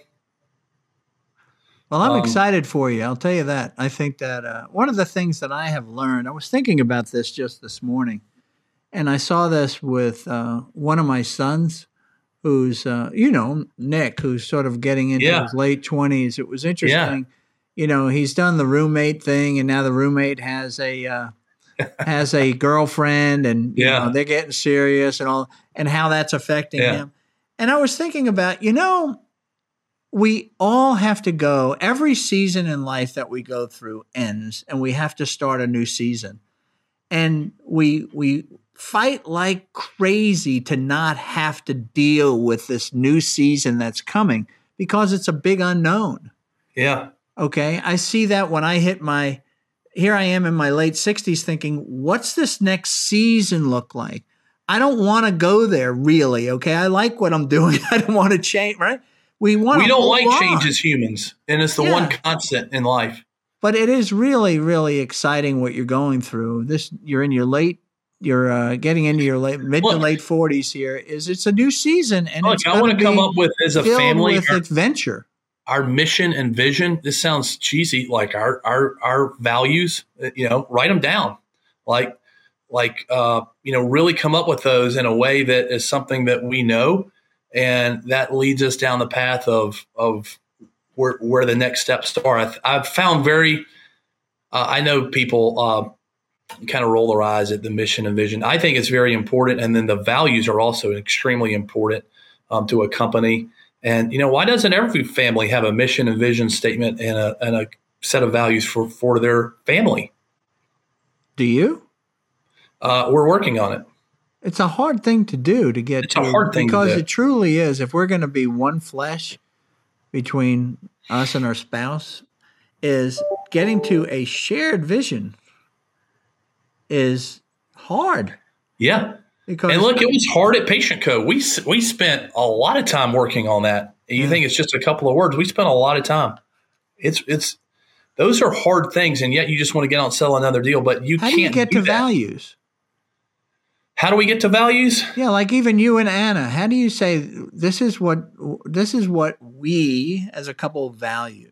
S1: Well, I'm
S2: Um,
S1: excited for you. I'll tell you that. I think that uh, one of the things that I have learned, I was thinking about this just this morning, and I saw this with uh, one of my sons, who's, uh, you know, Nick, who's sort of getting into
S2: Yeah.
S1: his late 20s. It was interesting. You know, he's done the roommate thing, and now the roommate has a. Uh, has a girlfriend and you
S2: Yeah.
S1: know, they're getting serious and all and how that's affecting
S2: Yeah.
S1: him. And I was thinking about, you know, we all have to go every season in life that we go through ends and we have to start a new season and we we fight like crazy to not have to deal with this new season that's coming because it's a big unknown.
S2: Yeah.
S1: Okay? I see that when i hit my here i am in my late 60s thinking what's this next season look like? I don't want to go there really okay? I like what i'm doing. I don't want to change right? We want
S2: we don't like
S1: on.
S2: change as humans and it's the one constant in life.
S1: But it is really really exciting what you're going through. This you're in your late you're uh, getting into your late mid to late 40s here is it's a new season and
S2: look i want to come up with as a family our,
S1: adventure.
S2: our mission and vision. This sounds cheesy like our our our values uh, you know write them down. Like like uh you know really come up with those in a way that is something that we know and that leads us down the path of of where where the next steps are. I've, I've found very uh, i know people uh kind of roll their eyes at the mission and vision. I think it's very important and then the values are also extremely important um, to a company. And you know, why doesn't every family have a mission and vision statement and a and a set of values for for their family?
S1: do you?
S2: Uh, we're working on it.
S1: it's a hard thing to do to get
S2: It's
S1: to
S2: a hard thing to
S1: because it truly is. If we're going to be one flesh between us and our spouse is getting to a shared vision is hard
S2: Yeah,
S1: because
S2: and look, it was hard at Patient Co. We we spent a lot of time working on that. You
S1: Yeah.
S2: think it's just a couple of words? We spent a lot of time. It's it's those are hard things, and yet you just want to get out and sell another deal, but you
S1: how
S2: can't
S1: do you get
S2: do
S1: to
S2: that.
S1: values
S2: How do we get to values?
S1: yeah like even you and anna how do you say this is what this is what we as a couple value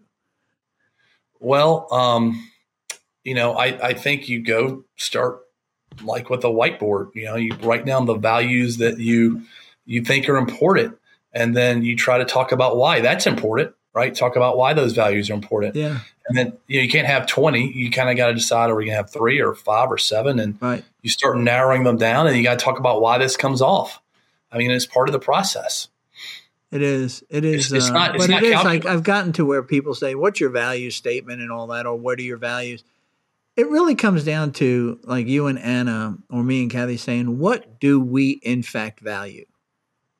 S2: Well, um, you know, I, I think you go start like with a whiteboard. You know, you write down the values that you you think are important, and then you try to talk about why that's important. Right? Talk about why those values are important,
S1: yeah
S2: and then you know you can't have twenty. You kind of got to decide are we gonna have three or five or seven, and
S1: right
S2: you start narrowing them down, and you got to talk about why this comes off. I mean, it's part of the process.
S1: It is. It is.
S2: It's- it's
S1: uh,
S2: not- it's
S1: but
S2: not
S1: it is like. I've gotten to where people say, "What's your value statement?" and all that, or "What are your values?" It really comes down to like you and Anna, or me and Kathy saying, "What do we in fact value?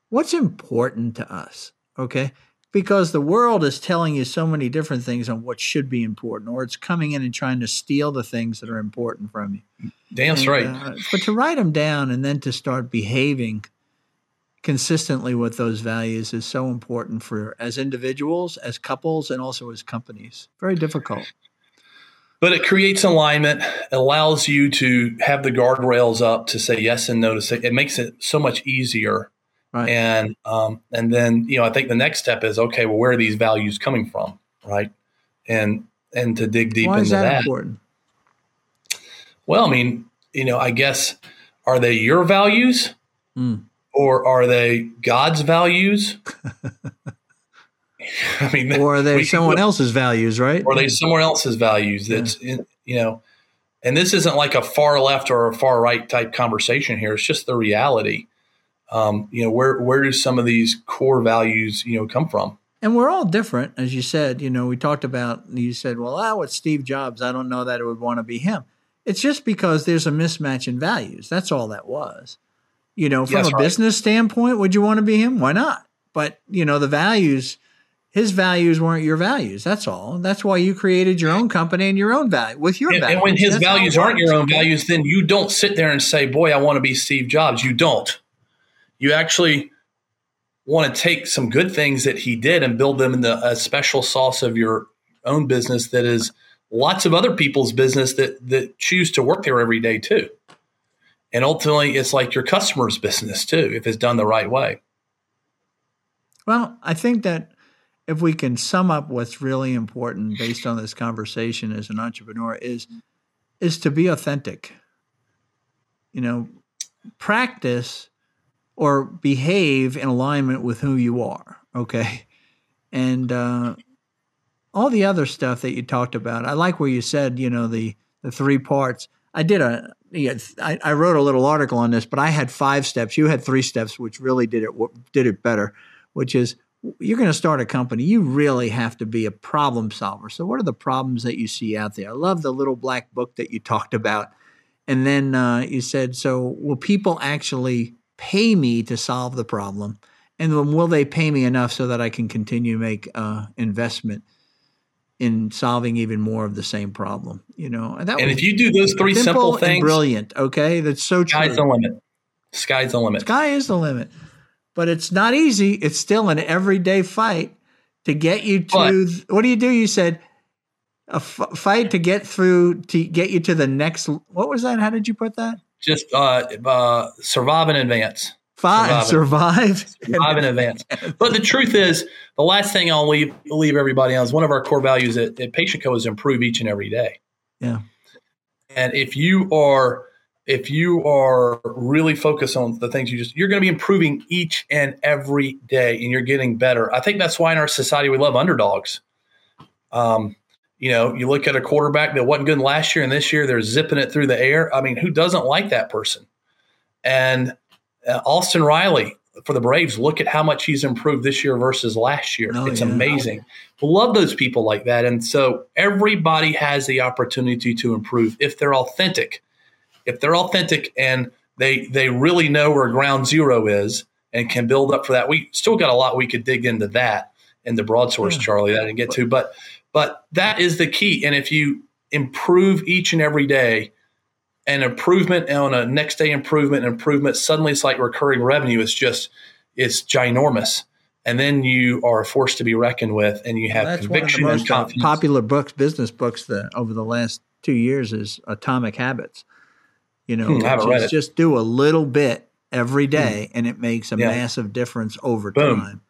S1: What's important to us?" Okay, because the world is telling you so many different things on what should be important, or it's coming in and trying to steal the things that are important from you.
S2: That's
S1: And,
S2: right.
S1: uh, but to write them down and then to start behaving consistently with those values is so important for as individuals, as couples, and also as companies. Very difficult.
S2: But it creates alignment allows you to have the guardrails up to say yes and no to say it makes it so much easier right. and um, and then you know i think the next step is okay well where are these values coming from right and and to dig deep
S1: Why
S2: into
S1: that,
S2: that
S1: important?
S2: well i mean you know i guess are they your values mm. or are they god's values
S1: I mean, or are they someone else's values, right?
S2: Or are they someone else's values? That's yeah. you know, and this isn't like a far left or a far right type conversation here. It's just the reality. Um, you know, where where do some of these core values you know come from?
S1: And we're all different, as you said. You know, we talked about. You said, "Well, ah, with Steve Jobs, I don't know that it would want to be him." It's just because there's a mismatch in values. That's all that was. You know, from yes, a right. business standpoint, would you want to be him? Why not? But you know, the values his values weren't your values. That's all. That's why you created your own company and your own value with your
S2: and,
S1: values.
S2: And when his That's values aren't your own values, then you don't sit there and say, "Boy, I want to be Steve Jobs." You don't. You actually want to take some good things that he did and build them in the a special sauce of your own business that is lots of other people's business that that choose to work there every day too. And ultimately, it's like your customer's business too, if it's done the right way.
S1: Well, I think that if we can sum up what's really important based on this conversation as an entrepreneur is is to be authentic. You know practice or behave in alignment with who you are okay? And uh, all the other stuff that you talked about i like where you said you know the the three parts. I did a I, I wrote a little article on this but i had five steps. You had three steps which really did it did it better which is you're going to start a company, you really have to be a problem solver. So, what are the problems that you see out there? I love the little black book that you talked about. And then uh, you said, so will people actually pay me to solve the problem? And then will they pay me enough so that I can continue to make uh, investment in solving even more of the same problem? You know,
S2: and, and if you do those three simple, simple things,
S1: brilliant. Okay, that's so
S2: true. Sky's the limit. Sky's the limit.
S1: Sky is the limit but it's not easy. It's still an everyday fight to get you to. But, what do you do? You said a f- fight to get through to get you to the next. What was that? How did you put that?
S2: Just uh, uh, survive in advance.
S1: Five, survive,
S2: survive in advance. But the truth is, the last thing I'll leave leave everybody on is one of our core values at, at Patient Co is improve each and every day.
S1: Yeah.
S2: And if you are if you are really focused on the things you just you're going to be improving each and every day and you're getting better. I think that's why in our society we love underdogs. Um, you know you look at a quarterback that wasn't good last year and this year they're zipping it through the air. I mean who doesn't like that person? And uh, austin riley for the braves look at how much he's improved this year versus last year. Oh, it's yeah. amazing. Love those people like that. And so everybody has the opportunity to improve if they're authentic if they're authentic and they they really know where ground zero is and can build up for that, we still got a lot we could dig into that in the BroadSource, yeah. Charlie, that I didn't get to. But but that is the key. And if you improve each and every day, an improvement on a next day improvement, improvement, suddenly it's like recurring revenue. It's just it's ginormous. And then you are a force to be reckoned with, and you have well, conviction and confidence.
S1: Popular books, business books, that over the last two years is Atomic Habits you know, hmm, just, just, do a little bit every day, hmm. and it makes a yeah. massive difference over Boom. time.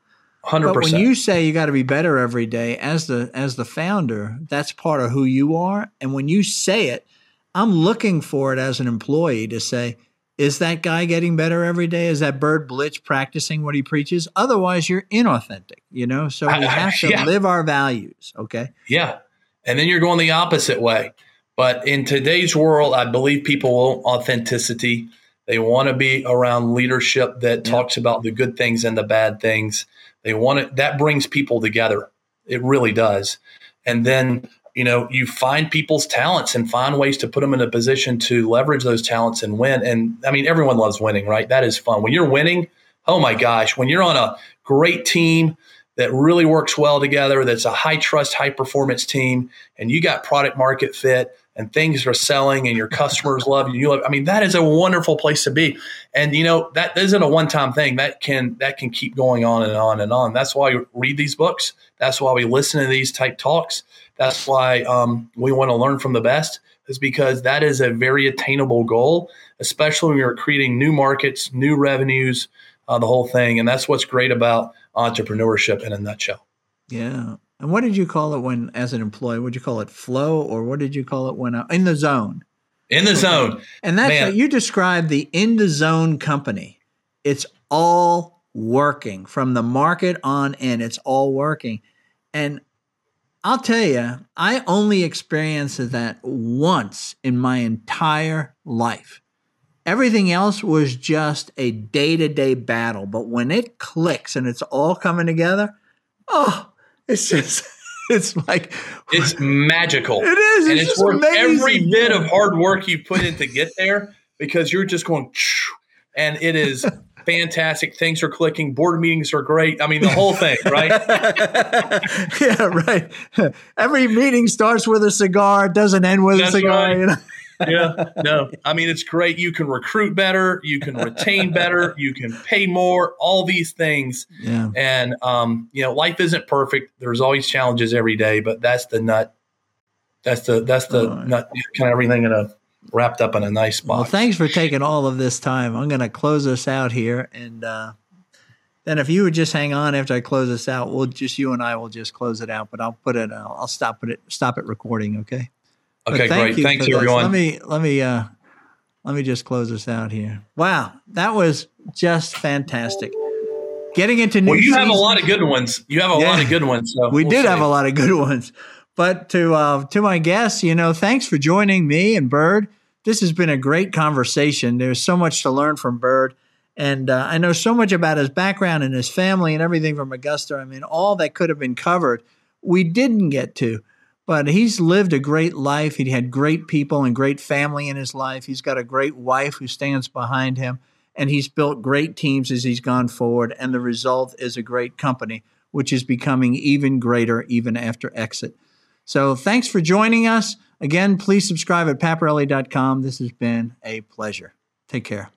S2: Hundred percent.
S1: But When you say you got to be better every day, as the as the founder, that's part of who you are. And when you say it, I'm looking for it as an employee to say, is that guy getting better every day? Is that Bird Blitz practicing what he preaches? Otherwise, you're inauthentic, you know? So we have to yeah. live our values, okay?
S2: Yeah. And then you're going the opposite way. But in today's world, I believe people want authenticity. They want to be around leadership that yeah. talks about the good things and the bad things. They want it that brings people together. It really does. And then, you know, you find people's talents and find ways to put them in a position to leverage those talents and win. And I mean, everyone loves winning, right? That is fun. When you're winning, oh my gosh, when you're on a great team that really works well together, that's a high trust, high performance team, and you got product market fit and things are selling and your customers love you. you love, I mean, that is a wonderful place to be. And you know, that isn't a one-time thing. That can that can keep going on and on and on. That's why we read these books. That's why we listen to these type talks. That's why um, we want to learn from the best, is because that is a very attainable goal, especially when you're creating new markets, new revenues, uh, the whole thing. And that's what's great about entrepreneurship in a nutshell.
S1: Yeah. And what did you call it when, as an employee, would you call it flow or what did you call it when uh, in the zone?
S2: In the okay. zone.
S1: And that's what you described the in the zone company. It's all working from the market on in. It's all working. And I'll tell you, I only experienced that once in my entire life. Everything else was just a day to day battle. But when it clicks and it's all coming together, oh, it's just, it's like,
S2: it's magical.
S1: It is.
S2: And
S1: it's,
S2: it's worth
S1: amazing.
S2: every bit of hard work you put in to get there because you're just going, and it is fantastic. Things are clicking. Board meetings are great. I mean, the whole thing, right?
S1: yeah, right. Every meeting starts with a cigar, doesn't end with That's a cigar. Right. You know?
S2: Yeah, no. I mean, it's great. You can recruit better, you can retain better, you can pay more, all these things.
S1: Yeah.
S2: And, um, you know, life isn't perfect. There's always challenges every day, but that's the nut. That's the, that's the right. nut, kind of everything in a, wrapped up in a nice box.
S1: Well, thanks for taking all of this time. I'm going to close us out here. And, uh, then if you would just hang on after I close this out, we'll just you and I will just close it out. But I'll put it. I'll, I'll stop it. Stop it recording. Okay.
S2: Okay, thank great. Thanks, everyone.
S1: Let me let me uh, let me just close this out here. Wow, that was just fantastic. Getting into new.
S2: Well, you
S1: season.
S2: have a lot of good ones. You have a yeah, lot of good ones. So
S1: we we'll did see. have a lot of good ones. But to uh, to my guests, you know, thanks for joining me and Bird. This has been a great conversation. There's so much to learn from Bird. And uh, I know so much about his background and his family and everything from Augusta. I mean, all that could have been covered, we didn't get to. But he's lived a great life. He had great people and great family in his life. He's got a great wife who stands behind him. And he's built great teams as he's gone forward. And the result is a great company, which is becoming even greater even after exit. So thanks for joining us. Again, please subscribe at paparelli.com. This has been a pleasure. Take care.